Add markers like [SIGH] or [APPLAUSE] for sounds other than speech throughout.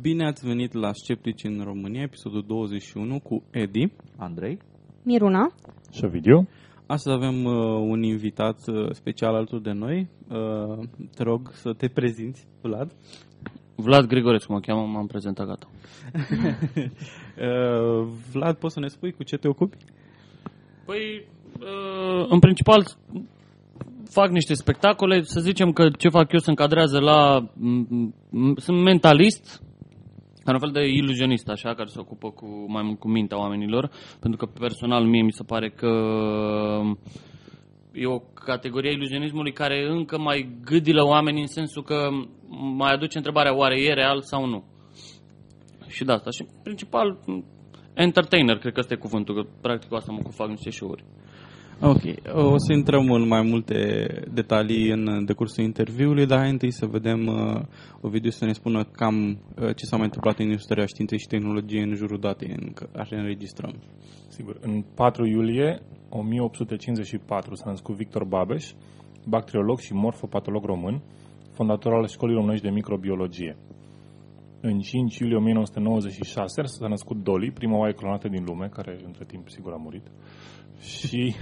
Bine ați venit la Sceptici în România, episodul 21 cu Edi. Andrei? Miruna? Și video? Astăzi avem uh, un invitat uh, special alături de noi. Uh, te rog să te prezinți, Vlad. Vlad Grigorescu mă cheamă, m-am prezentat gata. [LAUGHS] uh, Vlad, poți să ne spui cu ce te ocupi? Păi, uh, în principal, fac niște spectacole, să zicem că ce fac eu se încadrează la... m- m- Sunt mentalist, ca un fel de iluzionist, așa, care se ocupă cu mai mult cu mintea oamenilor, pentru că personal mie mi se pare că e o categorie a iluzionismului care încă mai gâdilă oamenii în sensul că mai aduce întrebarea oare e real sau nu. Și de asta. Și în principal entertainer, cred că ăsta e cuvântul, că practic cu asta mă ocup, fac niște show-uri. Ok, o să intrăm în mai multe detalii în decursul interviului, dar hai întâi să vedem uh, o video să ne spună cam uh, ce s-a mai întâmplat în istoria științei și tehnologiei în jurul datei în care înregistrăm. Sigur. În 4 iulie 1854 s-a născut Victor Babeș, bacteriolog și morfopatolog român, fondator al Școlii Românești de Microbiologie. În 5 iulie 1996 s-a născut Dolly, prima oaie clonată din lume, care între timp sigur a murit. Și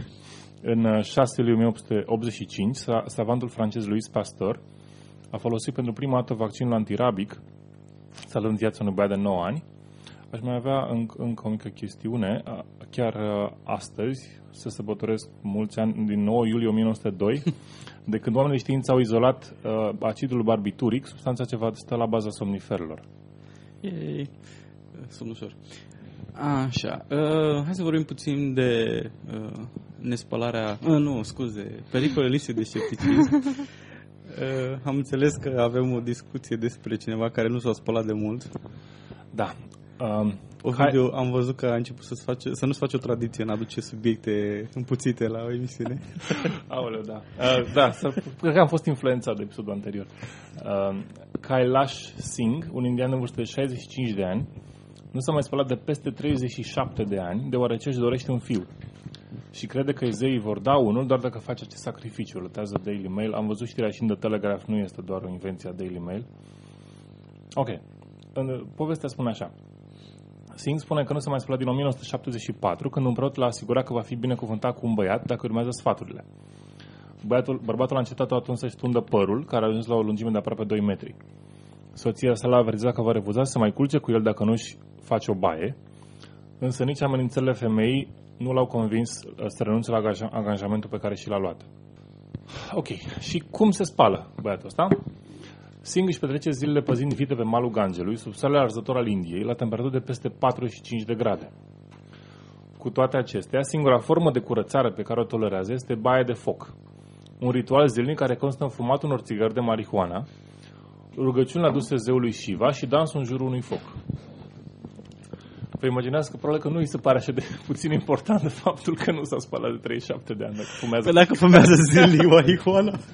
în 6 iulie 1885, sa- savantul francez Louis Pasteur a folosit pentru prima dată vaccinul antirabic, salvând viața unui băiat de 9 ani. Aș mai avea înc- încă o mică chestiune. A- Chiar uh, astăzi se sărbătoresc mulți ani, din 9 iulie 1902, [LAUGHS] de când oamenii de știință au izolat uh, acidul barbituric, substanța ce va stă la baza somniferelor. Yay. Sunt ușor. Așa, uh, hai să vorbim puțin de uh, nespălarea, uh, nu, scuze, pericolele lipsei de scepticism. Uh, [LAUGHS] am înțeles că avem o discuție despre cineva care nu s-a spălat de mult. Da. Um, O Hai- video, am văzut că a început să, face, să nu-ți face o tradiție în a aduce subiecte împuțite la o emisiune. [LAUGHS] Aoleu, da. Uh, da, să, cred că am fost influențat de episodul anterior. Uh, Kailash Singh, un indian în vârstă de 65 de ani, nu s-a mai spălat de peste 37 de ani, deoarece își dorește un fiu. Și crede că zeii vor da unul doar dacă face acest sacrificiu, lutează Daily Mail. Am văzut știrea și în The Telegraph, nu este doar o invenție a Daily Mail. Ok. În- Povestea spune așa. Singh spune că nu s-a mai spălat din 1974, când un preot l-a asigurat că va fi binecuvântat cu un băiat dacă urmează sfaturile. Băiatul, bărbatul a încetat atunci să-și tundă părul, care a ajuns la o lungime de aproape 2 metri. Soția sa l-a avertizat că va refuza să se mai culce cu el dacă nu-și face o baie, însă nici amenințările femeii nu l-au convins uh, să renunțe la angaja- angajamentul pe care și l-a luat. Ok, și cum se spală băiatul ăsta? Singh își petrece zilele păzind vite pe malul Gangelui, sub soarele arzător al Indiei, la temperaturi de peste 45 de grade. Cu toate acestea, singura formă de curățare pe care o tolerează este baia de foc. Un ritual zilnic care constă în fumatul unor țigări de marihuana, rugăciuni aduse zeului Shiva și dansul în jurul unui foc. Vă imaginați că probabil că nu îi se pare așa de [LAUGHS] puțin important de faptul că nu s-a spălat de 37 de ani dacă fumează. Păi dacă fumează zilnic marihuana. [LAUGHS]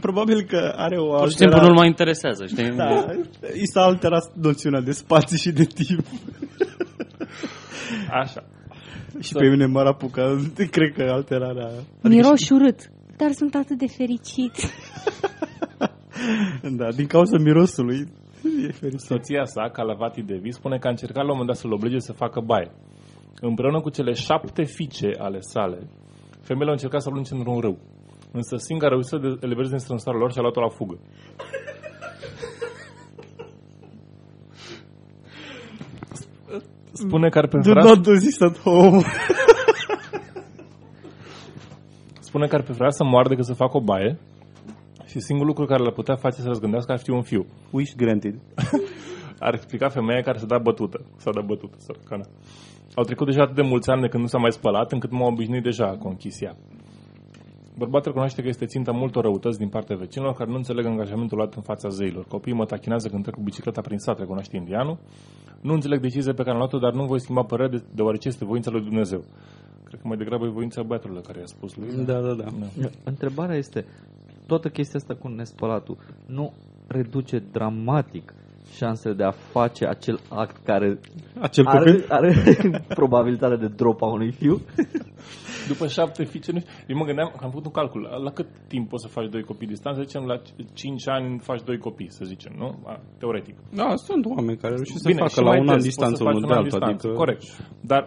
Probabil că are o Pur și simplu alterare. nu-l mai interesează, știi? Da, i s-a alterat noțiunea de spațiu și de timp. [LAUGHS] Așa. Și pe mine m-ar apuca, cred că alterarea... Miroș urât, dar sunt atât de fericit. Da, din cauza mirosului. [LAUGHS] E fericit. Soția sa, Calavati Devi, spune că a încercat la un moment dat să-l oblige să facă baie. Împreună cu cele șapte fiice ale sale, femeile au încercat să arunce într-un râu. Însă Singh a reușit să de- elibereze din strânsarul lor și a luat-o la fugă. Spune că ar Do prefera, not do this at home. spune că ar prefera să moară decât să facă o baie Și singurul lucru care l-ar putea face să răzgândească ar fi un fiu. Wish granted. [LAUGHS] Ar explica femeia care se da bătută. S-a dat bătută, sărcana. Au trecut deja atât de mulți ani de când nu s-a mai spălat, încât m-am obișnuit deja cu închis ea. Bărbatul recunoaște că este ținta multor răutăți din partea vecinilor care nu înțeleg angajamentul luat în fața zeilor. Copiii mă tachinează când trec cu bicicleta prin sat, recunoaște indianul. Nu înțeleg decizia pe care am luat-o, dar nu voi schimba părere de- deoarece este voința lui Dumnezeu. Cred că mai degrabă e voința băiatului care i-a spus lui. Da, da, da. Întrebarea este, toată chestia asta cu nespălatul nu reduce dramatic șansele de a face acel act care Acel are, copil? are [LAUGHS] probabilitatea de drop a unui fiu? [LAUGHS] După șapte fiice, nu știu. Eu mă gândeam, că am făcut un calcul. La, la cât timp poți să faci doi copii distanță? Să zicem, la 5 ani faci doi copii, să zicem, nu? A, teoretic. Da, sunt oameni care reușesc să Bine, facă și la mai un an des, distanță poți să unul faci de un an altul. distanță, Adică Corect. Dar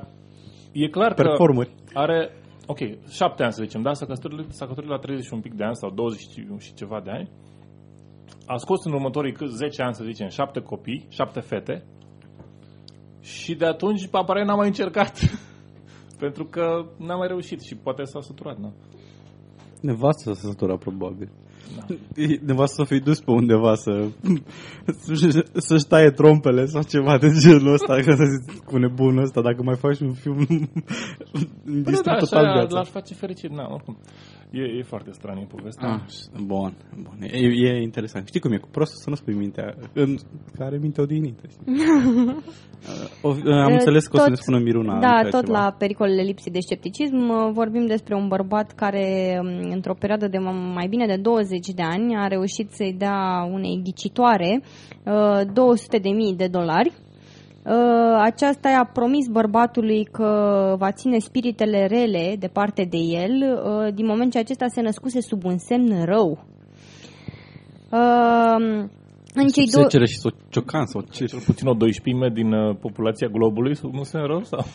e clar că performări. are, ok, șapte ani să zicem, da, s-a căsătorit, s-a căsătorit la 30 și un pic de ani sau 20 și- și ceva de ani. A scos în următorii cât 10 ani, să zicem, șapte copii, șapte fete. Și de atunci, aparent, n-a mai încercat. [LAUGHS] Pentru că n-a mai reușit și poate s-a săturat, nu? Nevastă să sătura, probabil. Nevastă să fi dus pe undeva să [LAUGHS] să-și taie trompele sau ceva de genul ăsta, că să zic, cu nebunul ăsta, dacă mai faci un film [LAUGHS] Păi distrug da, total așa viața. l-aș face fericit, na, oricum. E, e foarte stranie povestea. Ah, bun, bun. E, e interesant. Știi cum e? Cu prostul să nu spui mintea, în, care minte odihnită. știi? [LAUGHS] o, am înțeles că o să Tot- ne spună Miruna. Da, încă tot ceva. la pericolele lipsii de scepticism uh, vorbim despre un bărbat care um, într-o perioadă de mai bine de 20 de ani a reușit să-i dea unei ghicitoare 200 de mii de dolari. Uh, Aceasta i-a promis bărbatului că va ține spiritele rele departe de el uh, din moment ce acesta se născuse sub un semn rău. Uh, În cei două... Secere și ciocan sau ce? Cel puțin o 12 din uh, populația globului nu se rău sau?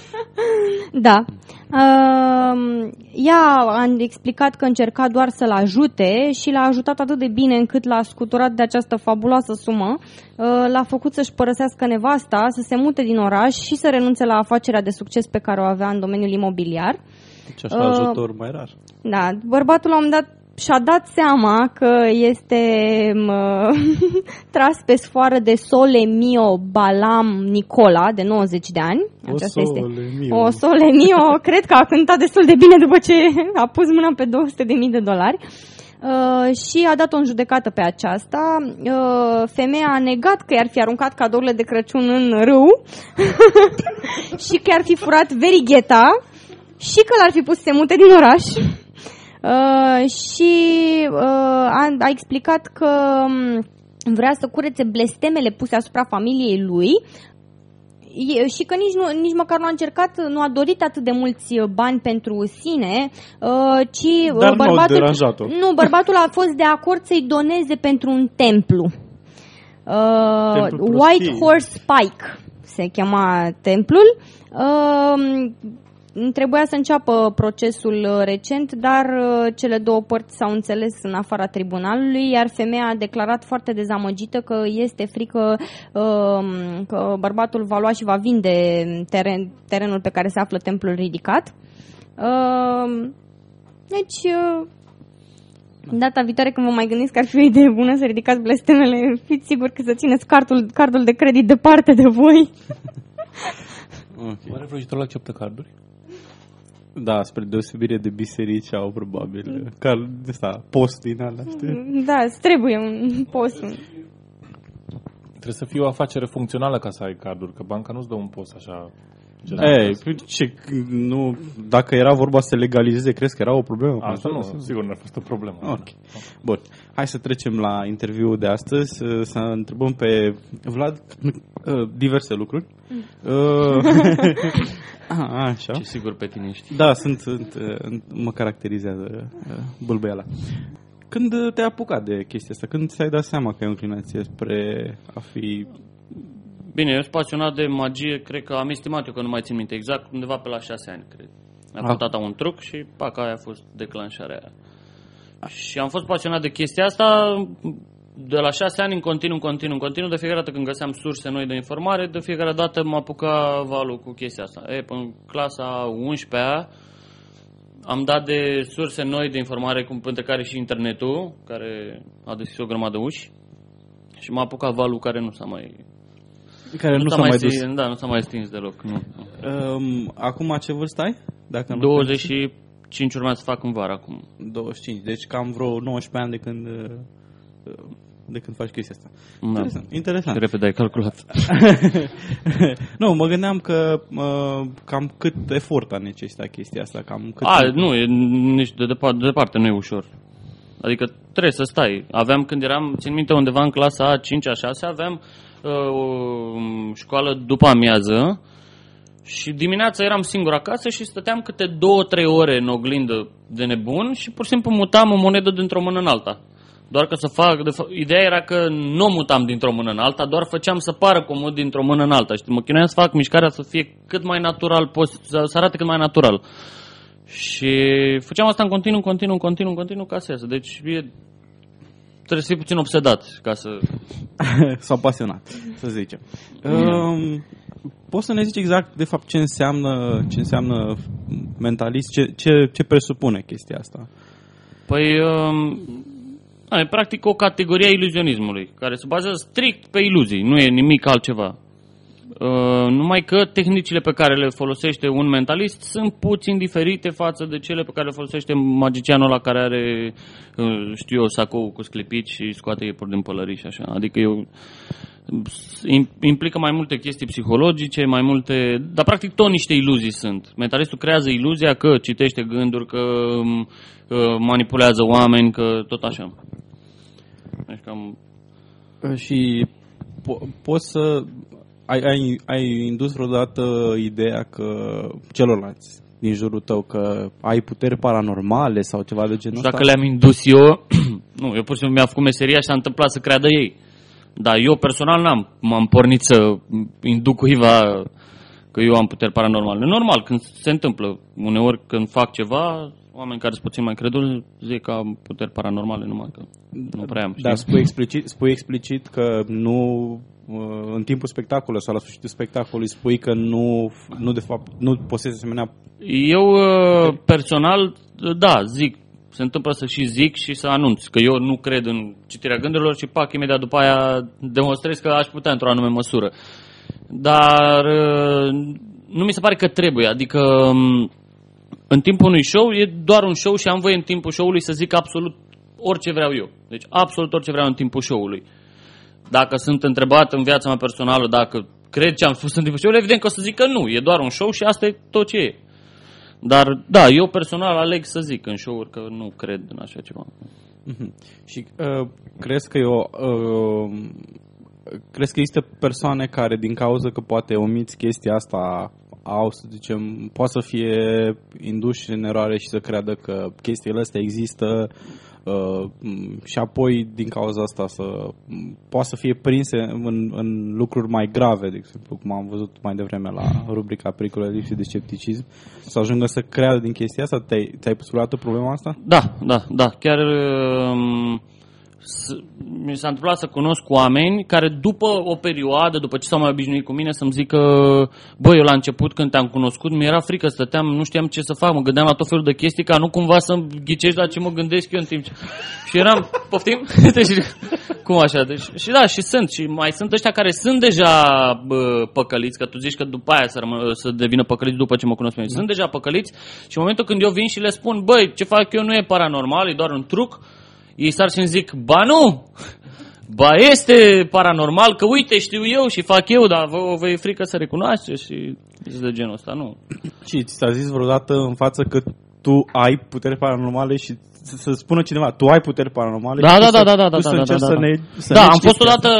[LAUGHS] Da. Uh, ea a explicat că încerca doar să-l ajute și l-a ajutat atât de bine încât l-a scuturat de această fabuloasă sumă, uh, l-a făcut să-și părăsească nevasta, să se mute din oraș și să renunțe la afacerea de succes pe care o avea în domeniul imobiliar. Deci așa Uh, ajutor mai rar. Da, bărbatul la un moment dat și-a dat seama că este mă, [LAUGHS] tras pe sfoară de Sole Mio Balam Nicola, de 90 de ani. O Sole Mio. O Sole Mio, [LAUGHS] cred că a cântat destul de bine după ce a pus mâna pe 200.000 de dolari. Uh, și a dat-o în judecată pe aceasta. Uh, femeia a negat că i-ar fi aruncat cadourile de Crăciun în râu [LAUGHS] și că i-ar fi furat verigheta și că l-ar fi pus să se mute din oraș. Uh, și uh, a, a explicat că um, vrea să curețe blestemele puse asupra familiei lui E- și că nici, nu, nici măcar nu a încercat, nu a dorit atât de mulți uh, bani pentru sine, uh, ci uh, Dar n-au bărbatul, deranjat-o. nu, bărbatul a fost de acord să-i doneze pentru un templu. Uh, Templul White prostiei. Horse Pike se chema templul. Uh, Trebuia să înceapă procesul uh, recent, dar uh, cele două părți s-au înțeles în afara tribunalului, iar femeia a declarat foarte dezamăgită că este frică um, că bărbatul va lua și va vinde teren, terenul pe care se află templul ridicat. Um, Deci, uh, data viitoare când vă mai gândiți că ar fi o idee bună să ridicați blestemele, fiți siguri că să țineți cardul, cardul de credit departe de voi. [LAUGHS] Okay. Oare vrăjitorul acceptă carduri? Da, spre deosebire de biserici au probabil ca ăsta, post din alea, știi? Da, îți trebuie un post. un- Trebuie să fie o afacere funcțională ca să ai carduri, că banca nu-ți dă un post așa. Ei, păi ce, nu, dacă era vorba să se legalizeze, crezi că era o problemă? cu Asta asta? nu, sigur n-a fost o problemă. Ok. Bun. Hai să trecem la interviul de astăzi, să, să întrebăm pe Vlad uh, diverse lucruri. Uh, [LAUGHS] [LAUGHS] a, așa. Ce sigur pe tine ești. Da, sunt, sunt uh, mă caracterizează uh, bâlbăiala. Când uh, te-ai apucat de chestia asta? Când ți-ai dat seama că ai o inclinație spre a fi... Bine, eu sunt pasionat de magie, cred că am estimat eu că nu mai țin minte exact, undeva pe la șase ani, cred. A Ah. făcut tata un truc și pac, aia a fost declanșarea aia. Și am fost pasionat de chestia asta de la șase ani în continuu, în continuu, în continuu, de fiecare dată când găseam surse noi de informare, de fiecare dată mă apuca valul cu chestia asta. E, până în clasa 11-a, am dat de surse noi de informare, cum între care și internetul, care a deschis o grămadă uși. Și m-a apucat valul care nu s-a mai... Care nu, s-a mai dus. stins, Da, nu s-a mai stins deloc. Nu. Um, acum ce vârstă ai? Dacă nu 25 urmează să fac în vară acum. 25, deci cam vreo 19 ani de când uh, de când faci chestia asta. Da. Interesant. Interesant. Repede ai calculat. [LAUGHS] nu, mă gândeam că uh, cam cât efort a necesitat chestia asta, cam cât A, timp. nu, e nici de departe, de departe nu e ușor. Adică trebuie să stai. Aveam când eram, țin minte, undeva în clasa a 5 a 6 aveam uh, o școală după amiază și dimineața eram singur acasă și stăteam câte 2-3 ore în oglindă de nebun și pur și simplu mutam o monedă dintr-o mână în alta. Doar că să fac, de fa- ideea era că nu o mutam dintr-o mână în alta, doar făceam să pară comod dintr-o mână în alta. Și mă chinuiam să fac mișcarea să fie cât mai natural, pos- să, să arate cât mai natural. Și făceam asta în continuu, în continuu, în continuu, în continuu ca să iasă. Deci e, trebuie să fii puțin obsedat ca să... [LAUGHS] sau pasionat, să zicem. Um, poți să ne zici exact, de fapt, ce înseamnă, ce înseamnă mentalist, ce, ce, ce presupune chestia asta? Păi, um, a, e practic o categorie a iluzionismului, care se bazează strict pe iluzii, nu e nimic altceva. Uh, numai că tehnicile pe care le folosește un mentalist sunt puțin diferite față de cele pe care le folosește magicianul ăla care are, uh, știu eu, sacou cu sclipici și scoate iepuri din pălării și așa. Adică eu, im- implică mai multe chestii psihologice, mai multe... Dar practic tot niște iluzii sunt. Mentalistul creează iluzia că citește gânduri, că um, uh, manipulează oameni, că tot așa. Deci cam... Și po- poți să... Ai, ai, ai indus vreodată ideea că celorlalți din jurul tău că ai puteri paranormale sau ceva de genul Nu știu ăsta? dacă le-am indus eu, [CLEARS THROAT] nu, eu pur și simplu mi-am făcut meseria și s-a întâmplat să creadă ei. Dar eu personal n-am, m-am pornit să induc cuiva că eu am puteri paranormale. E normal, când se întâmplă, uneori când fac ceva, oameni care sunt puțin mai creduli zic că am puteri paranormale, numai că nu prea am. Dar știi? spui explicit, spui explicit că nu uh, în timpul spectacolului sau la sfârșitul spectacolului spui că nu, nu de fapt nu posezi asemenea Eu uh, personal, da, zic, se întâmplă să și zic și să anunț că eu nu cred în citirea gândurilor și pac, imediat după aia demonstrez că aș putea într-o anume măsură. Dar uh, nu mi se pare că trebuie, adică um, în timpul unui show e doar un show și am voie în timpul show-ului să zic absolut orice vreau eu. Deci absolut orice vreau în timpul show-ului. Dacă sunt întrebat în viața mea personală dacă cred ce am spus în timpul show-ului, evident că o să zic că nu, e doar un show și asta e tot ce e. Dar da, eu personal aleg să zic în show-uri că nu cred în așa ceva. Mhm. Și uh, crezi că eu uh, crezi că există persoane care din cauza că poate omiți chestia asta au, să zicem, poate să fie induși în eroare și să creadă că chestiile astea există uh, m, și apoi din cauza asta să m, poate să fie prinse în, în lucruri mai grave, de exemplu, cum am văzut mai devreme la rubrica Pericole lipsii de scepticism, să ajungă să creadă din chestia asta. Te-ai, ți-ai pus vreodată problema asta? Da, da, da. Chiar um, s- mi s-a întâmplat să cunosc oameni care după o perioadă, după ce s-au mai obișnuit cu mine, să-mi zică băi, eu la început când te-am cunoscut, mi-era frică, stăteam, nu știam ce să fac, mă gândeam la tot felul de chestii ca nu cumva să-mi ghicești la ce mă gândesc eu în timp ce... [LAUGHS] Și eram, poftim? [LAUGHS] deci, cum așa? Deci, și da, și sunt. Și mai sunt ăștia care sunt deja bă, păcăliți, că tu zici că după aia să, rămă, să devină păcăliți după ce mă cunosc pe mine. Sunt deja păcăliți și în momentul când eu vin și le spun, băi, ce fac eu nu e paranormal, e doar un truc, ei sar și îmi zic, ba nu, ba este paranormal, că uite, știu eu și fac eu, dar vă, vă e frică să recunoaște și de genul ăsta, nu. Și ți s-a zis vreodată în față că tu ai puteri paranormale și să, să spună cineva, tu ai puteri paranormale Da, și da, tu da, să, da, da, da, tu să da, da, încerci da, să da. ne să Da, negi am fost chestia asta. odată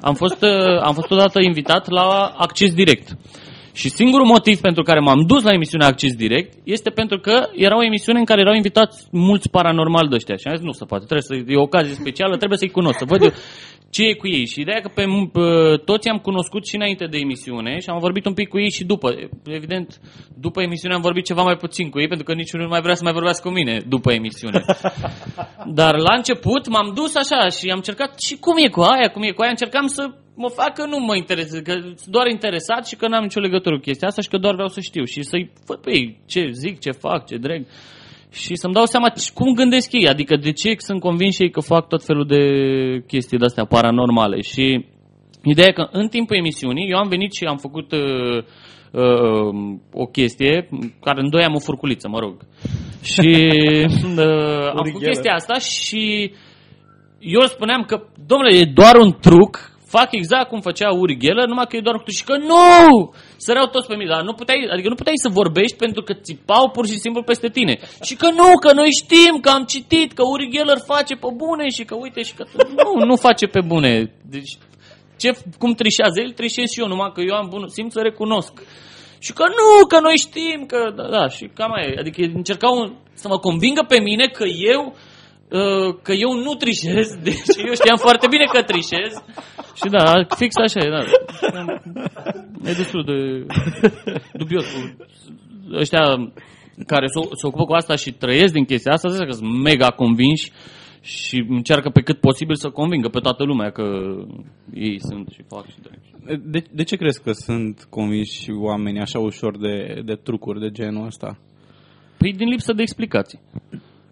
am fost uh, am fost odată invitat la Acces Direct. Și singurul motiv pentru care m-am dus la emisiunea Acces Direct este pentru că era o emisiune în care erau invitați mulți paranormali de ăștia. Și am zis, nu se poate, trebuie să, e o ocazie specială, trebuie să-i cunosc, să văd eu ce e cu ei. Și ideea e că pe uh, toți am cunoscut și înainte de emisiune și am vorbit un pic cu ei și după. Evident, după emisiune am vorbit ceva mai puțin cu ei, pentru că niciunul nu mai vrea să mai vorbească cu mine după emisiune. [LAUGHS] Dar la început m-am dus așa și am încercat și cum e cu aia, cum e cu aia, încercam să mă fac că nu mă interesează, că sunt doar interesat și că n-am nicio legătură cu chestia asta și că doar vreau să știu și să-i văd pe ei ce zic, ce fac, ce dreg. și să-mi dau seama ce- cum gândesc ei, adică de ce sunt convinși ei că fac tot felul de chestii de-astea paranormale și ideea e că în timpul emisiunii eu am venit și am făcut uh, uh, o chestie care îndoiam o furculiță, mă rog. Și [LAUGHS] uh, am făcut chestia asta și eu spuneam că, domnule, e doar un truc, fac exact cum făcea Uri Geller, numai că e doar un truc și că nu! Săreau toți pe mine, dar nu puteai, adică nu puteai să vorbești pentru că țipau pur și simplu peste tine. Și că nu, că noi știm, că am citit, că Uri Geller face pe bune și că uite și că... [LAUGHS] Nu, nu face pe bune. Deci, ce, cum trișează el, trișez și eu, numai că eu am bun simț să recunosc. Și că nu, că noi știm, că da, da și cam aia. e. Adică încercau să mă convingă pe mine că eu uh, că eu nu trișez, [LAUGHS] deci eu știam foarte bine că trișez. Și da, fix așa e, da. E destul de dubios cu ăștia care se, se ocupă cu asta și trăiesc din chestia asta, zic că sunt mega convinși și încearcă pe cât posibil să convingă pe toată lumea că ei sunt și fac și drept. De, de ce crezi că sunt convinși oamenii așa ușor de, de trucuri de genul ăsta? Păi din lipsă de explicații.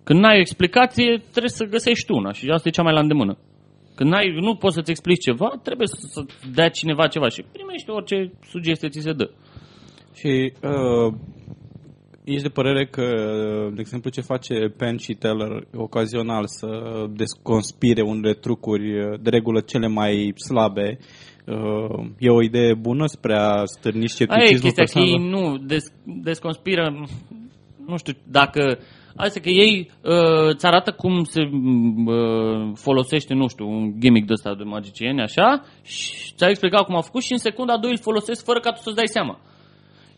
Când n-ai o explicație, trebuie să găsești una și asta e cea mai la îndemână. Când n-ai, nu poți să-ți explici ceva, trebuie să, să dea cineva ceva și primești orice sugestie ți se dă. Și uh, ești de părere că, de exemplu, ce face Penn și Teller ocazional să desconspire unele trucuri, de regulă cele mai slabe, uh, e o idee bună spre a stârni Aia e scepticismul chestia, că ei persoanelor? nu des, desconspiră, nu știu, dacă... Asta că ei uh, îți arată cum se uh, folosește, nu știu, un gimmick de ăsta de magicieni, așa, și ți-au explicat cum au făcut și în secunda a doua îl folosesc fără ca tu să-ți dai seama.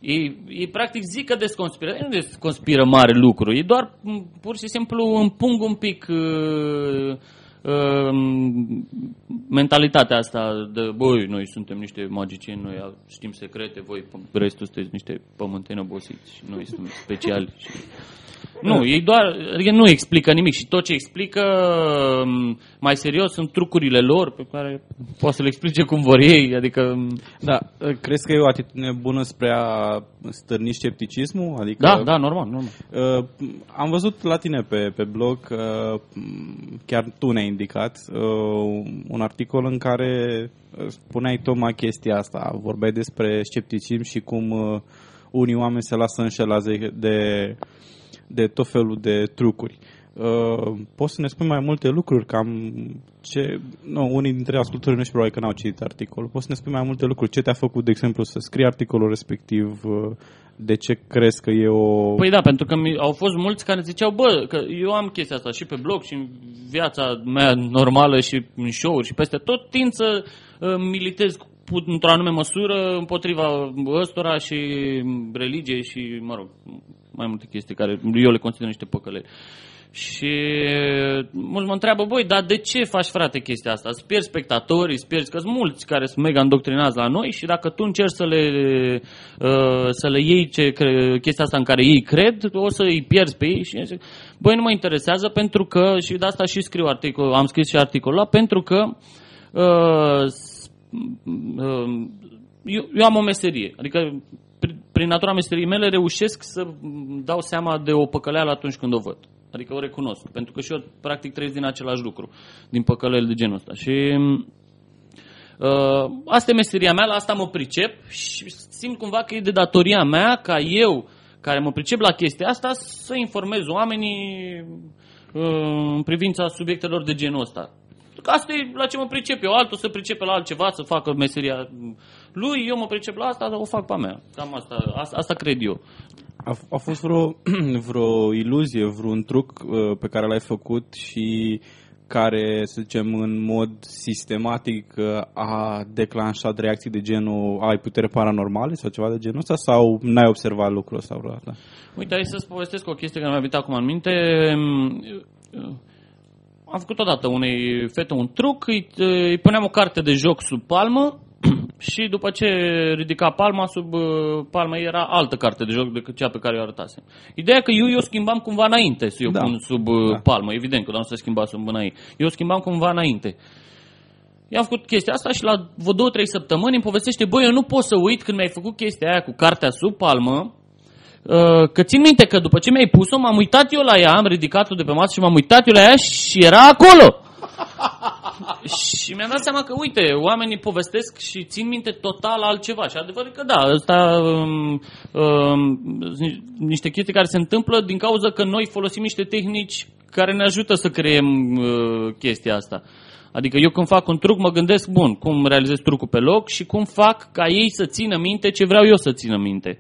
Ei, ei practic zic că desconspiră, ei nu desconspiră mare lucru, ei doar m, pur și simplu împung un pic uh, uh, mentalitatea asta de, băi, noi suntem niște magicieni, noi știm secrete, voi restul sunteți niște pământeni obosiți și noi suntem speciali. Și... Nu, ei doar, adică nu explică nimic și tot ce explică m, mai serios sunt trucurile lor pe care poate să le explice cum vor ei, adică Da, uh, crezi că e o atitudine bună spre a stârni scepticismul? Adică, da, da, normal, normal. Uh, am văzut la tine pe, pe blog, uh, chiar tu ne-ai indicat, uh, un articol în care uh, spuneai tocmai chestia asta. Vorbeai despre scepticism și cum uh, unii oameni se lasă înșelați de, de, de tot felul de trucuri. Uh, poți să ne spui mai multe lucruri, cam ce... Nu, unii dintre ascultătorii noștri probabil că n-au citit articolul. Poți să ne spui mai multe lucruri? Ce te-a făcut, de exemplu, să scrii articolul respectiv? Uh, de ce crezi că e o... Păi da, pentru că mi- au fost mulți care ziceau, bă, că eu am chestia asta și pe blog și în viața mea normală și în show-uri și peste tot, tind să uh, militez cu- într-o anume măsură împotriva ăstora și religie și, mă rog, mai multe chestii care eu le consider niște păcăleli. Și mulți mă întreabă, băi, dar de ce faci, frate, chestia asta? Îți pierzi spectatorii, îți pierzi, că sunt mulți care sunt mega îndoctrinați la noi și dacă tu încerci să le, uh, să le iei ce, cre- chestia asta în care ei cred, o să îi pierzi pe ei și eu zic, băi, nu mă interesează pentru că, și de asta și scriu articol, am scris și articolul ăla, pentru că uh, s- uh, eu, eu am o meserie, adică prin, prin natura meseriei mele reușesc să dau seama de o păcăleală atunci când o văd. Adică o recunosc, pentru că și eu practic trăiesc din același lucru, din păcăleli de genul ăsta. Și uh, asta e meseria mea, la asta mă pricep și simt cumva că e de datoria mea ca eu, care mă pricep la chestia asta, să informez oamenii uh, în privința subiectelor de genul ăsta. Că asta e la ce mă pricep eu, altul să pricepe la altceva, să facă meseria lui, eu mă pricep la asta, dar o fac pe a mea. Cam asta, asta, asta cred eu. A, a fost vreo, [CLEARS THROAT] vreo iluzie, vreun truc uh, pe care l-ai făcut și care, să zicem, în mod sistematic uh, a declanșat reacții de genul ai putere paranormale sau ceva de genul ăsta sau n-ai observat lucrul ăsta vreodată? Uite, hai să-ți povestesc o chestie care mi-a venit acum în minte. Am făcut odată unei fete un truc, îi, îi puneam o carte de joc sub palmă și după ce ridica palma, sub uh, palmă era altă carte de joc decât cea pe care o arătasem. Ideea e că eu, eu schimbam cumva înainte să eu Da. pun sub uh, Da. palmă, evident că nu se schimba sub mâna ei. Eu schimbam cumva înainte. I-am făcut chestia asta și la vreo două, trei săptămâni îmi povestește, băi, eu nu pot să uit când mi-ai făcut chestia aia cu cartea sub palmă, uh, că țin minte că după ce mi-ai pus-o, m-am uitat eu la ea, am ridicat-o de pe masă și m-am uitat eu la ea și era acolo. Și mi-am dat seama că, uite, oamenii povestesc și țin minte total altceva. Și adevărul că da, ăsta um, um, niște chestii care se întâmplă din cauza că noi folosim niște tehnici care ne ajută să creăm uh, chestia asta. Adică eu când fac un truc mă gândesc, bun, cum realizez trucul pe loc și cum fac ca ei să țină minte ce vreau eu să țină minte.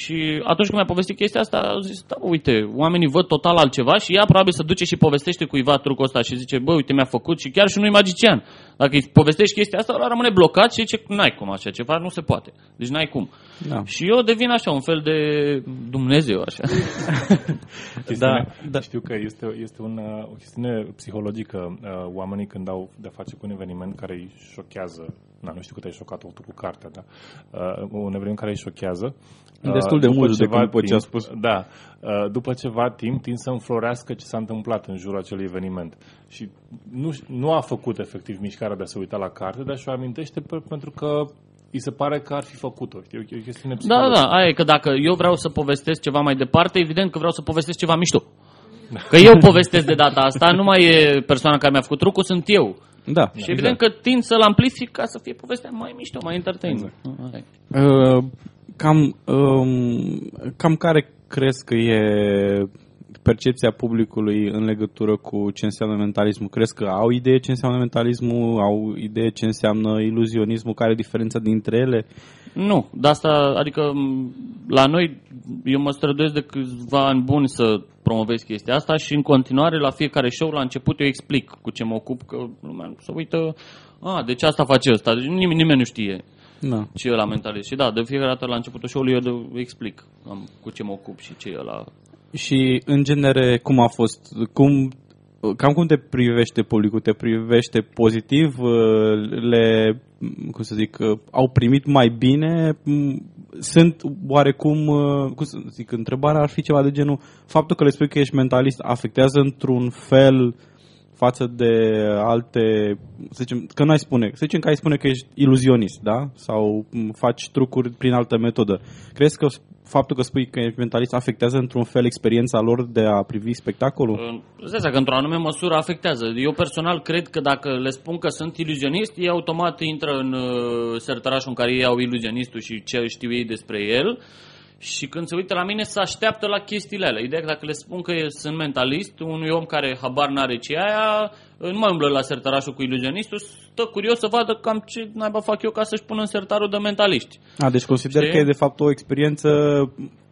Și atunci când mi-a povestit chestia asta, au zis, da, uite, oamenii văd total altceva și ea probabil să duce și povestește cuiva trucul ăsta și zice, bă, uite, mi-a făcut și chiar și nu-i magician. Dacă îi povestești chestia asta, ăla rămâne blocat și zice, n-ai cum așa ceva, nu se poate. Deci n-ai cum. Da. Și eu devin așa, un fel de Dumnezeu, așa. [LAUGHS] Chestiune, Da, da. Știu că este, este un, uh, o chestiune psihologică. Uh, Oamenii când au de face cu un eveniment care îi șochează, na, nu știu cât ai șocat tu cu cartea, da, uh, un eveniment care îi șochează. uh, Destul de după mult de ceva după ce a timp- spus. Da, uh, după ceva timp tind să înflorească ce s-a întâmplat în jurul acelui eveniment. Și nu, nu a făcut efectiv mișcarea de a se uita la carte, dar și-o amintește pe, pentru că îi se pare că ar fi făcut-o. E o, e o chestiune Da, psihologică. da, aia e că dacă eu vreau să povestesc ceva mai departe, evident că vreau să povestesc ceva mișto. Că eu povestesc de data asta, nu mai e persoana care mi-a făcut trucul, sunt eu. Da. Și evident că tind să-l amplific ca să fie povestea mai mișto, mai entertainment. Aia e. Uh, cam, um, cam care crezi că e percepția publicului în legătură cu ce înseamnă mentalismul? Crezi că au idee ce înseamnă mentalismul? Au idee ce înseamnă iluzionismul? Care e diferența dintre ele? Nu, de asta, adică m, la noi, eu mă străduiesc de câțiva ani buni să promovez chestia asta și în continuare la fiecare show la început eu explic cu ce mă ocup, că lumea să uită, a, deci asta face ăsta, deci nimeni, nimeni nu știe Da. ce e la mentalist. Și da, de fiecare dată la începutul show-ului eu de, explic am, cu ce mă ocup și ce e la... Și, în genere, cum a fost? Cum, cam cum te privește publicul? Te privește pozitiv? Le, cum să zic, au primit mai bine? Sunt oarecum, cum să zic, întrebarea ar fi ceva de genul, faptul că le spui că ești mentalist afectează într-un fel față de alte, să zicem, că nu ai spune, să zicem că ai spune că ești iluzionist, da? Sau m, faci trucuri prin altă metodă. Crezi că faptul că spui că ești mentalist afectează într-un fel experiența lor de a privi spectacolul? Îți dai seama că într-o anume măsură afectează. Eu personal cred că dacă le spun că sunt iluzionist, ei automat intră în uh, sertărașul în care ei au iluzionistul și ce știu ei despre el și când se uită la mine se așteaptă la chestiile alea. Ideea că dacă le spun că eu sunt mentalist, unui om care habar n-are ce e aia, nu mai umblă la sertărașul cu iluzionistul, stă curios să vadă cam ce naiba fac eu ca să-și pună în sertarul de mentaliști. A, deci consider Știi? că e de fapt o experiență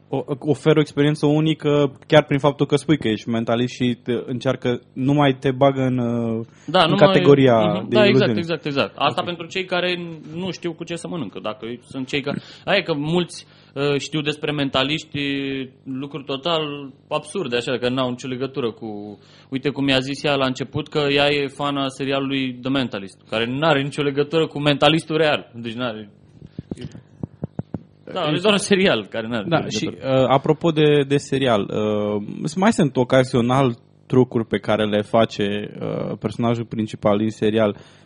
o- oferă o experiență unică chiar prin faptul că spui că ești mentalist și te încearcă, nu mai te bagă în, uh, Da, în nu categoria mai... de Da, exact, iluzionist. exact, exact. Asta okay. pentru cei care nu știu cu ce să mănâncă. Dacă sunt cei care... Aia e că mulți uh, știu despre mentaliști lucruri total absurde, așa, că n-au nicio legătură cu... Uite cum mi-a zis ea la început că ea e fana serialului The Mentalist, care nu are nicio legătură cu mentalistul real. Deci nu are... Da, e doar un serial care nu are Da, nicio și legătură. uh, apropo de, de serial, uh, mai sunt ocazional trucuri pe care le face uh, personajul principal din serial. Uh,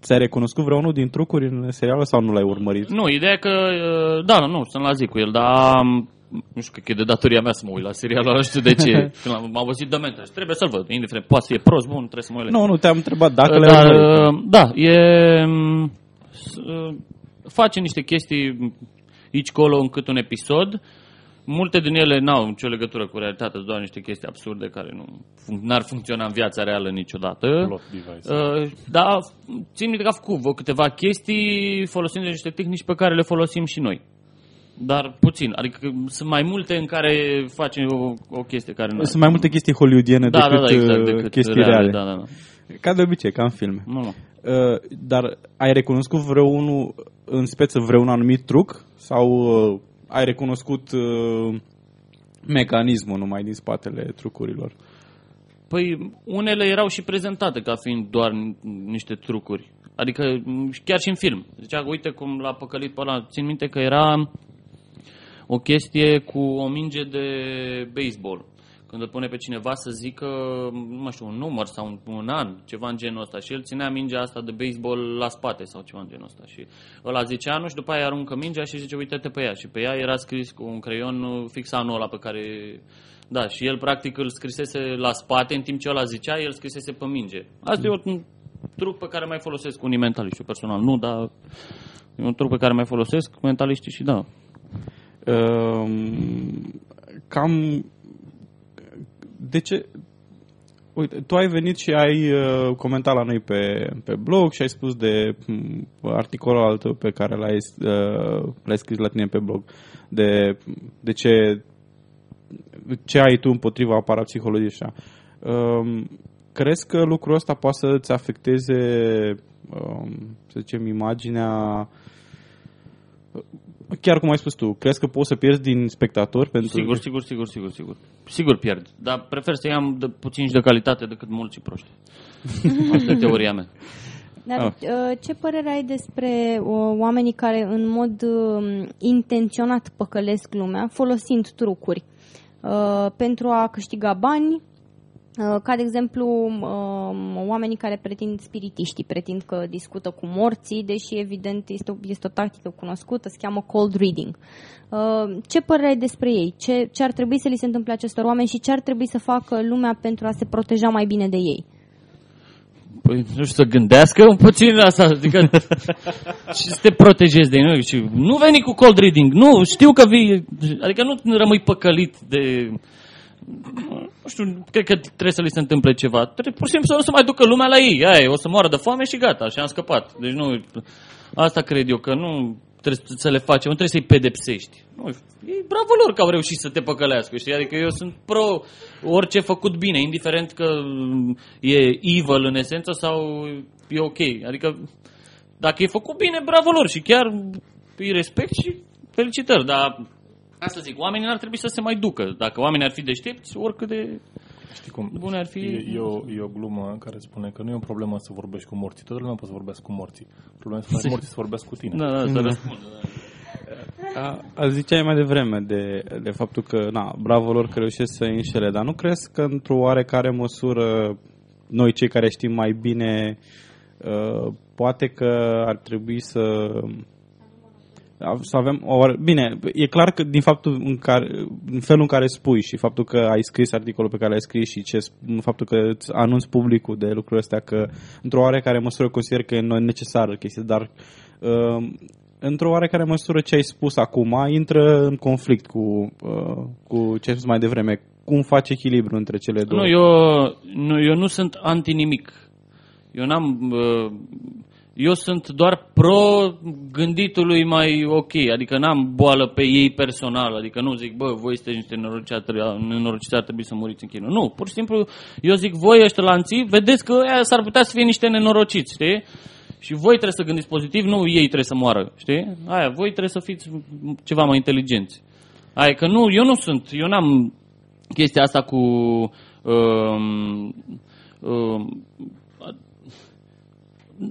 ți-ai recunoscut vreunul din trucuri în serial sau nu l-ai urmărit? Nu, ideea e că, uh, da, nu, sunt la zi cu el, dar um, nu știu, cred că e de datoria mea să mă uit la serialul ăla, nu știu de ce. [LAUGHS] Când am, m-am văzut de mental și trebuie să-l văd, indiferent, poate să e prost, bun, trebuie să mă uit la Nu, nu, te-am întrebat dacă le-ai Dar, urmărit. uh, da, e... um, s- uh, face niște chestii aici colo încât un episod. Multe din ele n-au nicio legătură cu realitatea, sunt doar niște chestii absurde care nu fun- n-ar funcționa în viața reală niciodată. Plot device. Uh, da, țin minte că a făcut vreo câteva chestii folosind niște tehnici pe care le folosim și noi. Dar puțin, adică sunt mai multe în care facem o, o chestie care nu Sunt mai multe chestii hollywoodiene da, decât, da, da, exact, uh, decât chestii reale. reale. Da, da, da. Ca de obicei, ca în filme. Nu, nu. Uh, dar ai recunoscut vreunul în speță vreun anumit truc sau uh, ai recunoscut uh, mecanismul numai din spatele trucurilor? Păi unele erau și prezentate ca fiind doar n- niște trucuri. Adică m, chiar și în film. Zicea, uite cum l-a păcălit pe ăla. Țin minte că era o chestie cu o minge de baseball. Când îl pune pe cineva să zică, nu mai știu, un număr sau un, un an, ceva în genul ăsta. Și el ținea mingea asta de baseball la spate sau ceva în genul ăsta. Și ăla zice anul și după aia aruncă mingea și zice, uite-te pe ea. Și pe ea era scris cu un creion fix anul ăla pe care... Da, și el practic îl scrisese la spate, în timp ce ăla zicea, el scrisese pe minge. Asta e un truc pe care mai folosesc unii mentaliști, eu personal nu, dar e un truc pe care mai folosesc mentaliștii și da. Um, cam de ce Uite, tu ai venit și ai uh, comentat la noi pe, pe blog și ai spus de um, articolul altul pe care l-ai, uh, l-ai scris la tine pe blog, de, de ce, ce ai tu împotriva parapsihologiei așa. Um, crezi că lucrul ăsta poate să-ți afecteze, um, să zicem, imaginea chiar cum ai spus tu, crezi că poți să pierzi din spectator? Pentru... Sigur, sigur, sigur, sigur, sigur. Sigur pierd, dar prefer să iau de puțin și de calitate decât mulți proști. [LAUGHS] Asta e teoria mea. Dar ah. Uh, ce părere ai despre uh, oamenii care în mod uh, intenționat păcălesc lumea folosind trucuri pentru a câștiga bani Uh, ca de exemplu um, oamenii care pretind spiritiștii, pretind că discută cu morții, deși evident este o, este o tactică cunoscută, se cheamă cold reading. Uh, ce părere ai despre ei? Ce, ce ar trebui să li se întâmple acestor oameni și ce ar trebui să facă lumea pentru a se proteja mai bine de ei? Păi, nu știu, să gândească un puțin la asta, adică [LAUGHS] și să te protejezi de ei. Și nu veni cu cold reading, nu, știu că vii, adică nu rămâi păcălit de nu știu, cred că trebuie să li se întâmple ceva. Trebuie, pur și simplu să nu se mai ducă lumea la ei. Aia, o să moară de foame și gata, și am scăpat. Deci nu, asta cred eu, că nu trebuie să le facem, nu trebuie să-i pedepsești. Nu, e bravo lor că au reușit să te păcălească, știi? Adică eu sunt pro orice făcut bine, indiferent că e evil în esență sau e ok. Adică dacă e făcut bine, bravo lor și chiar îi respect și felicitări, dar Asta zic, oamenii n-ar trebui să se mai ducă. Dacă oamenii ar fi deștepți, oricât de Știi cum? Bune ar fi... E, e, o, e o glumă care spune că nu e o problemă să vorbești cu morții. Toată lumea poate să vorbească cu morții. Problema este să [LAUGHS] morții să vorbească cu tine. Da, da, să răspundă. Da. A, ziceai mai devreme de, de faptul că, na, bravo lor că reușesc să înșele, dar nu crezi că într-o oarecare măsură noi cei care știm mai bine uh, poate că ar trebui să să avem o Bine, e clar că din faptul în care, în felul în care spui și faptul că ai scris articolul pe care l-ai scris și ce, faptul că îți anunți publicul de lucrurile astea că într-o oarecare măsură consider că e necesară chestia, dar uh, într-o oarecare măsură ce ai spus acum intră în conflict cu, uh, cu ce ai spus mai devreme. Cum faci echilibru între cele două? Nu, eu nu, eu nu sunt anti-nimic. Eu n-am... Uh, eu sunt doar pro gânditului mai ok, adică n-am boală pe ei personal, adică nu zic, bă, voi sunteți niște nenorociți, ar trebui să muriți în chinul. Nu, pur și simplu, eu zic, voi ăștia lanții, vedeți că aia s-ar putea să fie niște nenorociți, știi? Și voi trebuie să gândiți pozitiv, nu ei trebuie să moară, știi? Aia, voi trebuie să fiți ceva mai inteligenți. Aia, că nu, eu nu sunt, eu n-am chestia asta cu... Um, um,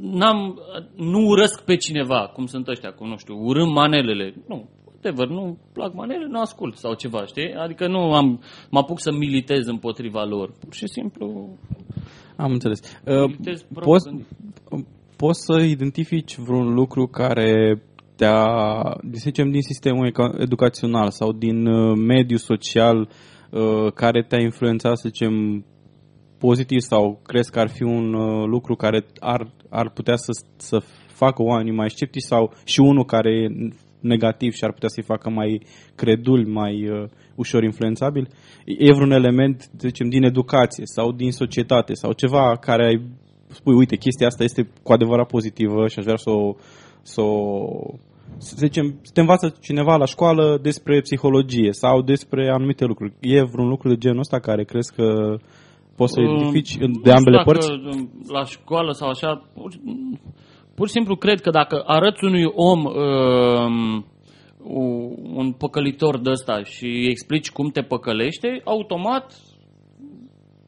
n-am, nu urăsc pe cineva, cum sunt ăștia, cum nu știu, urâm manelele. Nu, whatever, nu plac manele, nu ascult sau ceva, știi? Adică nu am, mă apuc să militez împotriva lor. Pur și simplu... Am înțeles. Uh, poți, poți să identifici vreun lucru care te-a, să zicem, din sistemul educațional sau din uh, mediul social uh, care te-a influențat, să zicem, pozitiv sau crezi că ar fi un uh, lucru care ar, ar putea să, să facă oamenii mai sceptici sau și unul care e negativ și ar putea să-i facă mai credul, mai uh, ușor influențabil? E vreun element, să zicem, din educație sau din societate sau ceva care ai spui, uite, chestia asta este cu adevărat pozitivă și aș vrea să o, să o să zicem, să te învață cineva la școală despre psihologie sau despre anumite lucruri. E vreun lucru de genul ăsta care crezi că Poți să identifici uh, de ambele părți? La școală sau așa, pur, pur și simplu cred că dacă arăți unui om uh, un păcălitor de ăsta și îi explici cum te păcălește, automat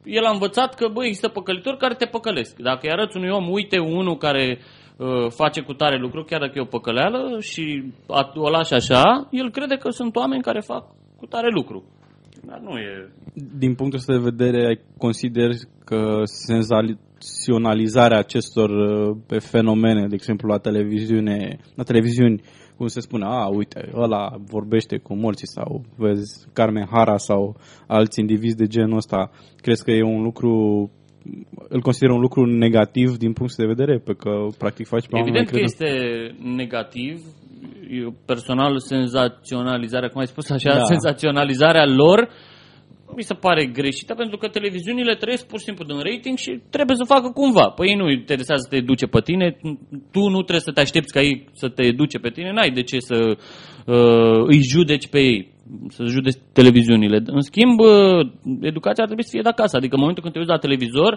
el a învățat că, bă, există păcălitori care te păcălesc. Dacă îi arăți unui om, uite, unul care uh, face cu tare lucru, chiar dacă e o păcăleală, și o lași așa, el crede că sunt oameni care fac cu tare lucru. Dar nu e... Din punctul ăsta de vedere, consider că senzaționalizarea acestor uh, pe fenomene, de exemplu la televiziune, la televiziuni, cum se spune, a, uite, ăla vorbește cu morții sau vezi Carmen Hara sau alți indivizi de genul ăsta, crezi că e un lucru îl consider un lucru negativ din punct de vedere, pe că practic faci pe Evident că este negativ, eu personal senzaționalizarea, cum ai spus așa, da. senzaționalizarea lor mi se pare greșită pentru că televiziunile trăiesc pur și simplu din rating și trebuie să facă cumva. Păi ei nu interesează să te educe pe tine, tu nu trebuie să te aștepți ca ei să te educe pe tine, n-ai de ce să uh, îi judeci pe ei să județi televiziunile. În schimb, educația ar trebui să fie de acasă. Adică în momentul când te uiți la televizor,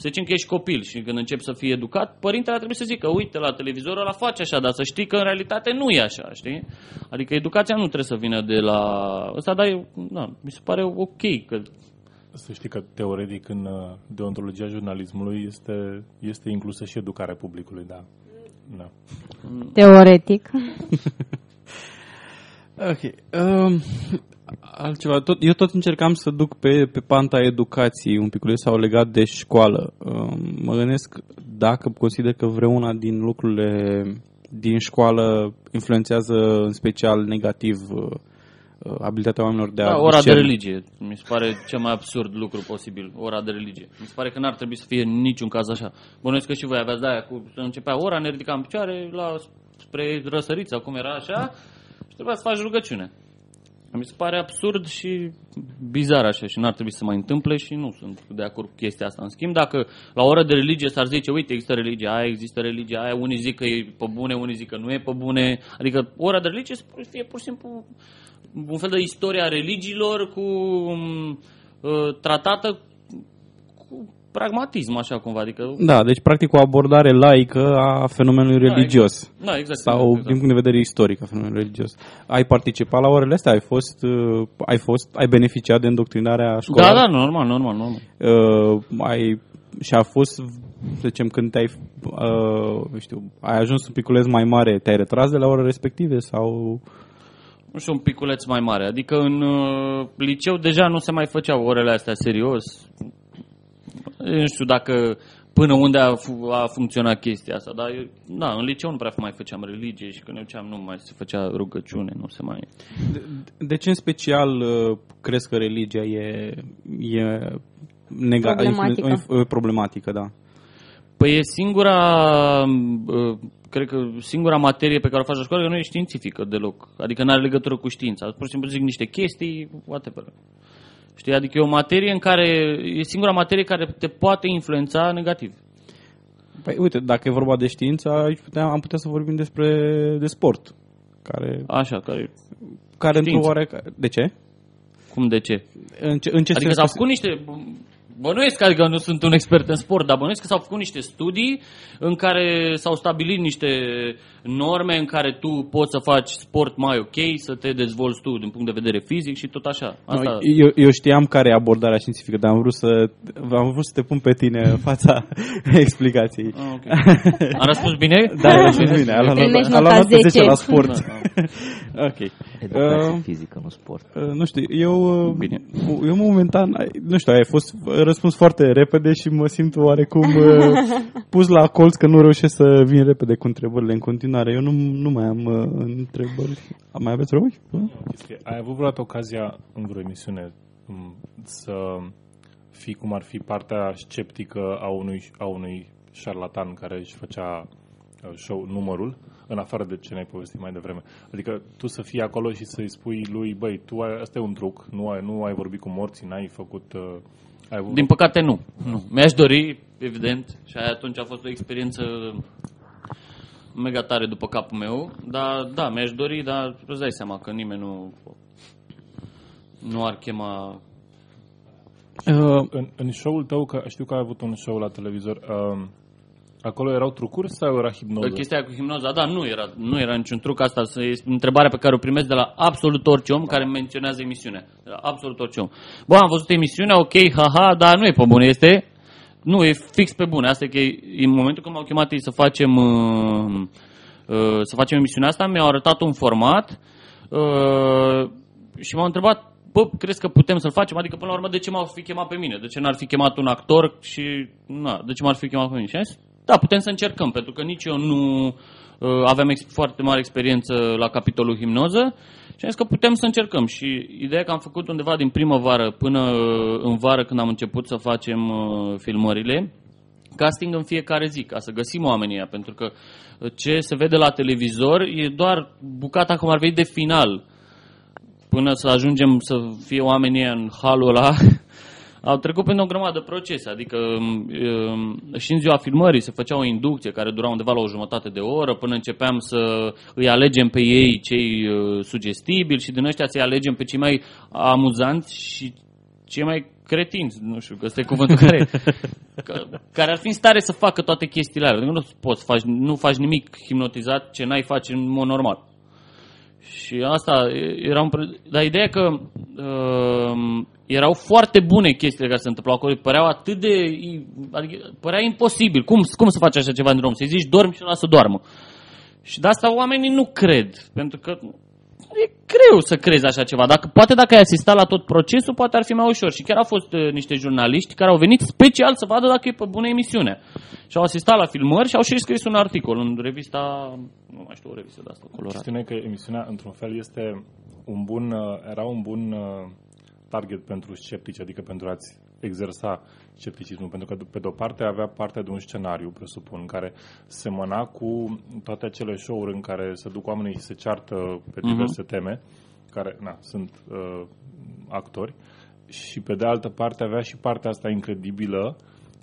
să zicem că ești copil și când începi să fii educat, părintele ar trebui să zică, uite, la televizor ăla face așa, dar să știi că în realitate nu e așa, știi? Adică educația nu trebuie să vină de la ăsta, dar na, mi se pare ok că să știi că teoretic în uh, deontologia jurnalismului este, este inclusă și educarea publicului, da. da. Teoretic. [LAUGHS] Ok. Um, altceva. Tot, eu tot încercam să duc pe, pe panta educației un pic sau legat de școală. Um, mă gândesc dacă consider că vreuna din lucrurile din școală influențează în special negativ uh, abilitatea oamenilor de a... Da, ora discern. de religie. Mi se pare cel mai absurd lucru posibil, ora de religie. Mi se pare că n-ar trebui să fie în niciun caz așa. Bănuiesc că și voi aveați de-aia cu... Să începea ora, ne ridicam în picioare la, spre răsărița, cum era așa, Trebuia să faci rugăciune. Mi se pare absurd și bizar așa și n-ar trebui să mai întâmple și nu sunt de acord cu chestia asta. În schimb, dacă la o oră de religie s-ar zice, uite, există religia aia, există religia aia, unii zic că e pe bune, unii zic că nu e pe bune, adică ora de religie să fie pur și simplu un fel de istoria religiilor cu uh, tratată cu pragmatism, așa cumva. Adică... Da, deci practic o abordare laică a fenomenului da, religios. Exact. Da, exact. Sau exact. din punct de vedere istoric a fenomenului religios. Ai participat la orele astea? Ai fost, uh, ai fost, ai beneficiat de îndoctrinarea școlară? Da, da, normal, normal, normal. Uh, ai, și a fost, să zicem, când te-ai, uh, știu, ai ajuns un piculeț mai mare, te-ai retras de la ore respective sau nu știu, un piculeț mai mare. Adică în uh, liceu deja nu se mai făceau orele astea serios nu știu dacă până unde a, a funcționat chestia asta, dar da, în liceu nu prea mai făceam religie și când ne duceam nu mai se făcea rugăciune, nu se mai... De, de ce în special uh, crezi că religia e, e nega- problematică. E, e problematică, da? Păi e singura, uh, cred că singura materie pe care o faci la școală nu e științifică deloc. Adică nu are legătură cu știința. Pur și simplu zic niște chestii, whatever. Știi? Adică e o materie în care, e singura materie care te poate influența negativ. Păi uite, dacă e vorba de știință, aici putea, am putea să vorbim despre de sport. Care, Așa, care... Care într-o oare... De ce? Cum de ce? În ce, în ce adică s-au făcut niște Bănuiesc, adică nu sunt un expert în sport, dar bănuiesc că s-au făcut niște studii în care s-au stabilit niște norme în care tu poți să faci sport mai ok, să te dezvolți tu din punct de vedere fizic și tot așa. Asta... No, eu, eu știam care e abordarea științifică, dar am vrut să, am vrut să te pun pe tine în fața [LAUGHS] explicației. Ah, okay. Am răspuns bine? Da, am răspuns bine. Am luat, am luat 10 la sport. Da, da. [LAUGHS] ok. Educație uh, fizică, nu sport. Uh, nu știu, eu, uh, bine. eu momentan, nu știu, ai fost răspuns foarte repede și mă simt oarecum uh, [LAUGHS] pus la colț că nu reușesc să vin repede cu întrebările în continuare. Eu nu, nu mai am uh, întrebări. Mai aveți rău? Ai avut vreodată ocazia în vreo emisiune um, să fii cum ar fi partea sceptică a unui, a unui șarlatan care își făcea uh, show numărul, în afară de ce ne-ai povestit mai devreme. Adică tu să fii acolo și să-i spui lui, băi, tu ai, asta e un truc, nu ai, nu ai vorbit cu morții, n-ai făcut uh, ai Din păcate nu. nu. Mi-aș dori, evident, și atunci a fost o experiență mega tare după capul meu, dar da, mi-aș dori, dar îți dai seama că nimeni nu nu ar chema Uh, în, în show-ul tău, că știu că ai avut un show la televizor, uh, Acolo erau trucuri sau era hipnoză? Chestia cu hipnoza, da, nu era, nu era niciun truc. Asta este întrebarea pe care o primesc de la absolut orice om care menționează emisiunea. De la absolut orice om. Bă, am văzut emisiunea, ok, haha, dar nu e pe bune, este... Nu, e fix pe bune. Asta e că în momentul când m-au chemat ei să facem, uh, uh, să facem emisiunea asta, mi-au arătat un format uh, și m-au întrebat bă, crezi că putem să-l facem? Adică, până la urmă, de ce m-au fi chemat pe mine? De ce n-ar fi chemat un actor și, na, de ce m-ar fi chemat pe mine? Și am zis, da, putem să încercăm, pentru că nici eu nu uh, aveam ex- foarte mare experiență la capitolul himnoză și am zis că putem să încercăm. Și ideea că am făcut undeva din primăvară până uh, în vară când am început să facem uh, filmările, casting în fiecare zi, ca să găsim oamenii ăia, pentru că uh, ce se vede la televizor e doar bucata, cum ar veni, de final. Până să ajungem să fie oamenii ăia în halul ăla, [LAUGHS] au trecut prin o grămadă de procese, adică um, și în ziua filmării se făcea o inducție care dura undeva la o jumătate de oră până începeam să îi alegem pe ei cei uh, sugestibili și din ăștia să-i alegem pe cei mai amuzanți și cei mai cretinți, nu știu, că ăsta e cuvântul care, [LAUGHS] că- care ar fi în stare să facă toate chestiile alea. Adică nu poți, faci, nu faci nimic hipnotizat ce n-ai face în mod normal. Și asta e- era un... pre- Dar ideea e că uh, erau foarte bune chestiile care se întâmplau acolo, păreau atât de... Adică părea imposibil. Cum, cum să faci așa ceva în drum? Să-i zici dormi și lasă doarmă. Și de asta oamenii nu cred, pentru că e greu să crezi așa ceva. Dacă, poate dacă ai asistat la tot procesul, poate ar fi mai ușor. Și chiar au fost uh, niște jurnaliști care au venit special să vadă dacă e pe bună emisiune. Și au asistat la filmări și au și scris un articol în revista, nu mai știu, o revistă de asta colorată. Chestiunea e că emisiunea, într-un fel, este un bun, uh, era un bun uh, target pentru sceptici, adică pentru a-ți exersa scepticismul, pentru că pe de-o parte avea parte de un scenariu, presupun, care semăna cu toate acele show-uri în care se duc oamenii și se ceartă pe diverse teme, care, na, sunt uh, actori, și pe de altă parte avea și partea asta incredibilă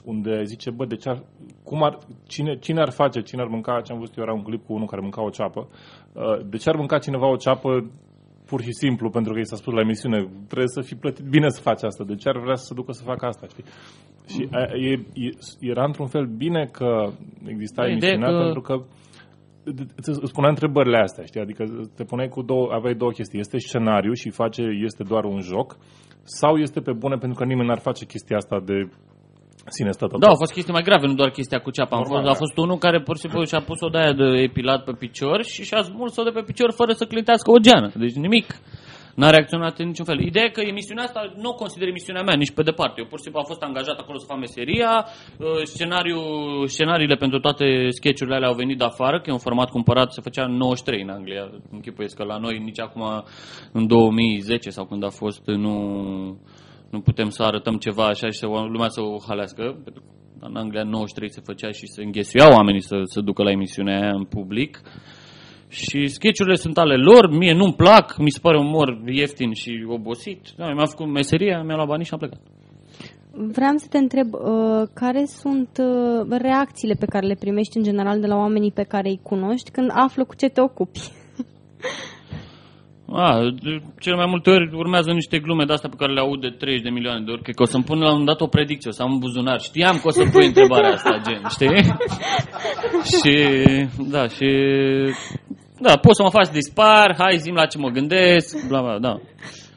unde zice, bă, de ce ar, cum ar, cine, cine ar face, cine ar mânca, ce am văzut eu, era un clip cu unul care mânca o ceapă, uh, de ce ar mânca cineva o ceapă pur și simplu, pentru că i s-a spus la emisiune, trebuie să fii plătit bine să faci asta, de ce ar vrea să se ducă să facă asta, știi? Și a, e, e, era într-un fel bine că exista Da, ideea emisiunea, că- pentru că îți îți punea întrebările astea, știi? Adică te puneai cu două, aveai două chestii. Este scenariu și face, este doar un joc sau este pe bune pentru că nimeni n-ar face chestia asta de sine stătător. Da, au fost chestii mai grave, nu doar chestia cu ceapa. Am Normal, fost, a da. fost unul care pur și simplu și-a pus-o de aia de epilat pe picior și și-a smuls-o de pe picior fără să clintească o geană. Deci nimic. N-a reacționat în niciun fel. Ideea e că emisiunea asta nu o consider emisiunea mea nici pe departe. Eu pur și simplu am fost angajat acolo să fac meseria. Uh, Scenariu, scenariile pentru toate sketchurile alea au venit de afară, că e un format cumpărat, se făcea în 93 în Anglia. Închipuiesc că la noi nici acum în 2010 sau când a fost nu, nu putem să arătăm ceva așa și să, lumea să o halească. Pentru că în Anglia în 93 se făcea și se înghesuiau oamenii să se ducă la emisiunea aia în public. Și sketchurile sunt ale lor, mie nu-mi plac, mi se pare umor ieftin și obosit. Da, mi-am făcut meseria, mi-am luat banii și am plecat. Vreau să te întreb, uh, care sunt uh, reacțiile pe care le primești în general de la oamenii pe care îi cunoști când află cu ce te ocupi? [LAUGHS] A, de cele mai multe ori urmează niște glume de astea pe care le aud de 30 de milioane de ori. Cred că o să-mi pun la un dat o predicție, o să am un buzunar. Știam că o să pui întrebarea asta, gen, știi? [LAUGHS] și, da, și... Da, poți să mă faci dispar, hai zim la ce mă gândesc, bla, bla, da.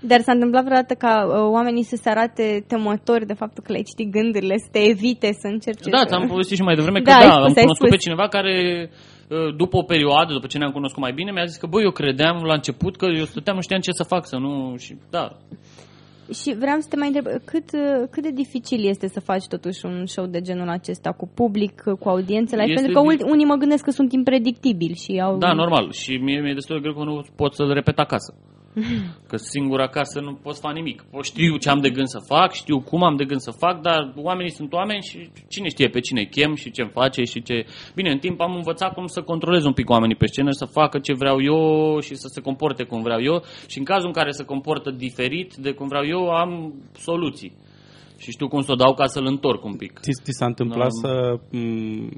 Dar s-a întâmplat vreodată ca uh, oamenii să se arate temători de faptul că le-ai citit gândurile, să te evite, să încerce Da, să... ți-am povestit și mai devreme că Da, ai da, spus, am ai cunoscut spus. pe cineva care uh, după o perioadă, după ce ne-am cunoscut mai bine, mi-a zis că, băi, eu credeam la început că eu stăteam, nu știam ce să fac, să nu... Și, da, Și vreau să te mai întreb, cât, uh, cât de dificil este să faci totuși un show de genul acesta cu public, uh, cu audiențele? Este Pentru că di- ul- unii mă gândesc că sunt impredictibili și au... Da, normal. Și mie mi-e destul de greu că nu pot să-l repet acasă. Că singur acasă nu pot să fac nimic. O știu ce am de gând să fac, știu cum am de gând să fac, dar oamenii sunt oameni și cine știe pe cine chem și ce face și ce... Bine, în timp am învățat cum să controlez un pic oamenii pe scenă, să facă ce vreau eu și să se comporte cum vreau eu și în cazul în care se comportă diferit de cum vreau eu, am soluții. Și știu cum să o dau ca să-l întorc un pic. Ți, ți s-a întâmplat Da. să, m,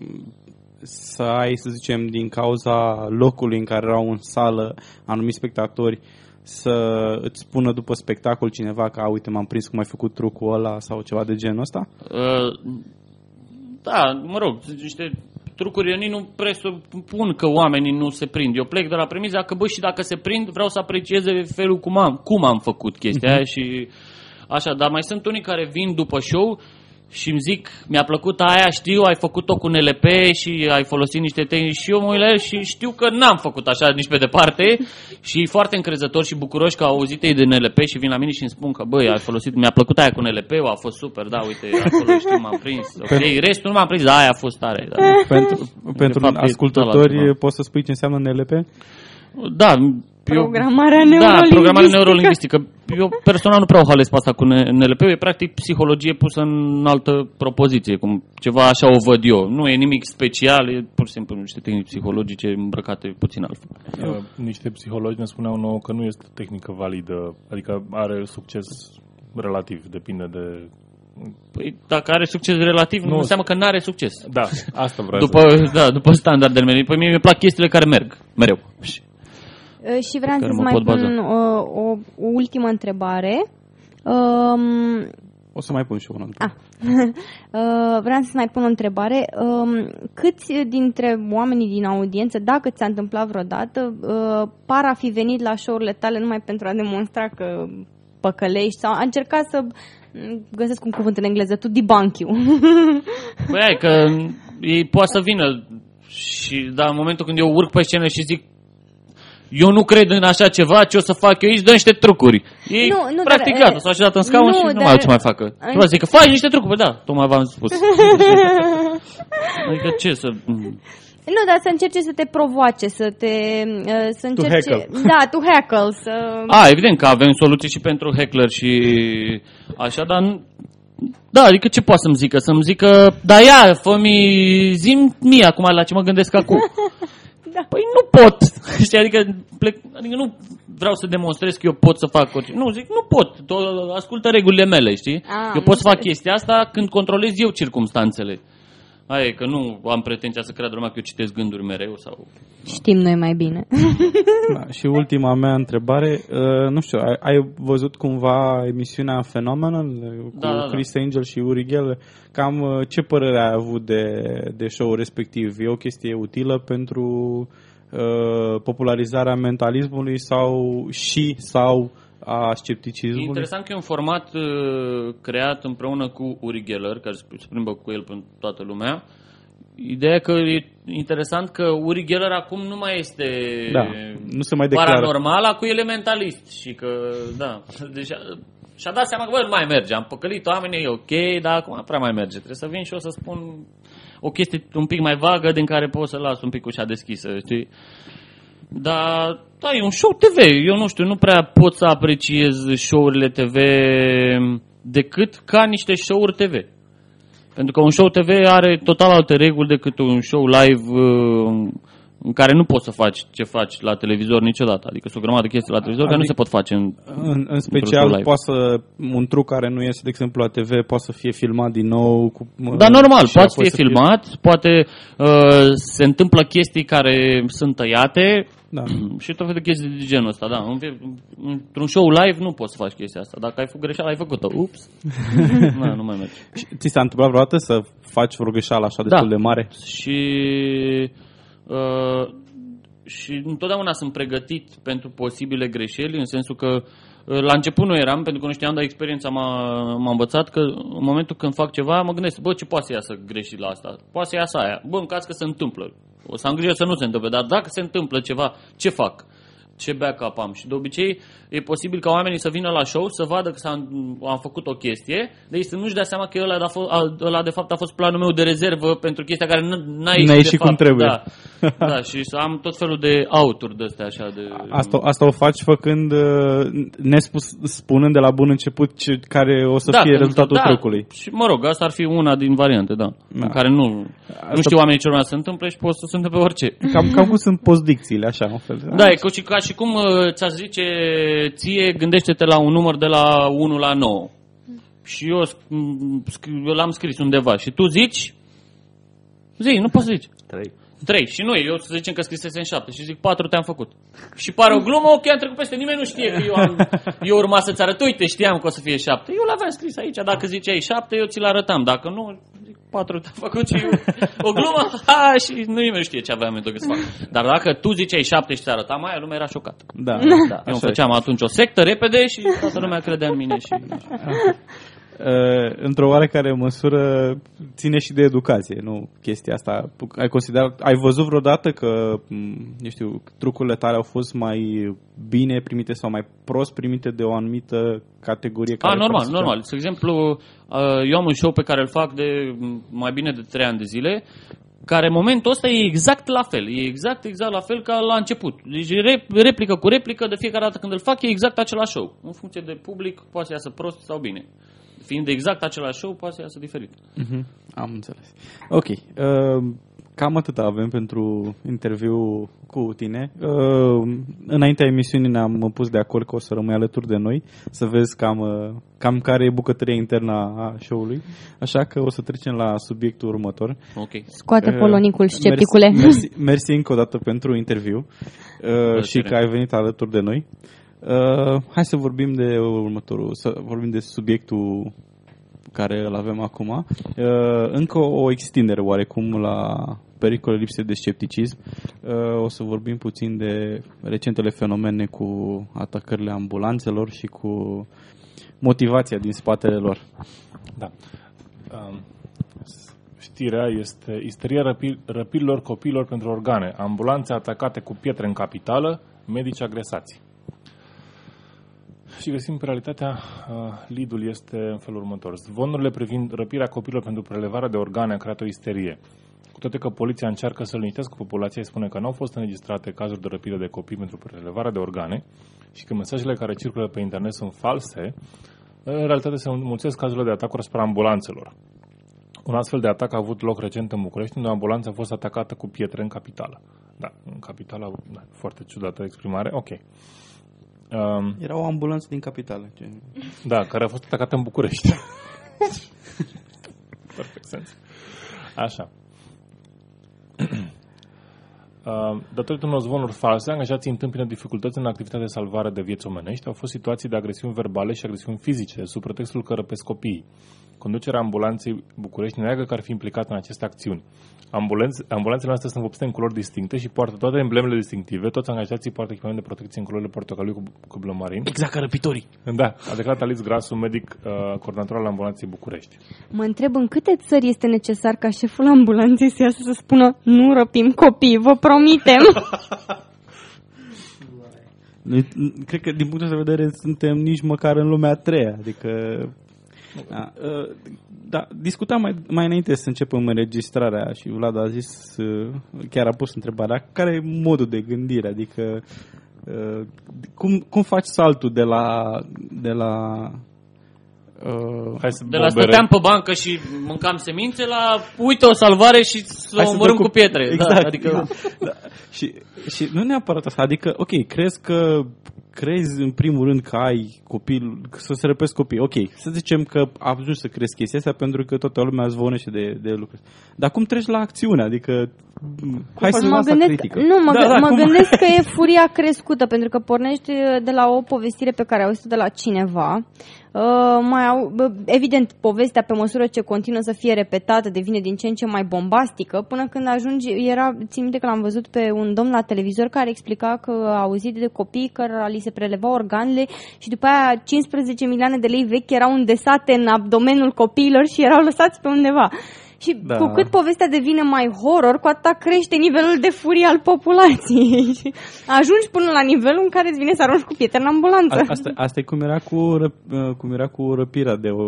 să ai, să zicem, din cauza locului în care erau în sală anumiți spectatori, să îți spună după spectacol cineva că, a, uite, m-am prins cum ai făcut trucul ăla sau ceva de genul ăsta? Uh, da, mă rog, niște trucuri eu nici nu presupun că oamenii nu se prind. Eu plec de la premiza că, bă, și dacă se prind, vreau să aprecieze felul cum am, cum am făcut chestia aia și așa. Dar mai sunt unii care vin după show și îmi zic, mi-a plăcut aia, știu, ai făcut-o cu NLP și ai folosit niște tehnici și eu mă uit la el și știu că n-am făcut așa nici pe departe [LAUGHS] și foarte încrezător și bucuroși că au auzit ei de NLP și vin la mine și îmi spun că, băi, ai folosit, mi-a plăcut aia cu NLP-ul, a fost super, da, uite, acolo știu, m-am prins, [LAUGHS] ok, restul nu m-am prins, da, aia a fost tare. Da. [LAUGHS] Pentru, pentru fapt, e ascultători, celălalt, poți să spui ce înseamnă NLP? Da, Programarea eu, da, neurolingvistică. programarea neurolingvistică. Eu personal nu prea o halesc pe asta cu NLP, e practic psihologie pusă în altă propoziție, cum ceva așa o văd eu. Nu e nimic special, e pur și simplu niște tehnici psihologice îmbrăcate puțin altfel. Uh, niște psihologi ne spuneau nouă că nu este o tehnică validă, adică are succes relativ, depinde de... Păi, dacă are succes relativ, nu, Nu. înseamnă că nu are succes. Da, asta vreau După, da, după standardele mele. Pe mine mi plac chestiile care merg, mereu. Uh, Și vreau Care să-ți mă mai pot pun baza. uh, o, o ultimă întrebare. Um, O să mai pun și una. Ah. [LAUGHS] Uh, vreau să mai pun o întrebare. Um, câți dintre oamenii din audiență, dacă ți-a întâmplat vreodată, uh, par a fi venit la show-urile tale numai pentru a demonstra că păcălești sau a încercat să m, găsesc un cuvânt în engleză, to debunk you. Păi ai, că ei poate să vină și da, în momentul când eu urc pe scenă și zic eu nu cred în așa ceva, ce o să fac eu aici, dă niște trucuri. Ei, Nu, nu, practic, dar, gata, s-au așezat în scaun nu, și nu dar- mai au ce mai facă. Ai- Tu zic că faci niște trucuri, Păi da, tocmai v-am spus. [LAUGHS] adică ce să... nu, dar să încerce să te provoace, să te... uh, Să încerce, heckle. Da, to heckle, să... A, evident că avem soluții și pentru heckler și așa, dar nu- da, adică ce poate să-mi zică? Să-mi zică, da ia, fă-mi, zim mie acum la ce mă gândesc acum. [LAUGHS] Da. Păi nu pot. [LAUGHS] Știi, adică, plec, adică nu vreau să demonstrez că eu pot să fac orice. Nu, zic, nu pot. To- ascultă regulile mele, știi? Ah, eu pot să fac înțeles. chestia asta când controlez eu circumstanțele. Aia e că nu am pretenția să creadă lumea că eu citesc gânduri mereu sau... Știm noi mai bine. [LAUGHS] Da, și ultima mea întrebare, uh, nu știu, ai, ai văzut cumva emisiunea Phenomenon uh, cu Da, da, da. Chris Angel și Uri Geller? Cam uh, ce părere ai avut de, de show respectiv? E o chestie utilă pentru uh, popularizarea mentalismului sau și sau a E scepticismului? interesant că e un format uh, creat împreună cu Uri Geller, care se se plimbă cu el pentru toată lumea. Ideea că e interesant că Uri Geller acum nu mai este Da, nu se mai declară. paranormal, acum e elementalist și că, da, deci a- și-a dat seama că, bă, nu mai merge, am păcălit oamenii, e ok, dar acum nu prea mai merge, trebuie să vin și eu să spun o chestie un pic mai vagă din care pot să las un pic ușa deschisă, știi? Dar, da, e un show TV. Eu nu știu, nu prea pot să apreciez show-urile TV decât ca niște show-uri TV. Pentru că un show TV are total alte reguli decât un show live uh, în care nu poți să faci ce faci la televizor niciodată. Adică sunt o grămadă de chestii la televizor care nu se pot face în... În, în show special, live. poate să, un truc care nu iese, de exemplu, la TV, poate să fie filmat din nou. Cu, Dar normal, și poate apoi fi să filmat, poate uh, se întâmplă chestii care sunt tăiate Da. și tot felul de chestii de genul ăsta, da. În- Într-un show live nu poți să faci chestia asta. Dacă ai făcut greșeală, ai făcut-o. Ups. [LAUGHS] da, nu mai merge. Și Ți s-a întâmplat vreodată să faci vreo greșeală așa destul Da. de mare? Și uh, și întotdeauna sunt pregătit pentru posibile greșeli, în sensul că uh, la început nu eram, pentru că nu știam, dar experiența m-a, m-a învățat că în momentul când fac ceva, mă gândesc, bă, ce poate să iasă greșit la asta? Poate să iasă aia. Bă, în caz că se întâmplă. O să am grijă să nu se întâmple, dar dacă se întâmplă ceva, ce fac? Ce backup am. Și de obicei e posibil ca oamenii să vină la show să vadă că s-a, am făcut o chestie, de ei să nu-și dea seama că ăla, de, ăla de fapt a fost planul meu de rezervă pentru chestia care n- n-a ieșit, N-a de ieșit cum fapt. trebuie. Da, [LAUGHS] da, și să am tot felul de auturi de astea așa de... Asta, asta o faci făcând, uh, nespus, spunând de la bun început ce, care o să da, fie pentru- rezultatul da, trucului. Și mă rog, asta ar fi una din variante, da. Da. În care nu, nu știu oamenii ce urmează să se întâmple și pot să se întâmple orice. Cam, cam cum sunt postdicțiile, așa, un fel. Da, e ca și, ca și cum uh, ți-aș zice ție, gândește-te la un număr de la 1 la 9. Și eu sc- m, sc- eu l-am scris undeva și tu zici, zi, nu poți să zici. 3. 3 și noi, eu să zicem că scrisesem 7 și zic 4 te-am făcut. Și pare o glumă, ok, am trecut peste, nimeni nu știe că eu, am, [LAUGHS] eu urma să-ți arăt, uite, știam că o să fie 7. Eu l-aveam scris aici, dacă ziceai 7, eu ți-l arătam, dacă nu, zic 4 te-am făcut și eu, o glumă, ha, și nu nimeni nu știe ce aveam eu de gând să fac. Dar dacă tu ziceai 7 și ți arătam aia, lumea era șocată. Da, Da, eu așa îmi făceam atunci o sectă repede și toată lumea credea în mine și... [LAUGHS] uh, într-o oarecare măsură ține și de educație, nu chestia asta. Ai considerat, ai văzut vreodată că, m, eu știu, trucurile tale au fost mai bine primite sau mai prost primite de o anumită categorie? A, care normal, participă? normal. De exemplu, uh, eu am un show pe care îl fac de m, mai bine de 3 ani de zile, care în momentul ăsta e exact la fel. E exact, exact la fel ca la început. Deci rep- replică cu replică, de fiecare dată când îl fac, e exact același show. În funcție de public, poate să iasă prost sau bine. Fiind exact același show, poate să iasă diferit. Mhm, Am înțeles. Ok. Uh, cam atât avem pentru interviu cu tine. Uh, înaintea emisiunii ne-am pus de acord că o să rămâi alături de noi, să vezi cam, uh, cam care e bucătăria internă a show-ului. Așa că o să trecem la subiectul următor. Ok. Scoate Uh, polonicul, scepticule. Mersi, [LAUGHS] mersi, mersi încă o dată pentru interviu uh, și Plăcere. că ai venit alături de noi. Uh, hai să vorbim de următorul, să vorbim de subiectul care îl avem acum. Uh, încă o extindere oarecum la pericole lipse de scepticism. Uh, o să vorbim puțin de recentele fenomene cu atacările ambulanțelor și cu motivația din spatele lor. Da. Um, știrea este isteria răpi, răpirilor copiilor pentru organe, ambulanțe atacate cu pietre în capitală, medici agresați. Și găsim pe realitatea, uh, lidul este în felul următor. Zvonurile privind răpirea copiilor pentru prelevarea de organe a creat o isterie. Cu toate că poliția încearcă să liniștească populația, spune că nu au fost înregistrate cazuri de răpire de copii pentru prelevarea de organe și că mesajele care circulă pe internet sunt false, în realitate se înmulțesc cazurile de atacuri asupra ambulanțelor. Un astfel de atac a avut loc recent în București, unde o ambulanță a fost atacată cu pietre în capitală. Da, în capitală, da, foarte ciudată exprimare, ok. Um, Era o ambulanță din capitală. Ce... da, care a fost atacată în București. [LAUGHS] Perfect sens. Așa. [CLEARS THROAT] Uh, datorită unor zvonuri false, angajații întâmpină dificultăți în activitatea de salvare de vieți omenești. Au fost situații de agresiuni verbale și agresiuni fizice, sub pretextul că răpesc copiii. Conducerea ambulanței București neagă că ar fi implicat în aceste acțiuni. Ambulanțe, ambulanțele noastre sunt vopsite în culori distincte și poartă toate emblemele distinctive. Toți angajații poartă echipament de protecție în culorile portocaliu cu, cu blămarin. Exact ca răpitorii. Da, a declarat Alice Grasu, medic uh, coordonator al ambulanței București. Mă întreb în câte țări este necesar ca șeful ambulanței să iasă să spună nu răpim copii, vă promitem. [LAUGHS] Noi, cred că din punctul ăsta de vedere suntem nici măcar în lumea a treia. Adică da, uh, da, discutam mai, mai înainte să începem înregistrarea și Vlad a zis, uh, chiar a pus întrebarea, care e modul de gândire? Adică uh, cum, cum faci saltul de la, de la uh, Hai să De la bombere. stăteam pe bancă și mâncam semințe la uite o salvare și să Hai o să omorâm dăm cu pietre. Exact. Da, adică da. Și, și nu neapărat asta, adică, ok, crezi că crezi în primul rând că ai copil, că să se răpesc copii, ok, să zicem că ajungi să crezi chestia asta pentru că toată lumea zvonește de, de lucruri. Dar cum treci la acțiune? Adică, hai să mă masa gândesc, critică. nu, mă, Da, da, da, mă cum- gândesc că e furia crescută, pentru că pornești de la o povestire pe care ai auzit de la cineva. Uh, mai au, bă, evident, povestea pe măsură ce continuă să fie repetată devine din ce în ce mai bombastică, până când ajungi, era, țin minte că l-am văzut pe un domn la televizor care explica că a auzit de copii cărora li se preleva organele și după aia 15 milioane de lei vechi erau îndesate în abdomenul copiilor și erau lăsați pe undeva. Și Da. da. cu cât povestea devine mai horror, cu atât crește nivelul de furie al populației. [LAUGHS] Și ajungi până la nivelul în care îți vine să arunci cu pietre în ambulanță. A- Asta, asta e cum era cu, răp, uh, cum era cu răpirea de uh,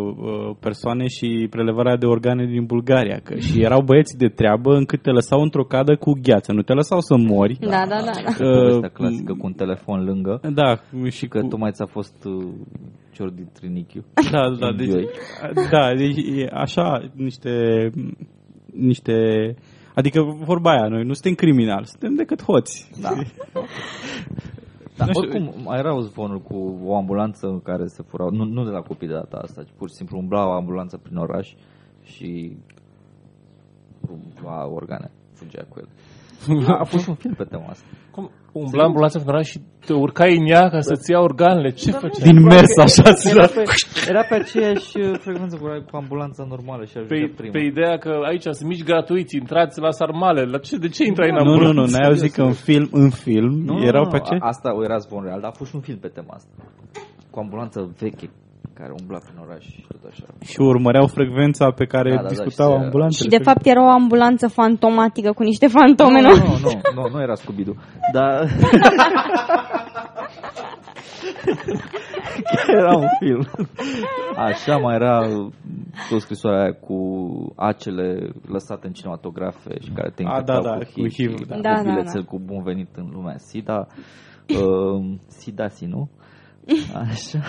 persoane și prelevarea de organe din Bulgaria. Că și erau băieți de treabă încât te lăsau într-o cadă cu gheață. Nu te lăsau să mori. Da, da, da. da. Povestea Uh, clasică cu un telefon lângă Da, și că cu, tocmai ți-a fost uh, cior din trinichiu. [LAUGHS] Da, da, În deci, vioi. da, deci e așa niște, niște, adică vorba aia, noi nu suntem criminali, suntem decât hoți. Da. [LAUGHS] Dar Nu știu. oricum, mai erau zvonuri cu o ambulanță în care se furau, nu, nu de la copii de data asta, ci pur și simplu umbla o ambulanță prin oraș și lua organe, fugea cu el. [LAUGHS] A fost un film pe tema asta. Cum umbla ambulanța în oraș și te urcai în ea ca să-ți ia organele? Ce făceai? Din mers așa, Era pe, era pe aceeași uh, frecvență cu, cu ambulanța normală și ajungea Pe, prima. pe ideea că aici sunt mici gratuiți, intrați la sarmale. La ce, de ce intrai în Nu, nu, ambulanță? nu, n-ai auzit că în film, în film Nu, erau nu, pe nu, ce? Asta era zvon real, dar a fost și un film pe tema asta. Cu ambulanță veche, care umbla prin oraș și tot așa. Și urmăreau frecvența pe care Da, da, da, discutau și se- ambulantele. Și de fapt era o ambulanță fantomatică cu niște fantome, nu? nu, nu, nu, nu, nu era scooby Dar... [LAUGHS] Chiar era un film. Așa mai era tot scrisoarea aia cu acele lăsate în cinematografe și care te A, infectau da, da, cu cu HIV, HIV, și da. cu Da, da, bilețel da. cu bun venit în lumea SIDA. [LAUGHS] Uh, SIDA-si, nu? Așa.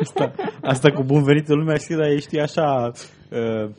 Asta, asta cu bun venit în lumea SIDA ești așa uh,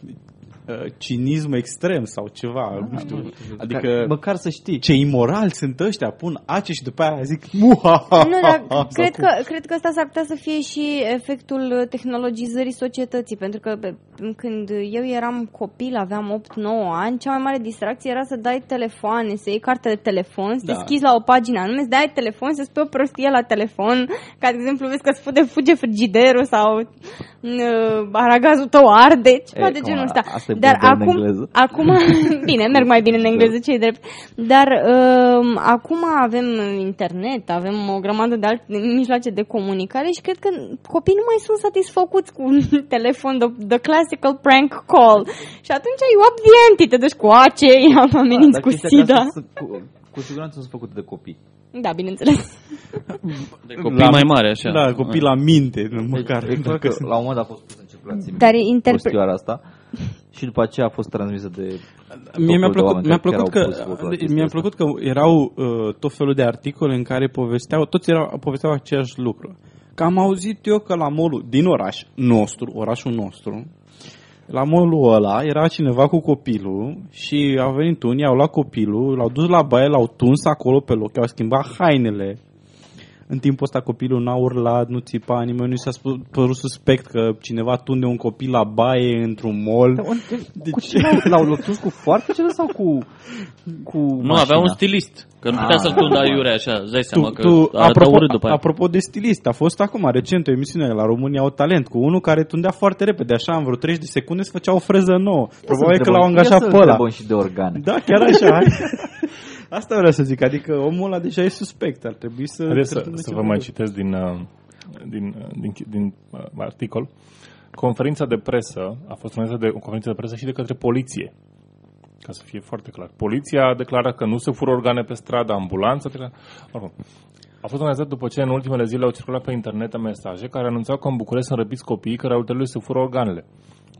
uh, cinism extrem sau ceva, nu știu. Adică Măcar, măcar să știi. ce imorali sunt ăștia, pun ace și după aia zic muha Nu, dar [LAUGHS] cred că, cred că ăsta s-ar putea să fie și efectul tehnologizării societății, pentru că pe- când eu eram copil, aveam 8-9 ani, cea mai mare distracție era să dai telefoane, să iei carte de telefon, să Da. te schizi la o pagină anume, să dai telefon, să spui o prostie la telefon, ca de exemplu vezi că îți fuge, fuge frigiderul sau uh, aragazul tău arde, ceva E, de cum, genul ăsta. asta e Dar bun în acum, engleză. acum, [LAUGHS] bine, merg mai bine în engleză, ce drept. Dar um, acum avem internet, avem o grămadă de alte mijloace de comunicare și cred că copiii nu mai sunt satisfăcuți cu un [LAUGHS] telefon, the, the classical prank call. Și atunci you up the ante, te duci cu ace, [LAUGHS] am ameninți Dar cu chestia că SIDA. astea sunt Cu, cu siguranță sunt făcute de copii. Da, bineînțeles. De copii mai mari, așa. Da, copii la minte, măcar. E clar dacă că sunt- la un moment dat a fost pus în circulație Dar interpre- prostioara asta și după aceea a fost transmisă de Mie mi-a tot felul de plăcut, oameni mi-a care plăcut, chiar că, au pus votul la chestia mi-a asta. plăcut că erau uh, tot felul de articole în care povesteau, toți erau, povesteau același lucru. Că am auzit eu că la molul din oraș nostru, orașul nostru, la molul ăla era cineva cu copilul și au venit unii, au luat copilul, l-au dus la baie, l-au tuns acolo pe loc, i-au schimbat hainele. În timpul ăsta copilul n-a urlat, nu țipa, nimeni nu s-a spus, părut suspect că cineva tunde un copil la baie într-un mall. De cu ce l-au, l-au lotus cu foarfecele sau cu, cu Nu, mașina? avea un stilist. Că nu putea Ah. să-l tundă aiurea așa. Îți dai Tu, seama că tu, arăta apropo, urât după aia. apropo de stilist, a fost acum recent o emisiune la România au talent cu unul care tundea foarte repede, așa în vreo 30 de secunde se făcea o freză nouă. Probabil că l-au angajat pe ăla. și de organe. Da, chiar așa. [LAUGHS] Asta vreau să zic, adică omul ăla deja e suspect, ar trebui să... Haideți să, trebuie să să vă mai citesc din, uh, din, uh, din, din uh, articol. Conferința de presă a fost organizată de o conferință de presă și de către poliție. Ca să fie foarte clar. Poliția a declarat că nu se fură organe pe stradă, ambulanța, declara... Oricum, a fost organizat după ce în ultimele zile au circulat pe internet mesaje care anunțau că în București sunt răpiți copiii care ulterior se fură organele.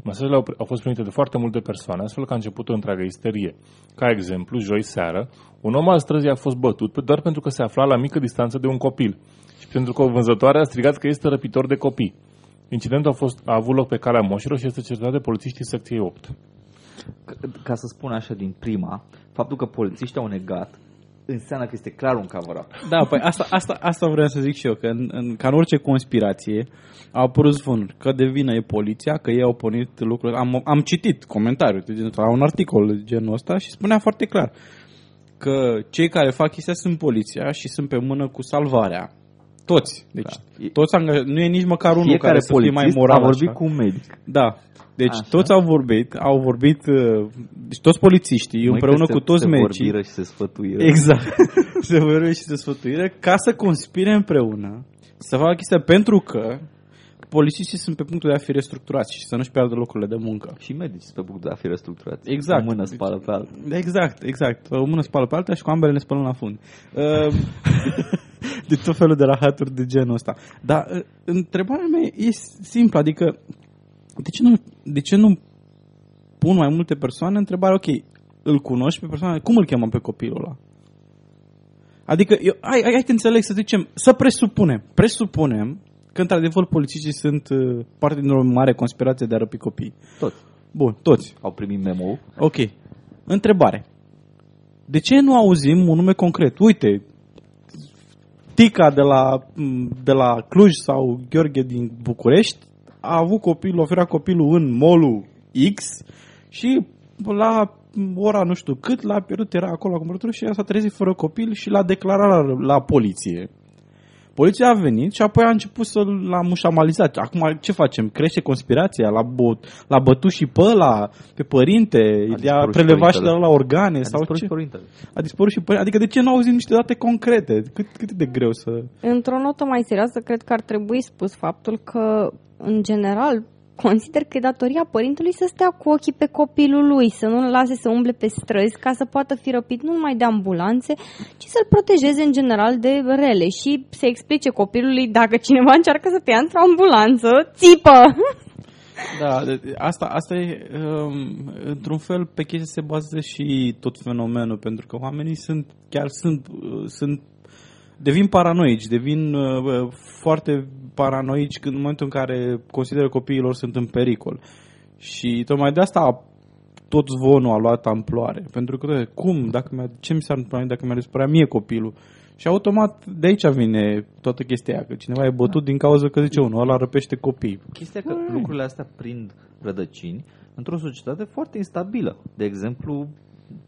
Mesajele au, au fost primite de foarte multe persoane, astfel că a început o întreagă isterie. Ca exemplu, joi seară, un om al străzii a fost bătut pe- doar pentru că se afla la mică distanță de un copil și pentru că o vânzătoare a strigat că este răpitor de copii. Incidentul a, fost, a avut loc pe calea Moșilor și este cercetat de polițiștii secției 8. Ca să spun așa din prima, faptul că polițiștii au negat înseamnă că este clar un cover Da, păi asta, asta, asta vreau să zic și eu, că în, în, ca în orice conspirație au apărut zvonuri că de vină e poliția, că ei au pornit lucruri. Am, am citit comentariul de genul ăsta, la un articol de genul ăsta și spunea foarte clar că cei care fac chestia sunt poliția și sunt pe mână cu salvarea. Toți. Deci Da. toți angajați. Nu e nici măcar unul Fiecare care să fie mai polițist moral. a vorbit așa. cu un medic. Da. Deci Așa. toți au vorbit, au vorbit, uh, deci toți polițiștii Măi, împreună că cu se- toți se medicii. vorbiră și se sfătuiră. Exact. [LAUGHS] se vorbesc și se sfătuire ca să conspire împreună, să facă chestia pentru că polițiștii sunt pe punctul de a fi restructurați și să nu-și piardă locurile de muncă. Și medicii sunt pe punct de a fi restructurați. Exact. O mână spală pe alta. Exact, exact. O mână spală pe alta și cu ambele ne spălăm la fund. Uh, [LAUGHS] [LAUGHS] de tot felul de rahaturi de genul ăsta. Dar uh, întrebarea mea e simplă, adică de ce nu, de ce nu pun mai multe persoane întrebarea, ok, îl cunoști pe persoană, cum îl chemăm pe copilul ăla? Adică, eu, hai, hai, hai să înțeleg, să zicem, să presupunem, presupunem că într-adevăr polițiștii sunt uh, parte din o mare conspirație de a răpi copii. Toți Bun, toți. au primit memo Ok. Întrebare. De ce nu auzim un nume concret? Uite, Tica de la, de la Cluj sau Gheorghe din București a avut copilul, oferea copilul în molul X și la ora nu știu cât l-a pierdut, era acolo la cumpărătură și s-a trezit fără copil și l-a declarat la, la poliție. Poliția a venit și apoi a început să l-a mușamalizat. Acum ce facem? Crește conspirația? L-a, bot, l-a bătut și pe ăla, pe părinte, a i-a prelevat și de la organe A sau dispărut ce? și părintele. A dispărut și părinte. Adică de ce nu auzim niște date concrete? Cât, cât e de greu să... Într-o notă mai serioasă, cred că ar trebui spus faptul că, în general, consider că e datoria părintelui să stea cu ochii pe copilul lui, să nu-l lase să umble pe străzi ca să poată fi răpit nu numai de ambulanțe, ci să-l protejeze în general de rele și să explice copilului dacă cineva încearcă să te ia într-o ambulanță, țipă! Da, de- asta, asta e, um, într-un fel, pe chestia se bazează și tot fenomenul, pentru că oamenii sunt, chiar sunt, uh, sunt devin paranoici, devin uh, foarte paranoici când în momentul în care consideră copiilor sunt în pericol. Și tocmai de asta tot zvonul a luat amploare. Pentru că, "Doamne, cum, dacă mi-a, ce mi s-ar întâmpla mie dacă mi-ar dispărea mie copilul? Și automat de aici vine toată chestia aia, că cineva e bătut din cauza că zice unul, ăla răpește copii. Chestia că lucrurile astea prind rădăcini într-o societate foarte instabilă. De exemplu,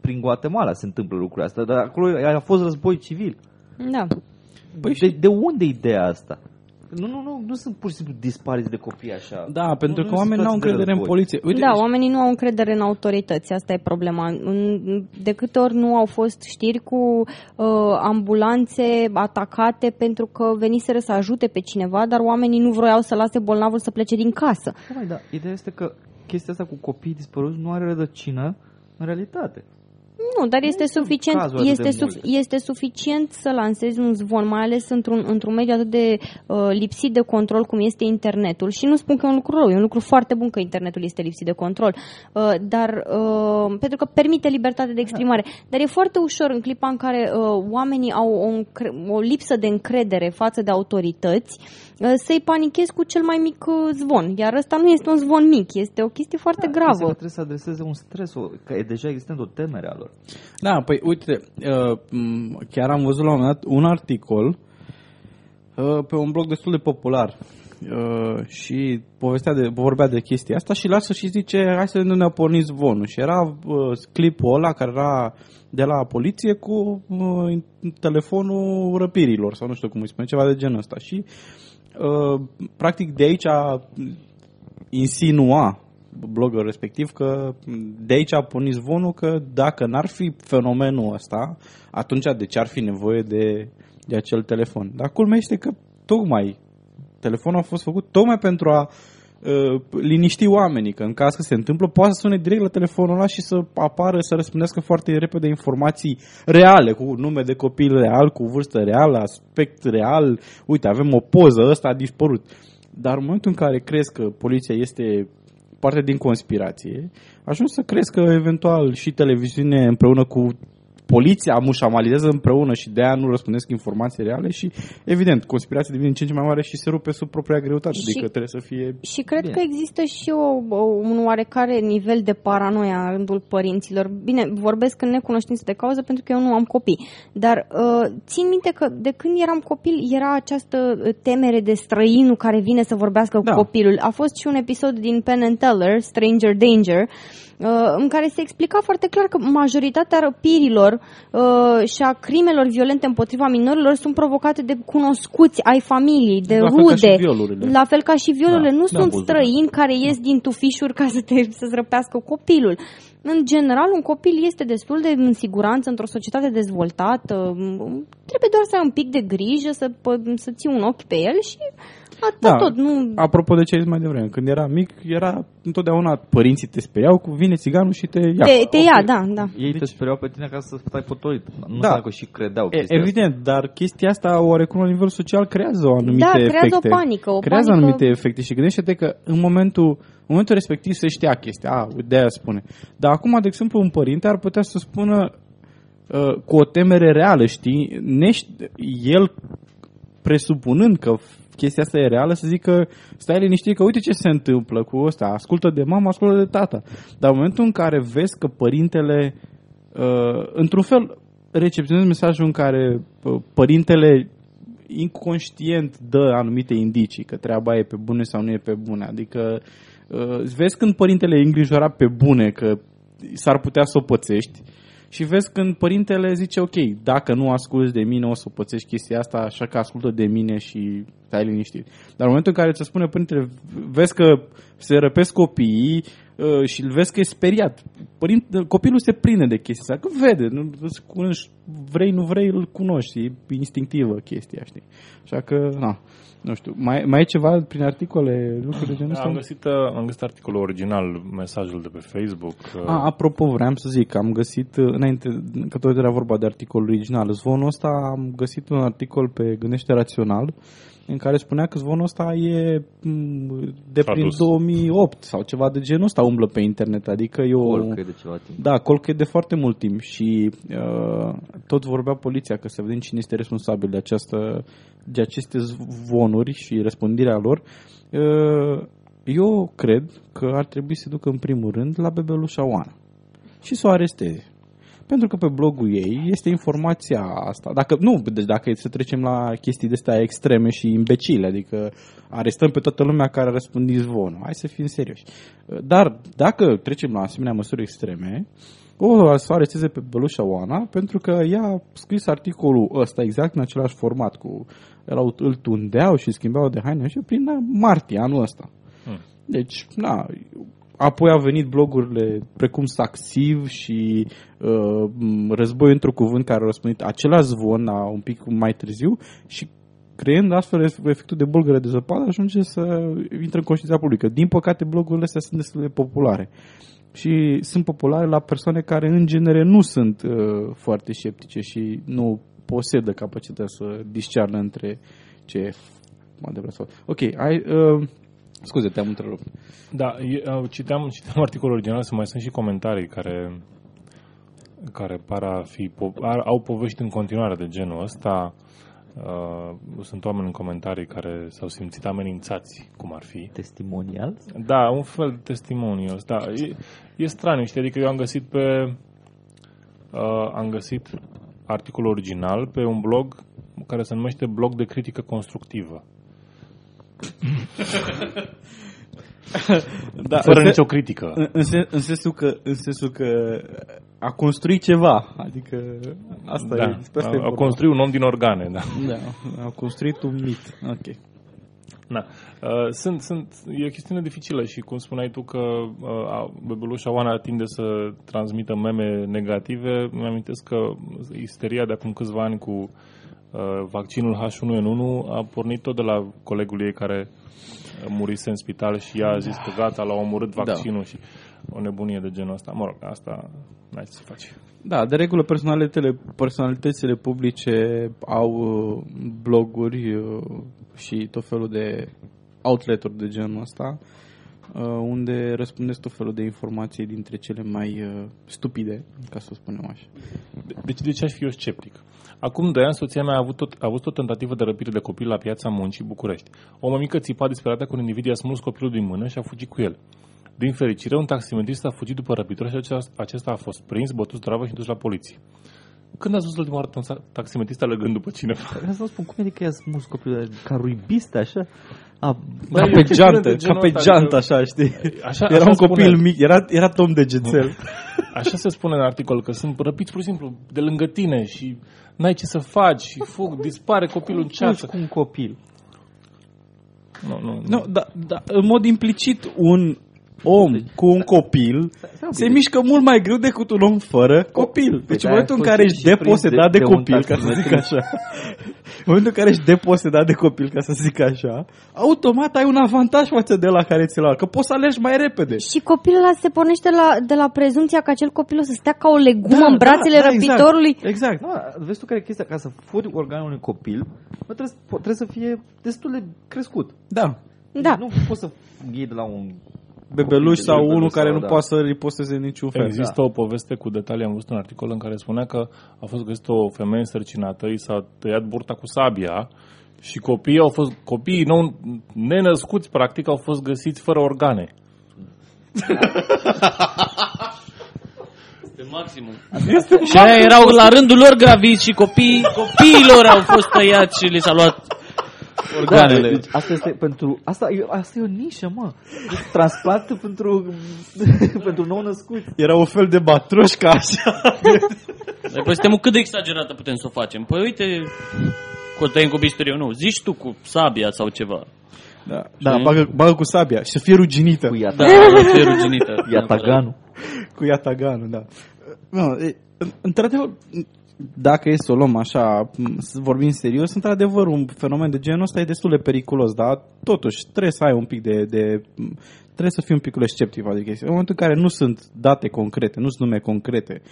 prin Guatemala se întâmplă lucrurile astea, dar acolo a fost război civil. Da. Păi de, de unde ideea asta? Nu, nu, nu, nu sunt pur și simplu dispariți de copii așa. Da, pentru Nu- că nu oamenii nu au situații de încredere în război. poliție. Uite, da, oamenii nu au încredere în autorități, asta e problema. În- De câte ori nu au fost știri cu uh, ambulanțe atacate pentru că veniseră să ajute pe cineva, dar oamenii nu vroiau să lase bolnavul să plece din casă. Da, mai, da. Ideea este că chestia asta cu copiii dispăruți nu are rădăcină în realitate. Nu, dar este sunt suficient, cazuri atât este, de suf, multe. este suficient să lansezi un zvon, mai ales într-un, într-un mediu atât de uh, lipsit de control cum este internetul. Și nu spun că e un lucru rău, e un lucru foarte bun că internetul este lipsit de control, uh, dar uh, pentru că permite libertate de exprimare. Dar e foarte ușor în clipa în care uh, oamenii au o, încre- o lipsă de încredere față de autorități uh, să-i panichezi cu cel mai mic uh, zvon. Iar ăsta nu este un zvon mic, este o chestie foarte Chestia gravă. că trebuie să adreseze un stres, o, că e deja existent o temere a lor. Da, păi uite, uh, m, chiar am văzut la un moment dat un articol uh, pe un blog destul de popular uh, și povestea de, vorbea de chestia asta și lasă și zice hai să nu ne-a pornit zvonul și era uh, clipul ăla care era de la poliție cu uh, telefonul răpirilor sau nu știu cum îi spune, ceva de genul ăsta și uh, practic de aici insinua bloggerul respectiv că de aici a pornit zvonul că dacă n-ar fi fenomenul ăsta, atunci de ce ar fi nevoie de, de acel telefon? Dar culmea este că tocmai telefonul a fost făcut tocmai pentru a uh, liniști oamenii, că în caz că se întâmplă, poate să sune direct la telefonul ăla și să apară, să răspundească foarte repede informații reale, cu nume de copil real, cu vârstă reală, aspect real, uite, avem o poză, ăsta a dispărut. Dar în momentul în care crezi că poliția este parte din conspirație, ajungi să crezi că eventual și televiziune împreună cu poliția mușamalizează împreună și de aia nu răspundesc informații reale și, evident, conspirația devine în ce în ce mai mare și se rupe sub propria greutate, Și- adică trebuie să fie... Și cred Bine. că există și o, o, un oarecare nivel de paranoia în rândul părinților. Bine, vorbesc în necunoștință de cauză pentru că eu nu am copii. Dar uh, țin minte că de când eram copil era această uh, temere de străinul care vine să vorbească Da. cu copilul. A fost și un episod din Penn and Teller, Stranger Danger, uh, în care se explica foarte clar că majoritatea răpirilor uh, și a crimelor violente împotriva minorilor sunt provocate de cunoscuți ai familiei, de La fel ca și rude. violurile. La fel ca și violurile. Da, nu da, sunt văzut. străini care ies din tufișuri ca să te, să-ți răpească copilul. În general, un copil este destul de în siguranță într-o societate dezvoltată. Trebuie doar să ai un pic de grijă, să, pă- să ții un ochi pe el și atât Da. tot. Nu... Apropo de ce ai zis mai devreme, când era mic, era întotdeauna părinții te speriau cu vine țiganul și te ia. Te, te ia, da, da. Ei te speriau pe tine ca să stai potolit. Nu Deci- Da. da. că și credeau E, chestia asta. evident, dar chestia asta oarecum la nivel social creează o anumite Da, creează efecte. o panică, o creează panică- anumite efecte și gândește-te că în momentul, în momentul respectiv se știa chestia, a, uite, de aia spune. Dar acum, de exemplu, un părinte ar putea să spună uh, cu o temere reală, știi, nești, el presupunând că chestia asta e reală, să zică, stai liniștit că uite ce se întâmplă cu ăsta, ascultă de mama, ascultă de tata. Dar în momentul în care vezi că părintele, uh, într-un fel, recepționezi mesajul în care uh, părintele inconștient dă anumite indicii că treaba e pe bune sau nu e pe bune. Adică uh, vezi când părintele e îngrijorat pe bune că s-ar putea să o pățești Și vezi când părintele zice, ok, dacă nu asculți de mine o să pățești chestia asta, așa că ascultă de mine și stai liniștit. Dar în momentul în care ți spune părintele, vezi că se răpesc copiii uh, și îl vezi că e speriat. Părinte, copilul se prinde de chestia asta, că vede, nu, îți cunoști, vrei, nu vrei, îl cunoști, e instinctivă chestia, știi? Așa că, na, nu știu, mai, mai e ceva prin articole, lucruri de genul ăsta? Am găsit, uh, am găsit articolul original, mesajul de pe Facebook. uh, A, apropo, vreau să zic, am găsit, uh, înainte, că tot era vorba de articolul original, zvonul ăsta, am găsit un articol pe Gândește Rațional, în care spunea că zvonul ăsta e m, de prin Tradus. 2008 sau ceva de genul ăsta umblă pe internet, adică e o... Colcă de ceva timp. Da, colcă e de foarte mult timp și uh, tot vorbea poliția că să vedem cine este responsabil de, această, de aceste zvonuri și răspândirea lor. Uh, eu cred că ar trebui să se ducă în primul rând la bebelușa Oana și să o aresteze. Pentru că pe blogul ei este informația asta. Dacă, nu, deci dacă e să trecem la chestii de astea extreme și imbecile, adică arestăm pe toată lumea care a răspândit zvonul. Hai să fim serioși. Dar dacă trecem la asemenea măsuri extreme, o să o aresteze pe Belușa Oana pentru că ea a scris articolul ăsta exact în același format cu erau, îl tundeau și schimbau de haine și prin martie anul ăsta. Hmm. Deci, na, apoi au venit blogurile precum Saxiv și uh, m, Război într-un cuvânt care au răspundit același zvon la un pic mai târziu și creând astfel efectul de bulgăre de zăpadă ajunge să intre în conștiința publică. Din păcate, blogurile astea sunt destul de populare și sunt populare la persoane care în genere nu sunt uh, foarte sceptice și nu posedă capacitatea să discearnă între ce adevărat sau... Ok, ai, uh, scuze, te-am întrerupt. Da, e, uh, citeam, citeam articolul original, să mai sunt și comentarii care care par a fi, po- ar, au povești în continuare de genul ăsta. Uh, sunt oameni în comentarii care s-au simțit amenințați, cum ar fi. Testimonial? Da, un fel de testimoniu. Da, e, e straniu, știi? Adică eu am găsit pe... Uh, am găsit articolul original pe un blog care se numește Blog de critică constructivă. [LAUGHS] Da, Fără în, nicio critică. în, în, sen- în, sensul că, în sensul că a construit ceva, adică asta da, e, despre asta e a, a vorba. construit un om din organe, da. Da, a construit un mit. Ok. Na. Uh, sunt, sunt, e o chestiune dificilă și cum spuneai tu că uh, a- bebelușa Oana tinde să transmită meme negative, mi-amintesc că isteria de acum câțiva ani cu uh, vaccinul H1N1 a pornit tot de la colegul ei care uh, murise în spital și ea a zis că gata, l-a omorât vaccinul și o nebunie de genul ăsta. Mă rog, asta n-ai ce să faci. Da, de regulă personalitățile, personalitățile publice au uh, bloguri uh, și tot felul de outleturi de genul ăsta uh, unde răspundesc tot felul de informații dintre cele mai uh, stupide, ca să o spunem așa. De- Deci de ce aș fi eu sceptic? Acum doi ani soția mea a avut, tot, a avut o tentativă de răpire de copil la piața muncii București. O mămică țipa disperată cu un individ i-a smuls copilul din mână și a fugit cu el. Din fericire, un taximetrist a fugit după răpitor și acesta, acesta a fost prins, bătut zdravă și dus la poliție. Când ați văzut ultima oară un sa- taximetrist alergând după cineva? Vreau să vă spun, cum e că i-a smus copilul ca ruibist, așa? A, Da, ca e o pe chestiune geantă, de ca genul pe ăsta, geantă, adică- așa, știi? Așa, Era așa un copil spune. mic, era, era Tom Degețel. Așa se spune în articol, că sunt răpiți pur și simplu de lângă tine și n-ai ce să faci și fug, dispare copilul în Fugi ceață. cu un copil. Nu, nu, Nu, da, da, în mod implicit, un om cu un copil se bine. mișcă mult mai greu decât un om fără copil. Deci în de-aia momentul în ai care fost ești și prins deposedat de- de, de un copil, ca să zic taximetrist. așa, în momentul în care ești deposedat de copil, ca să zic așa, automat ai un avantaj față de la care ți-l că poți să alegi mai repede. Și copilul ăla se pornește la, de la prezumția că acel copil o să stea ca o legumă în brațele răpitorului. Exact. exact. Nu, vezi tu care e chestia? Ca să furi organul unui copil, bă, trebuie, să- trebuie să fie destul de crescut. Da. Da. Nu poți să iei de la un... Bebeluș copil, sau bebeluș unul care sau, nu da. poate să riposteze în niciun fel. Există o poveste cu detalii, am văzut un articol în care spunea că a fost găsită o femeie însărcinată, i s-a tăiat burta cu sabia și copiii au fost, copiii nou, nenăscuți practic au fost găsiți fără organe. Este maximum. și aia erau la rândul lor gravizi și copiii, copiilor au fost tăiați și li s-a luat organele. Da, deci asta este pentru... Asta e, asta e o nișă, mă. Deci Transplant pentru, [LAUGHS] pentru nou născut. Era un fel de batroșca așa. Păi suntem cât de exagerată putem să o facem? Păi uite, cu o tăiem cu bisturiu, nu. Zici tu cu sabia sau ceva. Da, da bagă, bagă cu sabia și să fie ruginită. Cu Da, iata, o fie ruginită. iataganul. Cu iataganul, da. Nu, e, în- într-adevăr, dacă e să o luăm așa, m, să vorbim serios, într-adevăr, un fenomen de genul ăsta e destul de periculos, dar totuși trebuie să ai un pic de... de m, trebuie să fii un pic sceptic față de chestii. În momentul în care nu sunt date concrete, nu sunt nume concrete,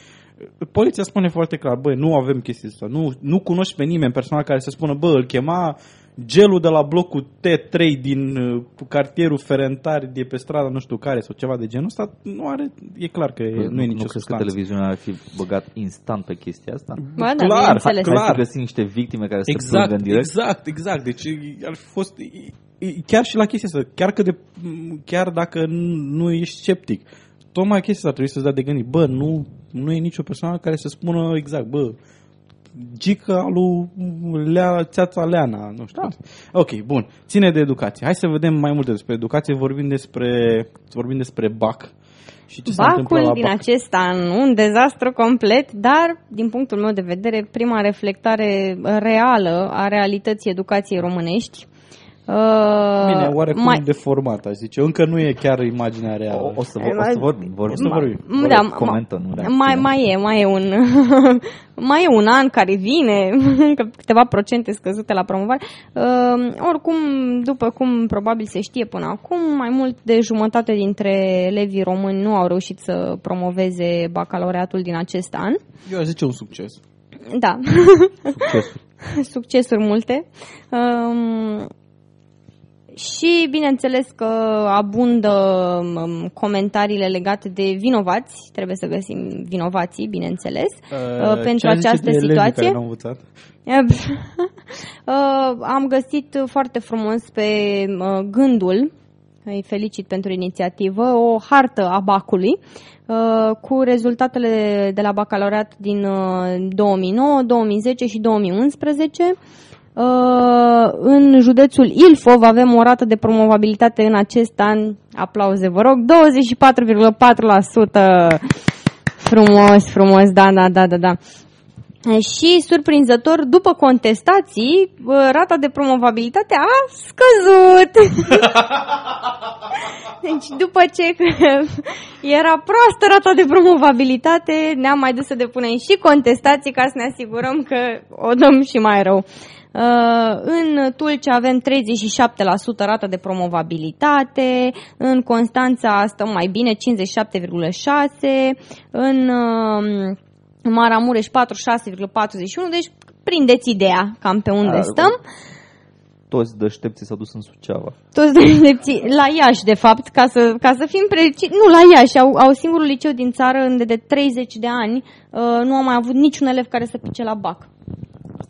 poliția spune foarte clar, băi, nu avem chestii astea, nu, nu cunoști pe nimeni personal care să spună, bă, îl chema gelul de la blocul T3 din uh, cartierul Ferentari de pe strada nu știu care sau ceva de genul ăsta, nu are, e clar că e, nu, e nu nicio crezi că substanță. televiziunea ar fi băgat instant pe chestia asta? Ba da, Clar, bineînțeles. clar. Hai să găsim niște victime care să Exact, plângă în direct. exact, exact. Deci ar fi fost e- e- chiar și la chestia asta, chiar, că de, chiar dacă nu ești sceptic, tocmai chestia asta trebuie să-ți dea de gândit. Bă, nu, nu e nicio persoană care să spună exact, bă, gica lui Lea, țeața Leana, nu știu. Da. Ok, bun. Ține de educație. Hai să vedem mai multe despre educație. Vorbim despre, vorbim despre BAC. Și ce se întâmplă Bacul la din BAC. acest an, un dezastru complet, dar, din punctul meu de vedere, prima reflectare reală a realității educației românești. Uh, Bine, oarecum mai, mai... deformat, aș zice. Încă nu e chiar imaginea reală. O, o, să, vor, o să vorbim, vorbim. O să vorbim. M- da, Comentăm, nu mai, mai e, mai e un [LAUGHS] mai e un an care vine, [LAUGHS] încă câteva procente scăzute la promovare. Uh, oricum, după cum probabil se știe până acum, mai mult de jumătate dintre elevii români nu au reușit să promoveze bacalaureatul din acest an. Eu aș zice un succes. Da, Succesul. [LAUGHS] succesuri multe. Um, și bineînțeles că abundă um, comentariile legate de vinovați, trebuie să găsim vinovații, bineînțeles, uh, pentru ce ar zice această de elevii situație. Care n-au învățat? [LAUGHS] Uh, am găsit foarte frumos pe uh, gândul, îi felicit pentru inițiativă, o hartă a bacului uh, cu rezultatele de la bacalaureat din uh, 2009, 2010 și 2011. Uh, în județul Ilfov avem o rată de promovabilitate în acest an, aplauze vă rog, 24,4%. Frumos, frumos, da, da, da, da, da. Și, surprinzător, după contestații, uh, rata de promovabilitate a scăzut. [LAUGHS] deci, după ce era proastă rata de promovabilitate, ne-am mai dus să depunem și contestații ca să ne asigurăm că o dăm și mai rău. Uh, în Tulcea avem 37% rată de promovabilitate, în Constanța stăm mai bine, 57,6%, în uh, Maramureș 46,41, deci prindeți ideea cam pe unde Da, stăm. Toți deștepții s-au dus în Suceava. Toți deștepții, la Iași, de fapt, ca să, ca să fim preciși. Nu, la Iași, au, au singurul liceu din țară unde de 30 de ani uh, nu a mai avut niciun elev care să pice la BAC.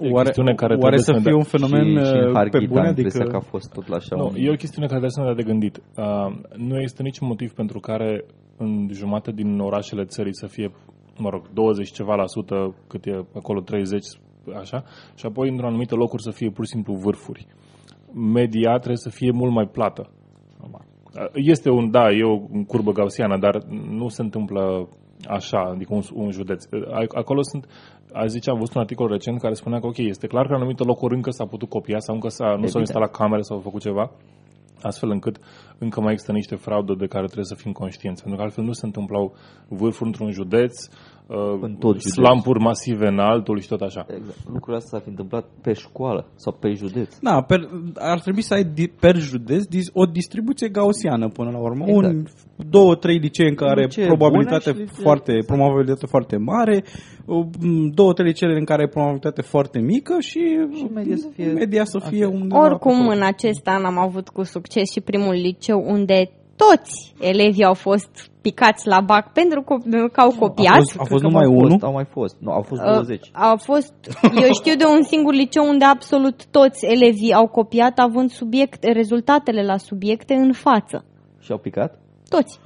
E o Oare, chestiune care oare trebuie să să ne fie dea- un fenomen și, și în uh, pe Harghita bune? am impresia Adică... că a fost tot la așa Nu, un... e o chestiune care trebuie să ne dea de gândit. Uh, nu există niciun motiv pentru care în jumătate din orașele țării să fie, mă rog, 20 ceva la sută, cât e acolo 30, așa, și apoi într-un anumite locuri să fie pur și simplu vârfuri. Media trebuie să fie mult mai plată. Uh, Este un, da, e o curbă gaussiană, dar nu se întâmplă așa, adică un, un județ. A- Acolo sunt, a zice, am văzut un articol recent care spunea că, ok, este clar că în anumite locuri încă s-a putut copia sau încă s-a, nu s-au Evident. instalat camere sau făcut ceva, astfel încât încă mai există niște fraudă de care trebuie să fim conștienți. Pentru că altfel nu se întâmplau vârfuri într-un județ, uh, În tot județul. slampuri masive în altul și tot așa. Exact. Lucrul ăsta s-a fi întâmplat pe școală sau pe județ. Da, per, ar trebui să ai di, per județ dis, o distribuție gaussiană până la urmă. Exact. Un, două, trei licee în care Licee probabilitate bune și licee- foarte, exact. probabilitate foarte mare, o, m, două, trei licee în care ai probabilitate foarte mică și, Și media să fie- media să fie Ok. undeva Oricum, acolo. în acest an am avut cu succes și primul liceu unde toți elevii au fost picați la BAC pentru că, că au copiat. A fost, a fost Cred că numai au unul. Fost, au mai fost. Nu, au fost Uh, 20. Au fost, eu știu de un singur liceu unde absolut toți elevii au copiat având subiect, rezultatele la subiecte în față. Și au picat? Toți.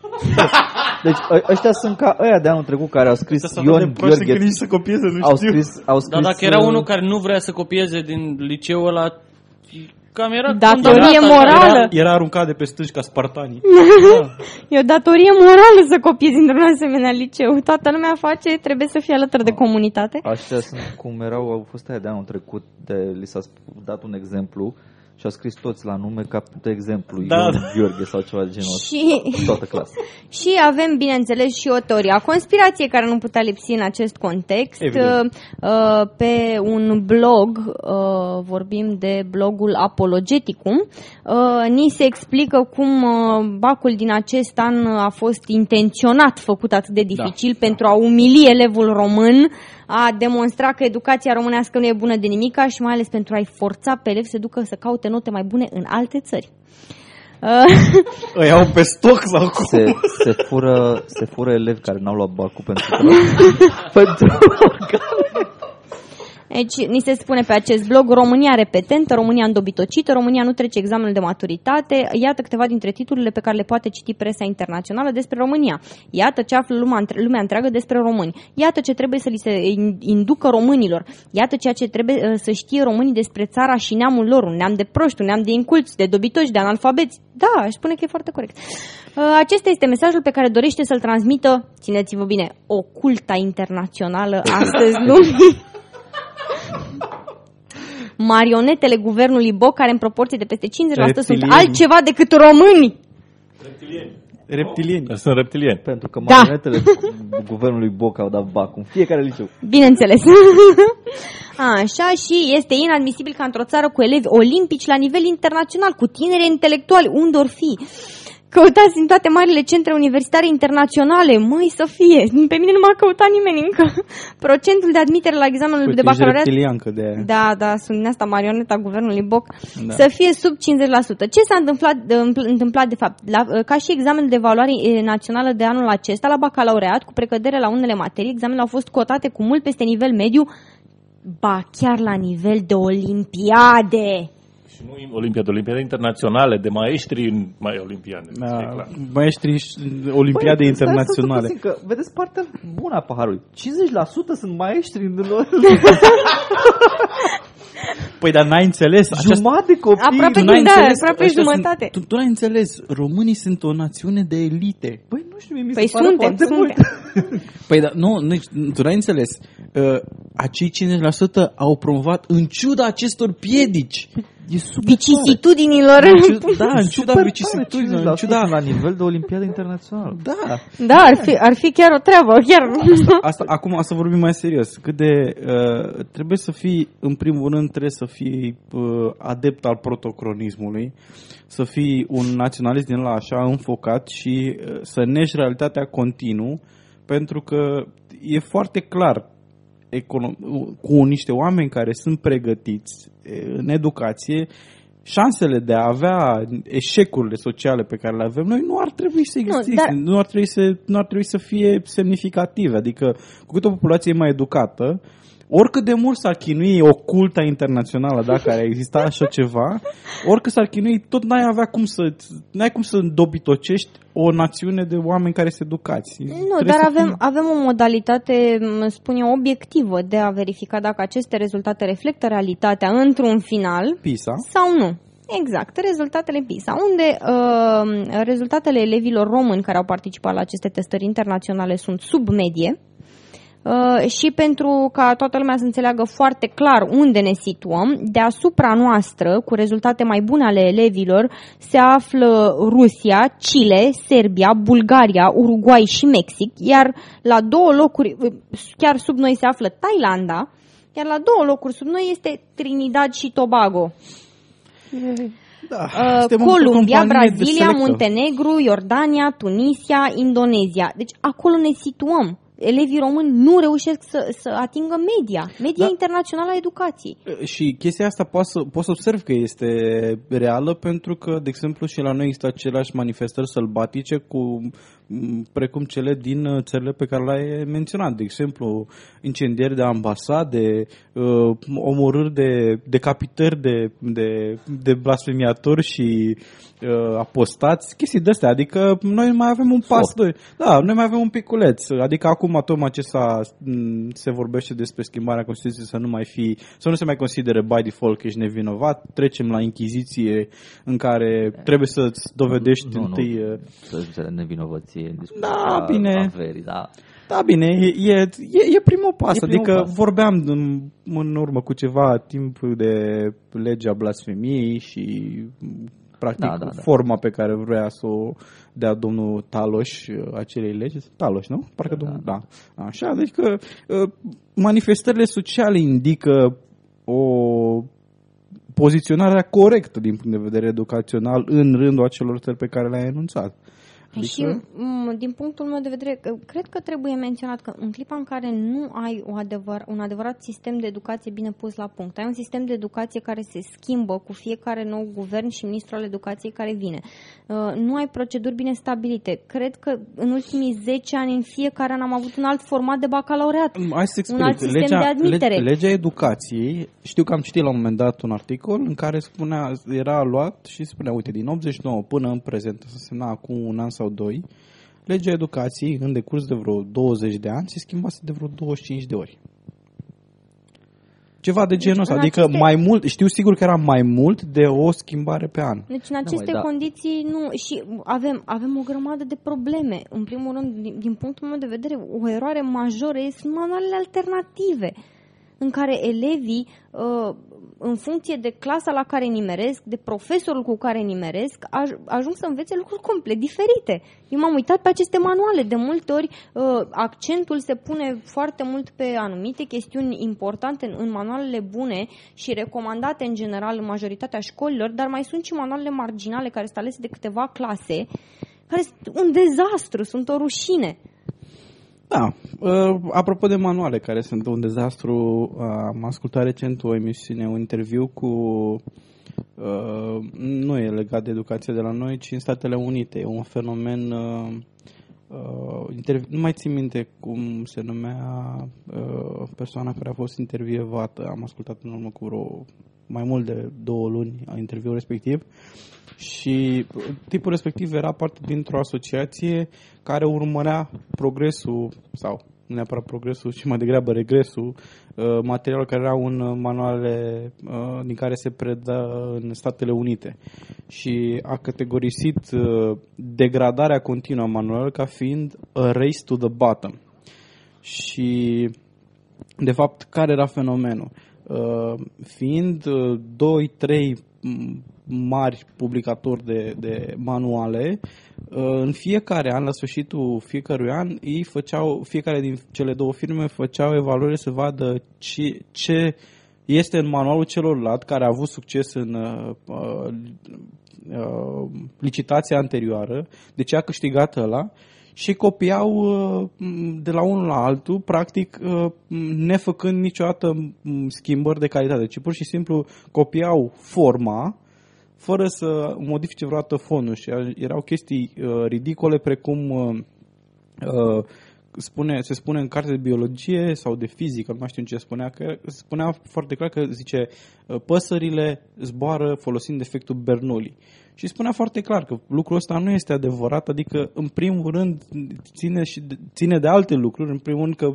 [LAUGHS] Deci ă- ăștia sunt ca ăia de anul trecut care au scris Ion Gheorghe. să copieze, nu Au scris, au scris Dar dacă era uh, unul care nu vrea să copieze din liceul ăla, cam era Datorie condamnat așa. morală. Era, era aruncat de pe stânci ca spartanii. [LAUGHS] E o datorie morală să copiezi într-un asemenea liceu. Toată lumea face, trebuie să fie alături de comunitate. Așa sunt cum erau, au fost aia de anul trecut, de, li s-a sp- dat un exemplu și au scris toți la nume ca de exemplu, Da, Ion da. Gheorghe sau ceva de genul ăsta. Și, Toată clasa. [LAUGHS] și avem, bineînțeles, și o teorie a conspirației care nu putea lipsi în acest context. Evident. Uh, Pe un blog, uh, vorbim de blogul Apologeticum, uh, ni se explică cum uh, bacul din acest an a fost intenționat făcut atât de dificil pentru a umili elevul român, a demonstra că educația românească nu e bună de nimica și mai ales pentru a-i forța pe elevi să ducă să caute note mai bune în alte țări. Uh, Îi au pe stoc sau cum? Se, se, fură, se fură elevi care n-au luat bacul pentru că [LAUGHS] [LAUGHS] pentru Deci, ni se spune pe acest blog, România repetentă, România îndobitocită, România nu trece examenul de maturitate. Iată câteva dintre titlurile pe care le poate citi presa internațională despre România. Iată ce află lumea, între- lumea întreagă despre români. Iată ce trebuie să li se in- inducă românilor. Iată ceea ce trebuie uh, să știe românii despre țara și neamul lor. Un neam de proști, un neam de inculți, de dobitoci, de analfabeți. Da, aș spune că e foarte corect. Uh, Acesta este mesajul pe care dorește să-l transmită, țineți-vă bine, oculta internațională astăzi lumii. [LAUGHS] marionetele guvernului Boc, care în proporție de peste 50% sunt Reptilieni. altceva decât români. Reptilieni. Sunt reptilieni. pentru că Da. marionetele [LAUGHS] guvernului Boc au dat bacul în fiecare liceu. Bineînțeles. [LAUGHS] Așa și este inadmisibil ca într-o țară cu elevi olimpici la nivel internațional, cu tineri intelectuali, unde or fi. Căutați în toate marile centre universitare internaționale, măi să fie. Pe mine nu m-a căutat nimeni încă. [LAUGHS] Procentul de admitere la examenul Uite, de ești bacalaureat reptiliancă de aia. Da, da, sunt din asta marioneta guvernului Boc, Da. da. să fie sub 50%. Ce s-a întâmplat de, întâmplat de fapt? La, ca și examenul de evaluare eh, națională de anul acesta, la bacalaureat, cu precădere la unele materii, examenele au fost cotate cu mult peste nivel mediu, ba chiar la nivel de olimpiade. Și nu olimpiade, olimpiade internaționale, de maestri în mai olimpiade. Da, e clar. maestri și olimpiade Băi, internaționale. stai să puțin, Că, vedeți partea bună a paharului. 50% sunt maestri în lor. [LAUGHS] Păi, dar n-ai înțeles? Această... Jumătate de copii. Aproape Tu n-ai din da, înțeles? aproape Ăștia jumătate. Sunt, tu, tu n-ai înțeles. Românii sunt o națiune de elite. Băi, nu știu, mie mi Păi se pare suntem, foarte suntem. mult. [LAUGHS] Păi, dar nu, nu, tu n-ai înțeles. Uh, acei 50% au promovat în ciuda acestor piedici. E super Vicisitudinilor. În ciuda, da, în [LAUGHS] ciuda Super vicisitudinilor, tare, în ciuda... 50% la nivel de olimpiadă internațională. Da. Da, ar fi, ar fi chiar o treabă, chiar. Asta, acum să vorbim mai serios. Cât de uh, trebuie să fii, în primul rând, trebuie să fii uh, adept al protocronismului, să fii un naționalist din la așa înfocat și uh, să nești realitatea continuu, pentru că e foarte clar econom- cu niște oameni care sunt pregătiți eh, în educație, șansele de a avea eșecurile sociale pe care le avem noi nu ar trebui să existe, dar- nu, ar trebui să, nu ar trebui să fie semnificative. Adică, cu cât o populație e mai educată, oricât de mult s-ar chinui oculta internațională, dacă ar exista așa ceva, oricât s-ar chinui, tot n-ai avea cum să, n-ai cum să dobitocești o națiune de oameni care sunt educați. Nu, Trebuie dar să avem, fii- avem o modalitate, m, spun eu, obiectivă de a verifica dacă aceste rezultate reflectă realitatea într-un final PISA. sau nu. Exact, rezultatele PISA, unde uh, rezultatele elevilor români care au participat la aceste testări internaționale sunt sub medie uh, și pentru ca toată lumea să înțeleagă foarte clar unde ne situăm, deasupra noastră, cu rezultate mai bune ale elevilor, se află Rusia, Chile, Serbia, Bulgaria, Uruguay și Mexic, iar la două locuri, uh, chiar sub noi se află Thailanda, iar la două locuri sub noi este Trinidad și Tobago. Da, Uh, suntem într-o Columbia, companie de Brazilia, selectă. Muntenegru, Iordania, Tunisia, Indonezia. Deci acolo ne situăm. Elevii români nu reușesc să, să atingă media, media Da. internațională a educației. Și chestia asta poți să, poți să observ că este reală pentru că, de exemplu, și la noi există aceleași manifestări sălbatice cu m, precum cele din uh, țările pe care le-ai menționat. De exemplu, incendieri de ambasade, uh, omorâri de decapitări de, de, de blasfemiatori și uh, apostați, chestii de astea. Adică noi mai avem un pas doi. Da, noi mai avem un piculeț. Adică acum tocmai ce s-a, m, se vorbește despre schimbarea Constituției să nu mai fi, să nu se mai considere by default că ești nevinovat, trecem la inchiziție în care trebuie să-ți dovedești Nu, nu, întâi... uh, să zice nevinovăție în discuția Da, bine. averii, da. Da, bine, e, e, e, e primul pas. E primul adică pas. vorbeam în, în urmă cu ceva timp de legea blasfemiei și practic Da, da, da. forma pe care vrea să o dea domnul Taloș uh, acelei legi. Taloș, nu? Parcă Da, domnul, da. Așa, deci că uh, manifestările sociale indică o poziționarea corectă din punct de vedere educațional în rândul acelor țări pe care le-ai enunțat. Adică... Și m, din punctul meu de vedere, că- cred că trebuie menționat că în clipa în care nu ai o adevăr, un adevărat sistem de educație bine pus la punct, ai un sistem de educație care se schimbă cu fiecare nou guvern și ministru al educației care vine, uh, nu ai proceduri bine stabilite. Cred că în ultimii 10 ani, în fiecare an am avut un alt format de bacalaureat. Hai să explic. Un alt sistem de admitere. Lege, legea educației, știu că am citit la un moment dat un articol în care spunea, era luat și spunea, uite, din 89 până în prezent, să semna acum un an sau doi, legea educației, în decurs de vreo 20 de ani, se schimbase de vreo 25 de ori. Ceva de genul ăsta, în adică aceste- mai mult, știu sigur că era mai mult de o schimbare pe an. Deci în aceste măi, da. condiții nu și avem, avem o grămadă de probleme. În primul rând, din, din punctul meu de vedere, o eroare majoră sunt manualele alternative în care elevii, uh, în funcție de clasa la care nimeresc, de profesorul cu care nimeresc, aj- ajung să învețe lucruri complet diferite. Eu m-am uitat pe aceste manuale. De multe ori, uh, accentul se pune foarte mult pe anumite chestiuni importante în, în manualele bune și recomandate în general în majoritatea școlilor, dar mai sunt și manualele marginale care sunt alese de câteva clase, care sunt un dezastru, sunt o rușine. Da, uh, apropo de manuale care sunt un dezastru, uh, am ascultat recent o emisiune, un interviu cu, uh, nu e legat de educație de la noi, ci în Statele Unite, e un fenomen, uh, uh, interv- nu mai țin minte cum se numea uh, persoana care a fost intervievată, am ascultat în urmă cu vreo mai mult de două luni a interviul respectiv. Și tipul respectiv era parte dintr-o asociație care urmărea progresul sau nu neapărat progresul, ci mai degrabă regresul uh, materialul care erau în uh, manualele uh, din care se predă în Statele Unite și a categorisit uh, degradarea continuă a manualelor ca fiind a race to the bottom și de fapt, care era fenomenul? Uh, fiind uh, doi, trei m, mari publicatori de, de manuale, uh, în fiecare an, la sfârșitul fiecărui an, ei făceau, fiecare din cele două firme făceau evaluări să vadă ce, ce este în manualul celorlalți care a avut succes în uh, uh, uh, licitația anterioară, de ce a câștigat ăla și copiau uh, m, de la unul la altul, practic uh, m, nefăcând niciodată m, schimbări de calitate, ci pur și simplu copiau forma fără să modifice vreodată fondul și a- erau chestii uh, ridicole precum uh, uh, spune, se spune în carte de biologie sau de fizică, nu mai știu ce spunea, că spunea foarte clar că zice uh, păsările zboară folosind efectul Bernoulli. Și spunea foarte clar că lucrul ăsta nu este adevărat, adică în primul rând ține, și de, ține de alte lucruri, în primul rând că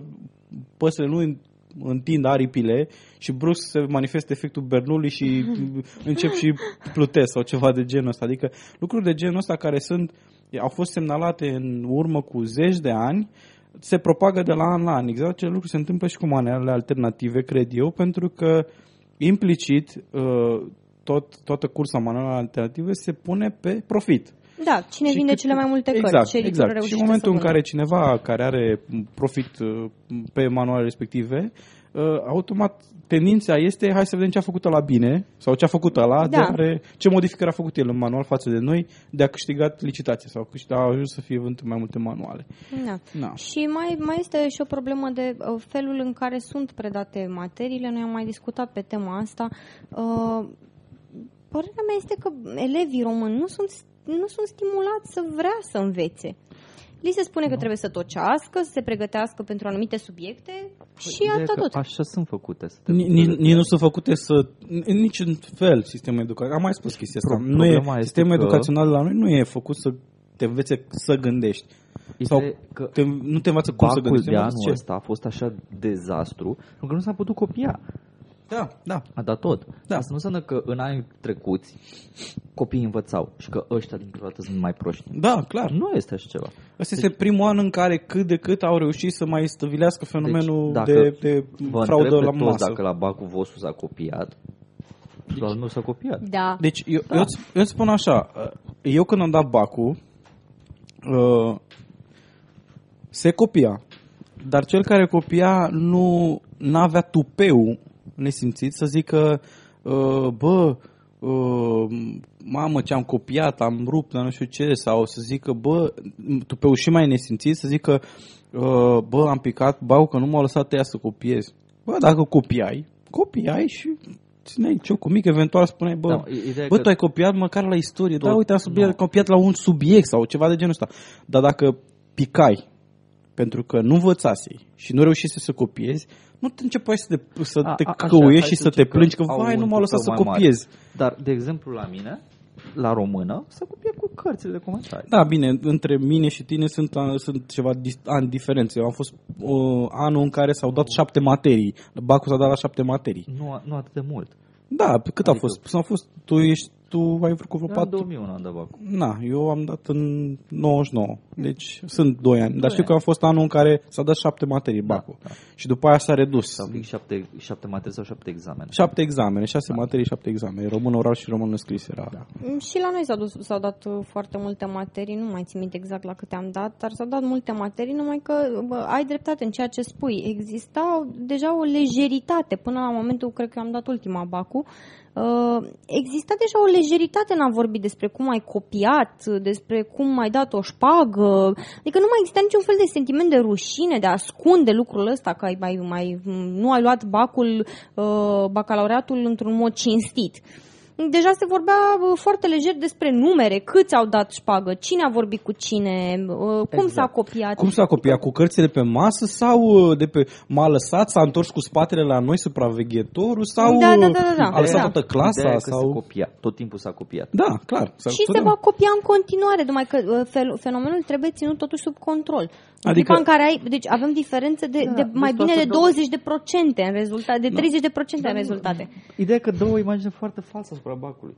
păsările nu în- întind aripile și brusc se manifestă efectul Bernoulli și [LAUGHS] încep și plutesc sau ceva de genul ăsta. Adică lucruri de genul ăsta care sunt, au fost semnalate în urmă cu zeci de ani, se propagă de la an la an. Exact acele lucruri se întâmplă și cu manualele alternative, cred eu, pentru că implicit uh, tot, toată cursa manualelor alternative se pune pe profit. Da, cine Și vinde cât- cele mai multe exact, cărți? Ce editură exact. Și reușește în momentul să în vândă? care cineva care are profit uh, pe manualele respective, uh, automat tendința este hai să vedem ce a făcut la bine sau ce a făcut ăla, Da. de are, ce modificări a făcut el în manual față de noi, de a câștigat licitația sau câștig- a ajuns să fie vândute mai multe manuale. Da. Da. Și mai, mai este și o problemă de uh, felul în care sunt predate materiile. Noi am mai discutat pe tema asta. Uh, părerea mea este că elevii români nu sunt, nu sunt stimulați să vrea să învețe. li se spune că trebuie să tocească, să se pregătească pentru anumite subiecte și Ideea atât că tot. Așa sunt făcute. să te Ni- ni- Nici nu sunt făcute să... În niciun fel sistemul educațional. Am mai spus chestia asta. Pro- Nu e, problema este sistemul că- educațional la noi nu e făcut să te învețe să gândești. Sau Ideea e că te, nu te învață cum să bacul gândești. de te învață anul ce. ăsta a fost așa dezastru, pentru că nu s-a putut copia. Da, da. A dat tot. Da. Asta nu înseamnă că în anii trecuți copiii învățau și că ăștia dintr-o dată sunt mai proști. Da, clar. Nu este așa ceva. Ăsta este primul an în care cât de cât au reușit să mai stăvilească fenomenul dacă de, de Vă fraudă întreb la pe toți masă. dacă la bacul vostru s-a copiat. Doar nu s-a copiat. Da. Deci eu, eu, îți, eu îți spun așa, uh, eu când am dat bacul, uh, se copia, dar cel care copia nu avea tupeu nesimțit să zică, uh, bă, uh, mamă ce am copiat, am rupt, dar nu știu ce, sau să zică, bă, tupeu și mai nesimțit, să zică, uh, bă, am picat bau că nu m-a lăsat ea să copiez. Bă, dacă copiai, copiai și țineai ciocul mic, eventual spuneai, bă, Da, ideea e bă că tu ai copiat măcar la istorie, da, tot- uite, am subiect, nu. copiat la un subiect sau ceva de genul ăsta. Dar dacă picai pentru că nu învățasei și nu reușise să copiezi, nu te începeai să te, să A- te a- așa, căuiești hai și să să te zicem că plângi că, au vai, nu un m-au lăsat să tupeu mai mare. copiez. Dar, de exemplu, la mine, la română, s-a copiat cu cărțile de comentarii. Da, bine, între mine și tine sunt, sunt ceva dis- ani diferențe. Eu am fost uh, anul în care s-au dat șapte materii. Bacul s-a dat la șapte materii. Nu, nu atât de mult. Da, pe cât a Adică- fost? S-au fost, tu ești, tu ai vrut cu vreo Eu în patru 2001 am dat bacul. Na, eu am dat în 99, deci sunt 2 ani. Dar Doi știu că ani. am fost anul în care s-a dat 7 materii bacul. da. Și după aia s-a redus. Sau fix șapte, șapte materii sau șapte examene. 7 examene, 6 materii, 7 examene. Român oral și român scris era. Da. Mm, Și la noi s-au, dus, s-au dat uh, foarte multe materii, nu mai țin minte exact la câte am dat, dar s-au dat multe materii, numai că bă, ai dreptate în ceea ce spui. Exista deja o lejeritate până la momentul, cred că am dat ultima bacu, Uh, exista deja o lejeritate în a vorbi despre cum ai copiat, despre cum ai dat o șpagă. Adică nu mai exista niciun fel de sentiment de rușine, de a ascunde lucrul ăsta, că ai, mai, mai, nu ai luat bacul, uh, bacalaureatul într-un mod cinstit. Deja se vorbea uh, foarte lejer despre numere, câți au dat șpagă, cine a vorbit cu cine, uh, cum Exact. s-a copiat. Cum s-a copiat? Cu cărțile pe masă sau uh, de pe m-a lăsat, s-a întors cu spatele la noi supraveghetorul sau Da, da, da, da, da. a lăsat Da. toată clasa? Ideea e că sau... se copia. Tot timpul s-a copiat. Da, clar. S-a- Și se totdeauna. va copia în continuare, numai că uh, fel- fenomenul trebuie ținut totuși sub control. În Adică- clipa în care ai, deci avem diferențe de, Da, de vezi mai tu bine asta de dă- 20 de procente în rezultate, de 30 de procente Da, în rezultate. Ideea e că dă o imagine foarte falsă asupra bacului.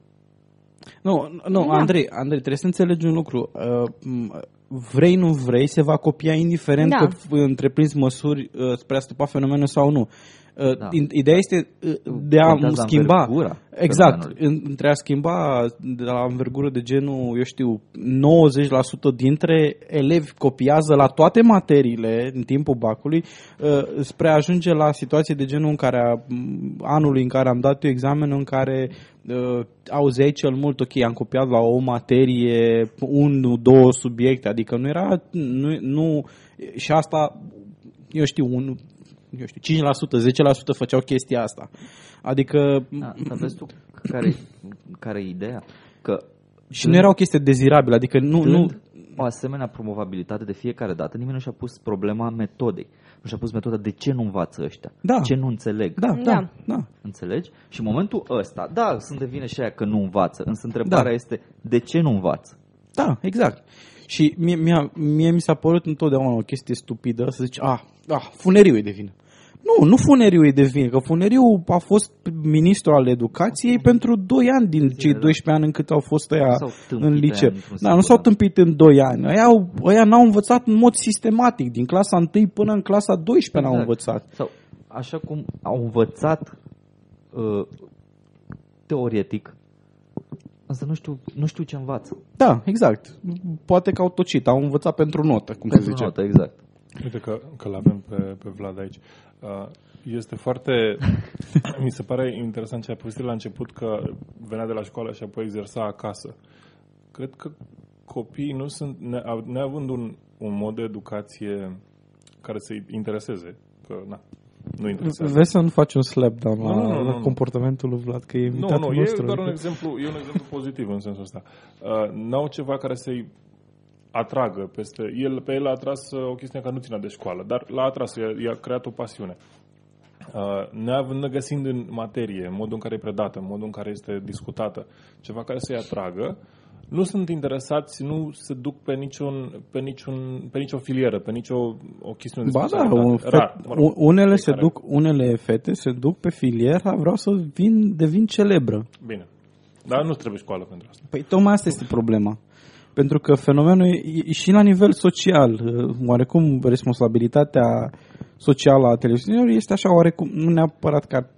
Nu, nu, Da. Andrei, Andrei, trebuie să înțelegi un lucru. Uh, m, vrei, nu vrei, se va copia indiferent Da. că f- întreprinzi măsuri uh, spre a stăpa fenomenul sau nu. Uh, Da. in- Ideea este uh, de a Contează schimba. învergura Exact. fenomenului. în- Între a schimba de la învergură de genul, eu știu, 90% dintre elevi copiază la toate materiile în timpul bacului, uh, spre a ajunge la situație de genul în care a, m, anului în care am dat eu examenul în care uh, auzeai cel mult, ok, am copiat la o materie, unu, două subiecte, adică nu era, nu, nu și asta, eu știu, un, eu știu, 5%, 10% făceau chestia asta. Adică Da, dar vezi tu care, care e ideea? Că și nu era o chestie dezirabilă, adică nu, nu, dând o asemenea promovabilitate de fiecare dată, nimeni nu și-a pus problema metodei. Nu și-a pus metoda de ce nu învață ăștia, Da. ce nu înțeleg. da, da, Da. da. Înțelegi? Și în momentul ăsta, da, sunt de vină și aia că nu învață, însă întrebarea Da. este de ce nu învață? Da, exact. Și mie, mie, mie mi s-a părut întotdeauna o chestie stupidă să zici, ah, ah funeriu e de vină. Nu, nu funeriu e de vină, că funeriu a fost ministru al educației pentru 2 ani din cei 12 ani încât au fost ăia S-au tâmpit în aia liceu. într-un Da, nu singur s-au an. tâmpit în 2 ani. Ăia, au, ăia n-au învățat în mod sistematic, din clasa 1 până în clasa 12 n-au Exact. învățat. Sau așa cum au învățat uh, teoretic, însă nu știu, nu știu ce învață. Da, exact. Poate că au tocit, au învățat pentru notă, cum se Pentru zice. notă, exact. Uite că, că l-avem pe, pe Vlad aici. Uh, Este foarte... [LAUGHS] mi se pare interesant ce ai povestit la început, că venea de la școală și apoi exersa acasă. Cred că copiii nu sunt... Ne, neavând un, un mod de educație care să-i intereseze, că na, nu interesează. Vezi să nu faci un slap down la, Nu, nu, nu, la nu. comportamentul lui Vlad, că e Nu, invitatul nu, nostru. e doar un adică- exemplu, e un exemplu pozitiv în sensul ăsta. Uh, n-au ceva care să-i atragă peste... El, pe el a atras uh, o chestie care nu ținea de școală, dar l-a atras, i-a, i-a creat o pasiune. Uh, neavând, găsind în materie, în modul în care e predată, în modul în care este discutată, ceva care să-i atragă, nu sunt interesați, nu se duc pe, niciun, pe, niciun, pe nicio filieră, pe nicio o chestiune de Ba da, specialitate. un fet, Rar, mă rog, unele, se fiecare. duc, unele fete se duc pe filiera, vreau să vin, devin celebră. Bine. Dar nu trebuie școală pentru asta. Păi tocmai asta este problema. Pentru că fenomenul e, e și la nivel social, oarecum responsabilitatea socială a televiziunilor este așa oarecum, nu neapărat ca...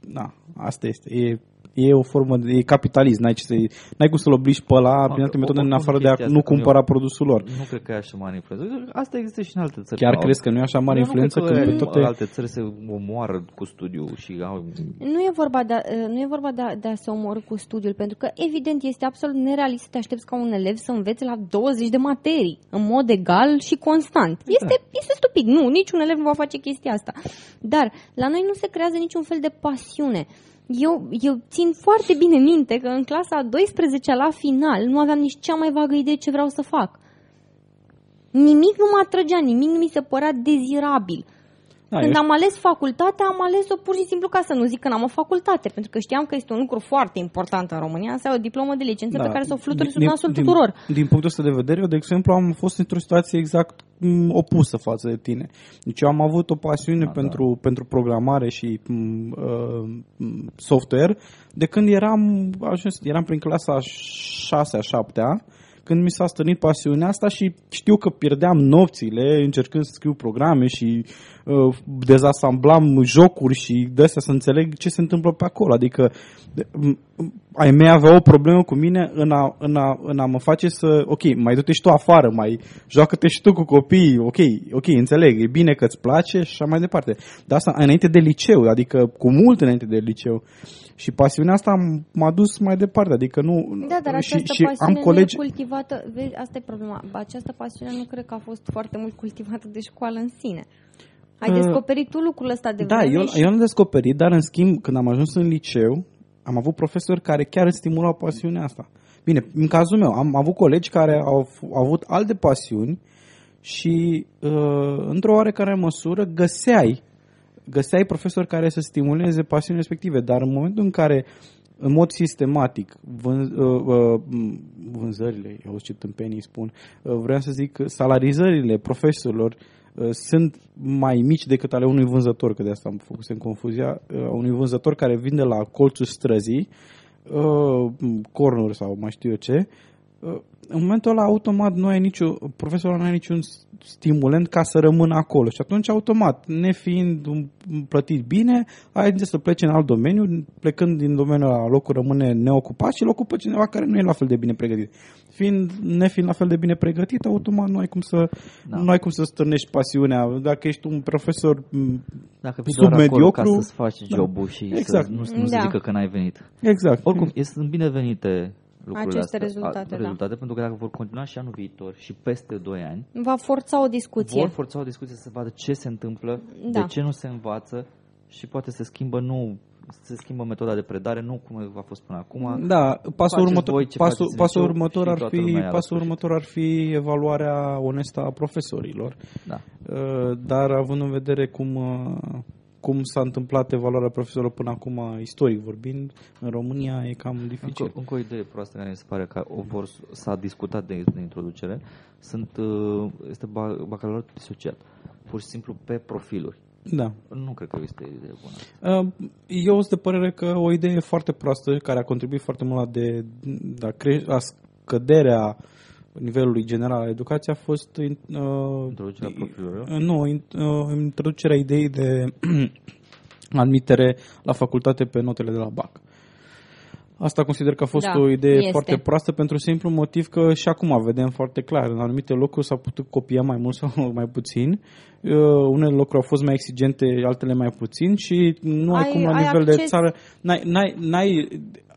Da, asta este. E, e o formă de e capitalism, n-ai, ce să, n-ai cum să-l obligi pe ăla prin alte o- metode în oricum afară de a chestia asta nu că nu- cumpăra produsul lor. Nu cred că e așa mare influență. Asta există și în alte țări. Chiar Au- crezi că nu e așa mare Eu nu influență cred că când în toate... alte țări se omoară cu studiu și au... Nu e vorba de a, nu e vorba de a, de a se omorâ cu studiul, pentru că evident este absolut nerealist să te aștepți ca un elev să învețe la 20 de materii, în mod egal și constant. Este, este stupid. Nu, niciun elev nu va face chestia asta. Dar la noi nu se creează niciun fel de pasiune. Eu, eu țin foarte bine minte că în clasa a 12 la final nu aveam nici cea mai vagă idee ce vreau să fac. Nimic nu mă atrăgea, nimic nu mi se părea dezirabil. Da, Când eu am ales facultatea, am ales-o pur și simplu ca să nu zic că n-am o facultate, pentru că știam că este un lucru foarte important în România, să ai o diplomă de licență pe care să o fluturi sub nasul tuturor. Da. Din, din punctul ăsta de vedere, eu, de exemplu, am fost într-o situație exact m, opusă față de tine. Deci eu am avut o pasiune Ah, pentru, pentru programare și m, uh, m, software de când eram ajuns, eram prin clasa 6-a, 7-a, când mi s-a stănit pasiunea asta și știu că pierdeam nopțile încercând să scriu programe și uh, dezasamblam jocuri și de astea să înțeleg ce se întâmplă pe acolo. Adică de- m- m- ai mei avea o problemă cu mine în a, în, a, în a mă face să, ok, mai du-te și tu afară, mai joacă-te și tu cu copiii, ok, ok, înțeleg, e bine că îți place și așa mai departe. Dar asta înainte de liceu, adică cu mult înainte de liceu. Și pasiunea asta m- m-a dus mai departe, adică nu... Da, dar și, această și pasiune am colegi, nu e cultivată, vezi, asta e problema, această pasiune nu cred că a fost foarte mult cultivată de școală în sine. Ai Uh, descoperit tu lucrul ăsta de Da, vreme eu, și... eu am descoperit, dar în schimb, când am ajuns în liceu, am avut profesori care chiar îți stimulau pasiunea asta. Bine, în cazul meu, am avut colegi care au, f- au avut alte pasiuni și, uh, într-o oarecare măsură, găseai, găseai profesori care să stimuleze pasiunile respective, dar în momentul în care în mod sistematic vân, uh, uh, m, vânzările, eu ce tâmpenii spun, uh, vreau să zic salarizările profesorilor uh, sunt mai mici decât ale unui vânzător, că de asta am făcut în confuzia, uh, unui vânzător care vinde la colțul străzii uh, cornuri sau mai știu eu ce, uh, în momentul ăla automat nu ai nicio, profesorul nu ai niciun stimulent ca să rămână acolo și atunci automat, nefiind un- plătit bine, ai de să plece în alt domeniu, plecând din domeniul ăla, locul rămâne neocupat și îl ocupă cineva care nu e la fel de bine pregătit. Fiind, nefiind la fel de bine pregătit, automat nu ai cum să, Da. nu ai cum să stârnești pasiunea. Dacă ești un profesor m, Dacă vii doar acolo ca submediocru, să-ți faci da. jobul și Exact. să nu, nu se Da. zică că n-ai venit. exact. Oricum, e- sunt binevenite lucrurile Aceste astea, rezultate, a, da. rezultate pentru că dacă vor continua și anul viitor și peste 2 ani, Va forța o discuție. vor forța o discuție să vadă ce se întâmplă, Da. de ce nu se învață și poate se schimbă nu se schimbă metoda de predare, nu cum a fost până acum. Da, pasul Faceți următor, voi ce pasul, faceți în pasul liceu următor și ar toată fi lumea ia la pasul sfârșit. următor ar fi evaluarea onestă a profesorilor. Da. Uh, Dar având în vedere cum uh, cum s-a întâmplat evaluarea profesorilor până acum, istoric vorbind, în România e cam dificil. Încă, încă o idee proastă care mi se pare că o vor, s-a discutat de, de introducere sunt, uh, este ba- bacalaureatul disociat. Pur și simplu pe profiluri. Da. Nu cred că este o idee bună. Uh, Eu sunt de părere că o idee foarte proastă care a contribuit foarte mult la, de, la, cre- la scăderea nivelului general al educației a fost uh, Introducerea profilurilor? uh, nu, in, uh, introducerea ideii de [CLEARS THROAT] admitere la facultate pe notele de la BAC. Asta consider că a fost Da, o idee este. foarte proastă pentru simplu motiv că și acum vedem foarte clar, în anumite locuri s-a putut copia mai mult [LAUGHS] sau mai puțin. Uh, unele locuri au fost mai exigente, altele mai puțin și nu ai, Ai- cum la ai nivel de acces- țară, n-ai, n-ai, n-ai,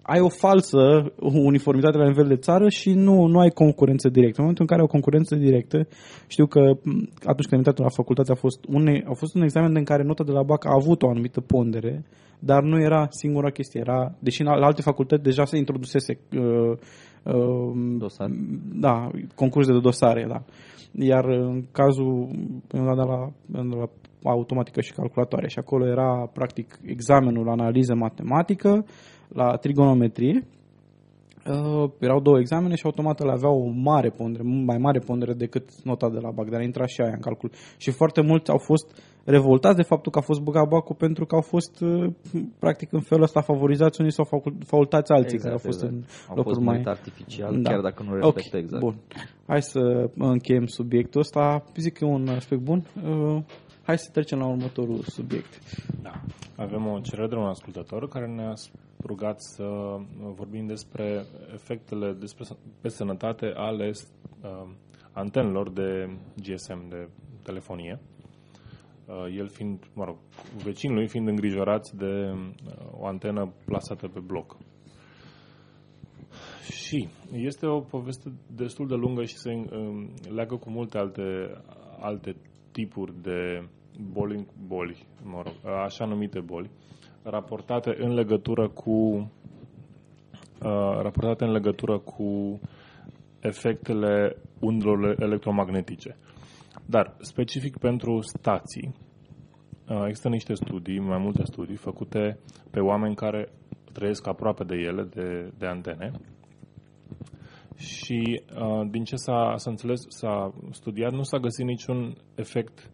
ai o falsă uniformitate la nivel de țară și nu, nu ai concurență directă. În momentul în care ai o concurență directă, știu că m, atunci când am intrat la facultate a fost, un, a fost un examen în care nota de la BAC a avut o anumită pondere, dar nu era singura chestie. Era, deși în al- la alte facultăți deja se introdusese uh, uh, Dosare. Da, concurs de dosare, da. Iar în cazul, am dat la, am dat la automatică și calculatoare și acolo era practic examenul la analiză matematică, la trigonometrie. Uh, erau două examene și automat le aveau o mare pondere, mai mare pondere decât nota de la BAC, dar a intrat și aia în calcul. Și foarte mulți au fost revoltați de faptul că a fost băgat bacul pentru că au fost uh, practic în felul ăsta favorizați unii sau facul- faultați alții care au fost în Au locuri fost mai... mult artificial, Da. chiar dacă nu Ok, respectă exact. Bun. Hai să încheiem subiectul ăsta. Zic că e un aspect bun. Uh, hai să trecem la următorul subiect. Da. Avem o cerere de la un ascultător care ne-a rugat să vorbim despre efectele despre, pe sănătate ale uh, antenelor de GSM, de telefonie. Uh, el fiind, mă rog, vecinul lui fiind îngrijorați de uh, o antenă plasată pe bloc. Și este o poveste destul de lungă și se um, leagă cu multe alte, alte tipuri de boli, boli, mă rog, așa numite boli, raportate în legătură cu uh, raportate în legătură cu efectele undelor electromagnetice. Dar, specific pentru stații, uh, există niște studii, mai multe studii, făcute pe oameni care trăiesc aproape de ele, de, de antene, și uh, din ce s-a, s-a înțeles, s-a studiat, nu s-a găsit niciun efect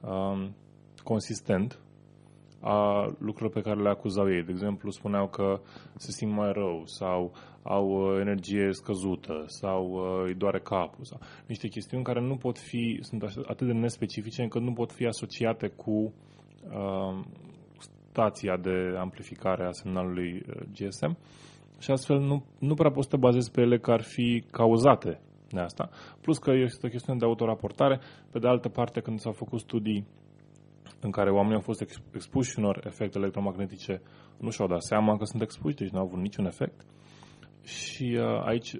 um, consistent a lucrurilor pe care le acuzau ei. De exemplu, spuneau că se simt mai rău sau au uh, energie scăzută sau uh, îi doare capul. Sau niște chestiuni care nu pot fi, sunt așa- atât de nespecifice încât nu pot fi asociate cu uh, stația de amplificare a semnalului uh, GSM și astfel nu, nu prea poți să te bazezi pe ele că ar fi cauzate de asta. Plus că este o chestiune de autoraportare. Pe de altă parte, când s-au făcut studii în care oamenii au fost ex- expuși unor efecte electromagnetice, nu și-au dat seama că sunt expuși, deci nu au avut niciun efect. Și uh, aici,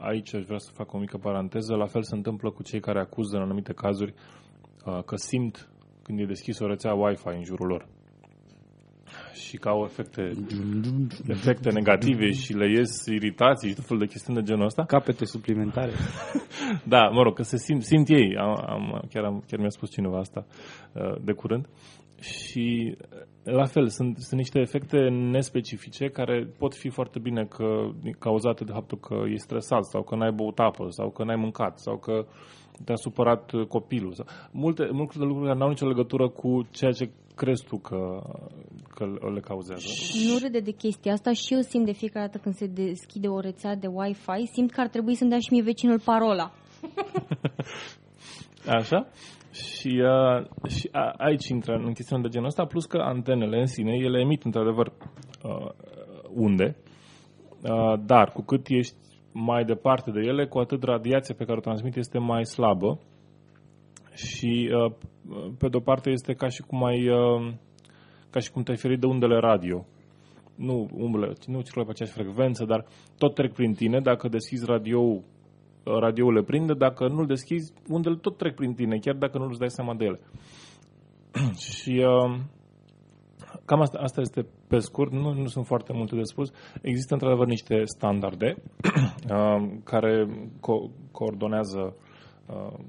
aici aș vrea să fac o mică paranteză. La fel se întâmplă cu cei care acuză în anumite cazuri uh, că simt când e deschis o rețea Wi-Fi în jurul lor și că au efecte, [LAUGHS] efecte negative și le ies iritații și tot felul de chestiuni de genul ăsta. Capete suplimentare. [LAUGHS] Da, mă rog, că se simt, simt ei. Am, am, chiar, am, chiar mi-a spus cineva asta uh, de curând. Și uh, la fel, sunt, sunt niște efecte nespecifice care pot fi foarte bine că, cauzate de faptul că e stresat sau că n-ai băut apă sau că n-ai mâncat sau că te-a supărat uh, copilul. Sau, multe, multe lucruri care n-au nicio legătură cu ceea ce crezi tu că, că le cauzează. Nu râde de chestia asta și eu simt de fiecare dată când se deschide o rețea de Wi-Fi, simt că ar trebui să-mi dea și mie vecinul parola. [LAUGHS] Așa? Și, uh, și a, aici intră în chestiunea de genul ăsta, plus că antenele în sine, ele emit într-adevăr uh, unde, uh, dar cu cât ești mai departe de ele, cu atât radiația pe care o transmit este mai slabă și uh, pe de-o parte este ca și cum ai uh, ca și cum te-ai ferit de undele radio. Nu, umble, nu circulă pe aceeași frecvență, dar tot trec prin tine. Dacă deschizi radio radioul le prinde, dacă nu-l deschizi, undele tot trec prin tine, chiar dacă nu îți dai seama de ele. [CLEARS THROAT] și uh, cam asta, asta este pe scurt, nu, nu sunt foarte multe de spus. Există într-adevăr niște standarde [CLEARS THROAT] uh, care co- coordonează, uh,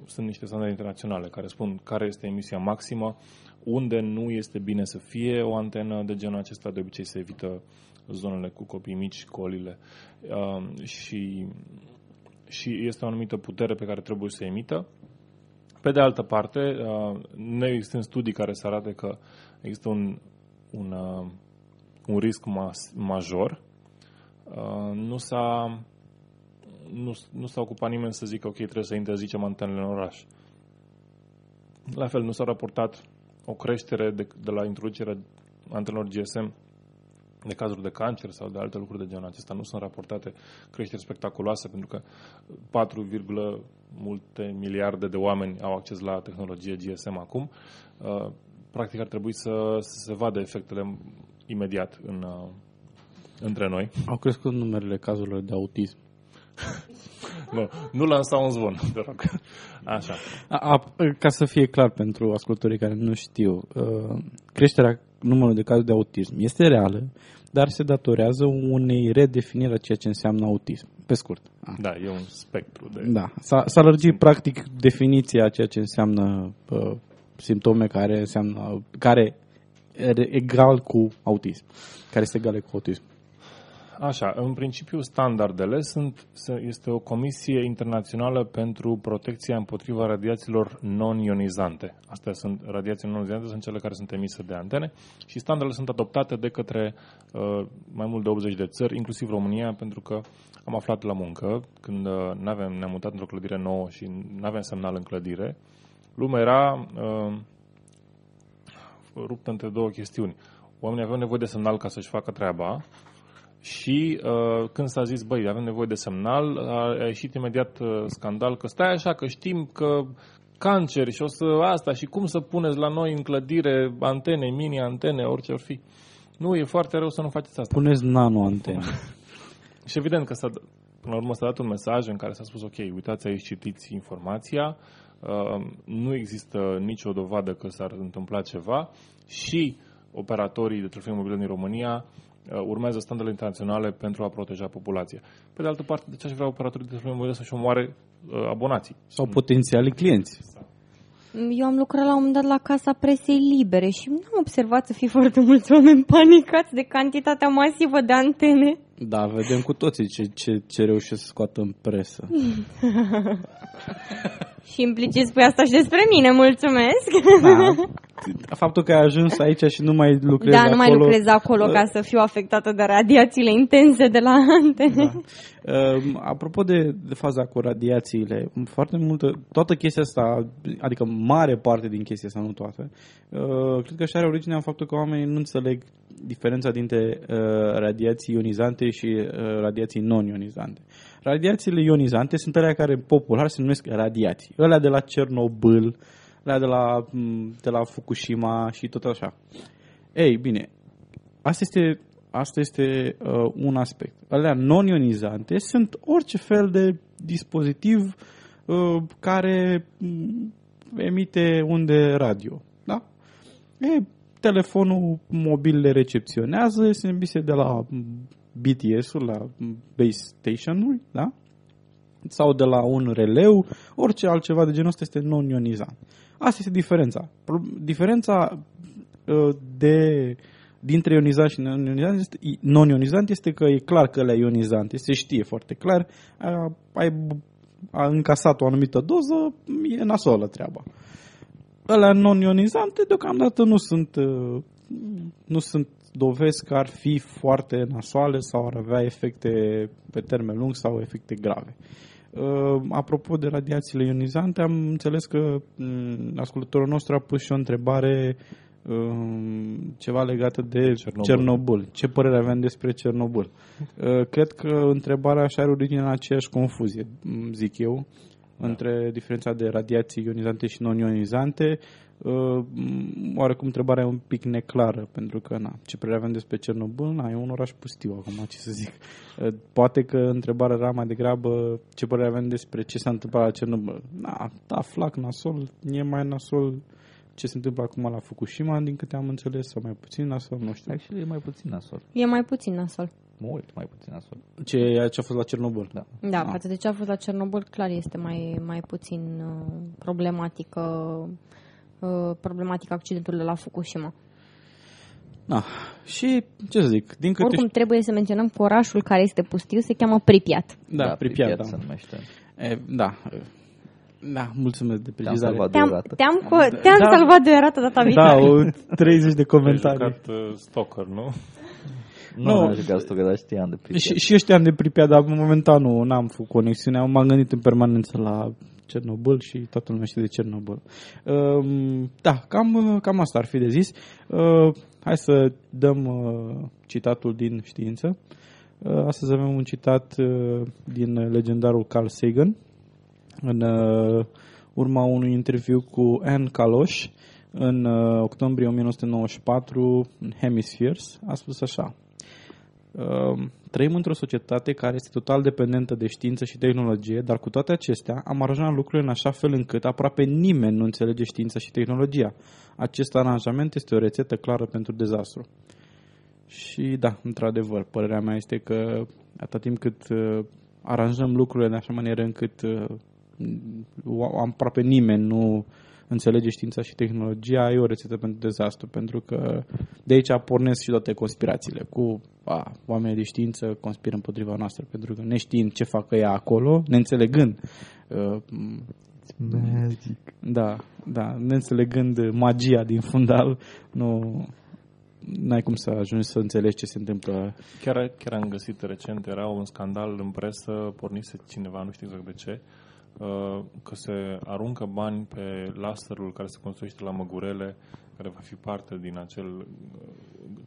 sunt niște standarde internaționale care spun care este emisia maximă, unde nu este bine să fie o antenă de genul acesta, de obicei se evită zonele cu copii mici, școlile uh, și și este o anumită putere pe care trebuie să emită. Pe de altă parte, nu există studii care să arate că există un, un, un risc mas, major. Nu s-a, nu, nu s-a ocupat nimeni să zică ok, trebuie să interzicem antenele în oraș. La fel, nu s-a raportat o creștere de, de la introducerea antenelor GSM de cazuri de cancer sau de alte lucruri de genul acesta nu sunt raportate creșteri spectaculoase pentru că 4, multe miliarde de oameni au acces la tehnologie GSM acum. Practic ar trebui să, să se vadă efectele imediat în, între noi. Au crescut numerele cazurilor de autism. [LAUGHS] nu, nu lansa un zvon, [LAUGHS] te rog. Așa. A, a, ca să fie clar pentru ascultătorii care nu știu, uh, creșterea numărul de cazuri de autism este reală, dar se datorează unei redefiniri a ceea ce înseamnă autism. Pe scurt. Ah. Da, e un spectru de... Da, s-a, s-a lărgit practic definiția a ceea ce înseamnă uh, simptome care înseamnă care e egal cu autism, care este egale cu autism. Așa, în principiu standardele sunt, este o comisie internațională pentru protecția împotriva radiațiilor non-ionizante. Astea sunt radiații non-ionizante, sunt cele care sunt emise de antene și standardele sunt adoptate de către uh, mai mult de 80 de țări, inclusiv România, pentru că am aflat la muncă, când uh, n-aveam, ne-am mutat într-o clădire nouă și nu aveam semnal în clădire, lumea era uh, ruptă între două chestiuni. Oamenii aveau nevoie de semnal ca să-și facă treaba și uh, când s-a zis, băi, avem nevoie de semnal, a, a ieșit imediat uh, scandal că stai așa, că știm că cancer și o să asta și cum să puneți la noi în clădire antene, mini-antene, orice ar fi. Nu, e foarte rău să nu faceți asta. Puneți nano-antene. [LAUGHS] și evident că s-a, până la urmă s-a dat un mesaj în care s-a spus, ok, uitați aici, citiți informația, uh, nu există nicio dovadă că s-ar întâmpla ceva și operatorii de telefonie mobile din România Uh, urmează standardele internaționale pentru a proteja populația. Pe de altă parte, de ce aș vrea operatorii de telefonie mobile să-și omoare uh, abonații? Sau potențiali clienți. Eu am lucrat la un moment dat la Casa Presei Libere și nu am observat să fie foarte mulți oameni panicați de cantitatea masivă de antene. Da, vedem cu toții ce, ce, ce reușesc să scoată în presă. [LAUGHS] și implicit spui asta și despre mine, mulțumesc. Da. Faptul că ai ajuns aici și nu mai lucrezi da, acolo... nu mai lucrez acolo ca să fiu afectată de radiațiile intense de la antene. Da. Uh, apropo de, de faza cu radiațiile, foarte multă, toată chestia asta, adică mare parte din chestia asta, nu toată, uh, cred că și are origine în faptul că oamenii nu înțeleg diferența dintre uh, radiații ionizante și uh, radiații non-ionizante. Radiațiile ionizante sunt alea care popular se numesc radiații. Alea de la Cernobâl, alea de la, de la Fukushima și tot așa. Ei, bine, asta este, asta este uh, un aspect. Alea non-ionizante sunt orice fel de dispozitiv uh, care emite unde radio. Da? E, telefonul mobil le recepționează, se emise de la BTS-ul, la base station-uri, da? sau de la un releu, orice altceva de genul ăsta este non-ionizant. Asta este diferența. Diferența uh, de, dintre ionizant și non-ionizant este, non-ionizant este că e clar că le ionizant, se știe foarte clar, ai a încasat o anumită doză, e nasolă treaba. Alea non-ionizante deocamdată nu sunt, uh, nu sunt dovezi că ar fi foarte nasoale sau ar avea efecte pe termen lung sau efecte grave. Uh, apropo de radiațiile ionizante, am înțeles că um, ascultătorul nostru a pus și o întrebare um, ceva legată de Cernobâl. Cernobâl. Ce părere aveam despre Cernobâl? Uh, cred că întrebarea așa are origine în aceeași confuzie, zic eu, da. între diferența de radiații ionizante și non-ionizante uh, oarecum întrebarea e un pic neclară, pentru că, na, ce părere avem despre Cernobâl, na, e un oraș pustiu acum, ce să zic. Uh, poate că întrebarea era mai degrabă ce părere avem despre ce s-a întâmplat la Cernobâl. Na, da, flac, nasol, e mai nasol ce se întâmplă acum la Fukushima, din câte am înțeles, sau mai puțin nasol, nu știu. Actually, e mai puțin nasol. E mai puțin nasol. Mult mai puțin nasol. Ce, ce a fost la Cernobâl, da. Da, ah. față de ce a fost la Cernobâl, clar este mai, mai puțin uh, problematică Uh, problematica accidentului de la Fukushima. Da. Și, ce să zic, din câte... Oricum știu... trebuie să menționăm că orașul care este pustiu se cheamă Pripyat. Da, da Pripyat, Pripyat da. se numește. E, da. Da, mulțumesc de precizare. Te-am salvat de Te-am, te-am, te-am da, salvat de erată data viitoare. Da, o 30 de comentarii. Ai jucat uh, Stalker, nu? Nu, nu am jucat Stalker, dar știam de Pripyat. Și, și eu știam de Pripyat, dar momentan nu, n-am făcut conexiunea. M-am gândit în permanență la Cernobâl și toată lumea știe de Cernobâl. Uh, da, cam, cam asta ar fi de zis. Uh, hai să dăm uh, citatul din știință. Uh, astăzi avem un citat uh, din legendarul Carl Sagan în uh, urma unui interviu cu Anne Kalosh în uh, octombrie 1994 în Hemispheres. A spus așa uh, trăim într-o societate care este total dependentă de știință și tehnologie, dar cu toate acestea am aranjat lucrurile în așa fel încât aproape nimeni nu înțelege știința și tehnologia. Acest aranjament este o rețetă clară pentru dezastru. Și da, într-adevăr, părerea mea este că atât timp cât uh, aranjăm lucrurile de așa manieră încât uh, aproape nimeni nu înțelege știința și tehnologia, e o rețetă pentru dezastru, pentru că de aici pornesc și toate conspirațiile cu a, oamenii de știință conspiră împotriva noastră, pentru că neștiind ce facă ea acolo, neînțelegând uh, Magic. da, da, neînțelegând magia din fundal, nu n-ai cum să ajungi să înțelegi ce se întâmplă. Chiar, chiar am găsit recent, era un scandal în presă, pornise cineva, nu știu exact de ce, uh, că se aruncă bani pe laserul care se construiește la Măgurele, care va fi parte din acel uh,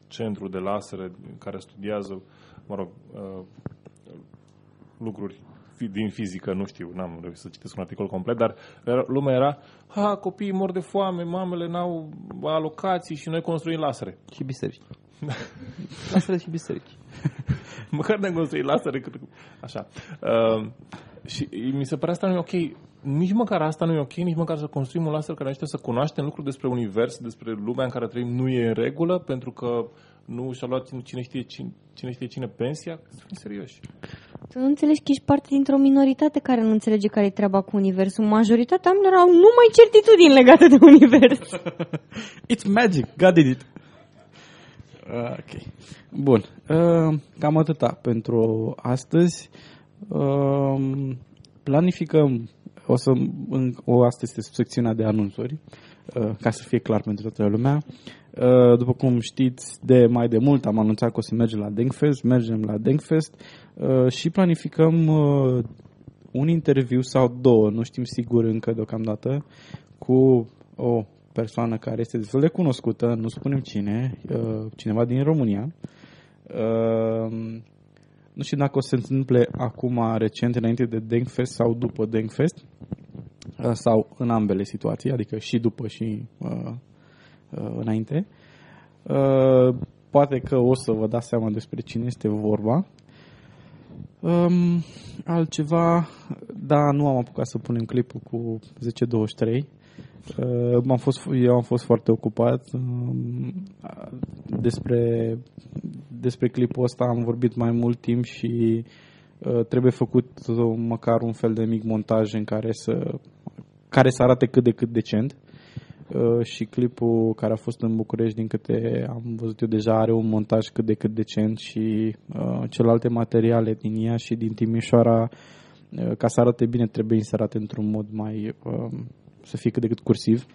centru de lasere care studiază, mă rog, uh, lucruri fi- din fizică, nu știu, n-am reușit să citesc un articol complet, dar era- lumea era, ha, copiii mor de foame, mamele n-au alocații și noi construim lasere. Și biserici. Lasă și biserici. [LAUGHS] Măcar ne-am construit lasere cât... Așa. Uh, și mi se pare asta nu e ok. Nici măcar asta nu e ok, nici măcar să construim un laser care ne ajută să cunoaștem lucruri despre univers, despre lumea în care trăim, nu e în regulă, pentru că nu și-a luat cine știe cine, cine știe cine pensia. Să fim serioși. Tu nu înțelegi că ești parte dintr-o minoritate care nu înțelege care e treaba cu Universul. Majoritatea oamenilor au numai certitudini legate de Univers. [LAUGHS] It's magic, God did it. Uh, ok. Bun. Uh, cam atâta pentru astăzi. Uh, planificăm, o să, în, o, asta este secțiunea de anunțuri, uh, ca să fie clar pentru toată lumea. Uh, după cum știți, de mai de mult am anunțat că o să mergem la Denkfest, mergem la Denkfest uh, și planificăm uh, un interviu sau două, nu știm sigur încă deocamdată, cu o persoană care este destul de cunoscută, nu spunem cine, uh, cineva din România. Uh, Nu știu dacă o să se întâmple acum recent, înainte de Denkfest sau după Denkfest, uh, sau în ambele situații, adică și după și uh, uh, înainte. Uh, poate că o să vă dați seama despre cine este vorba. Um, altceva, da, nu am apucat să punem clipul cu 1023. Uh, am fost, eu am fost foarte ocupat um, despre, despre clipul ăsta am vorbit mai mult timp și uh, trebuie făcut uh, măcar un fel de mic montaj în care să care să arate cât de cât decent. Uh, și clipul care a fost în București din câte am văzut eu deja are un montaj cât de cât decent și uh, celelalte materiale din ea și din Timișoara uh, ca să arate bine trebuie inserate într-un mod mai uh, să fie cât de cât cursiv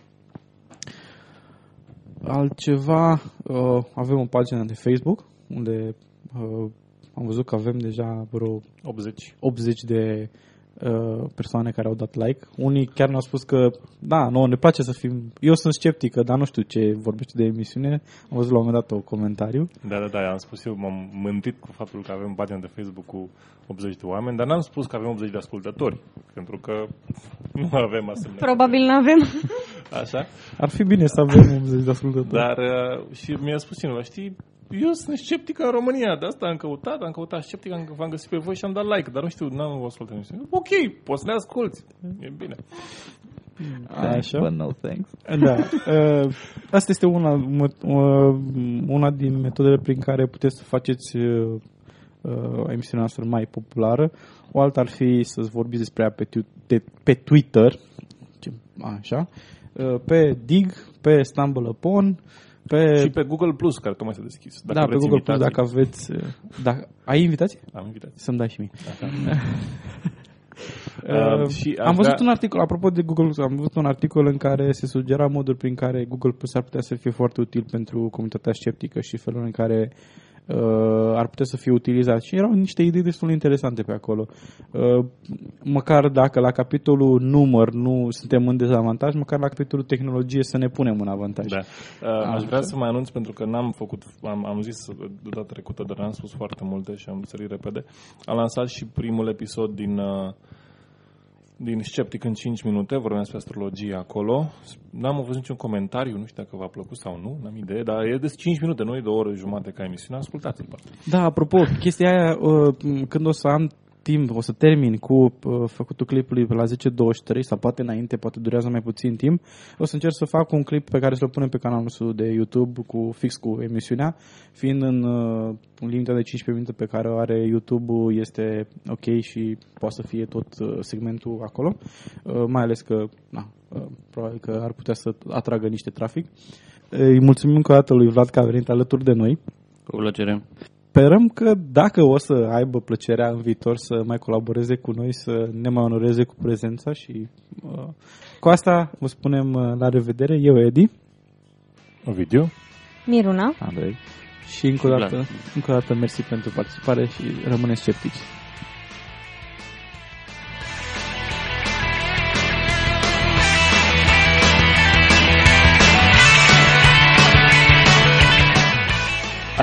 altceva uh, avem o pagină de Facebook unde uh, am văzut că avem deja vreo 80. 80 de uh, persoane care au dat like. Unii chiar ne-au spus că, da, nouă ne place să fim... Eu sunt sceptică, dar nu știu ce vorbește de emisiune. Am văzut la un moment dat o comentariu. Da, da, da, am spus eu, m-am mântit cu faptul că avem pagină de Facebook cu 80 de oameni, dar n-am spus că avem 80 de ascultători, pentru că [LAUGHS] nu avem asemenea. Probabil nu avem. [LAUGHS] Așa? Ar fi bine să avem 80 de ascultători. Dar uh, și mi-a spus cineva, știi, eu sunt sceptic în România, de asta am căutat, am căutat sceptic, am, v-am găsit pe voi și am dat like, dar nu știu, n-am ascultat emisiune. Ok, poți să ne asculti, e bine. Thanks, but no thanks. Da. Uh, asta este una, mă- uh, una din metodele prin care puteți să faceți uh, uh, emisiunea noastră mai populară. O altă ar fi să vorbiți despre ea pe, tu- pe, pe Twitter, ce- așa, uh, pe Dig, pe Stumble Upon, pe, Și pe Google Plus, care tocmai s-a deschis. da, pe vreți Google Plus, invitații. dacă aveți... uh, Dacă, ai invitații? Am invitații. Să-mi dai și mie. Uh, [LAUGHS] Uh, și aș am văzut vrea- un articol, apropo de Google Plus, am văzut un articol în care se sugera moduri prin care Google Plus ar putea să fie foarte util pentru comunitatea sceptică și felul în care uh, ar putea să fie utilizat. Și erau niște idei destul de interesante pe acolo. Uh, măcar dacă la capitolul număr nu suntem în dezavantaj, măcar la capitolul tehnologie să ne punem în avantaj. Da. Uh, aș vrea să mai anunț pentru că n-am făcut, am, am zis de data trecută, dar n-am spus foarte multe și am sărit repede. Am lansat și primul episod din uh, din Sceptic în 5 minute, vorbim despre astrologie acolo. N-am văzut niciun comentariu, nu știu dacă v-a plăcut sau nu, n-am idee, dar e de 5 minute, nu e de o oră jumate ca emisiune, ascultați-l. poate. Da, apropo, chestia aia, uh, când o să am timp, o să termin cu uh, făcutul clipului la 10.23 sau poate înainte, poate durează mai puțin timp, o să încerc să fac un clip pe care să-l punem pe canalul nostru de YouTube cu fix cu emisiunea, fiind în uh, limita de 15 minute pe care o are YouTube este ok și poate să fie tot uh, segmentul acolo, uh, mai ales că na, uh, probabil că ar putea să atragă niște trafic. Îi mulțumim încă o dată lui Vlad că a venit alături de noi. Cu plăcere. Sperăm că dacă o să aibă plăcerea în viitor să mai colaboreze cu noi, să ne mai onoreze cu prezența și uh, cu asta vă spunem uh, la revedere. Eu, Edi Ovidiu? Miruna. Andrei. și încă o Vlad. dată, încă o dată mersi pentru participare și rămâneți sceptici.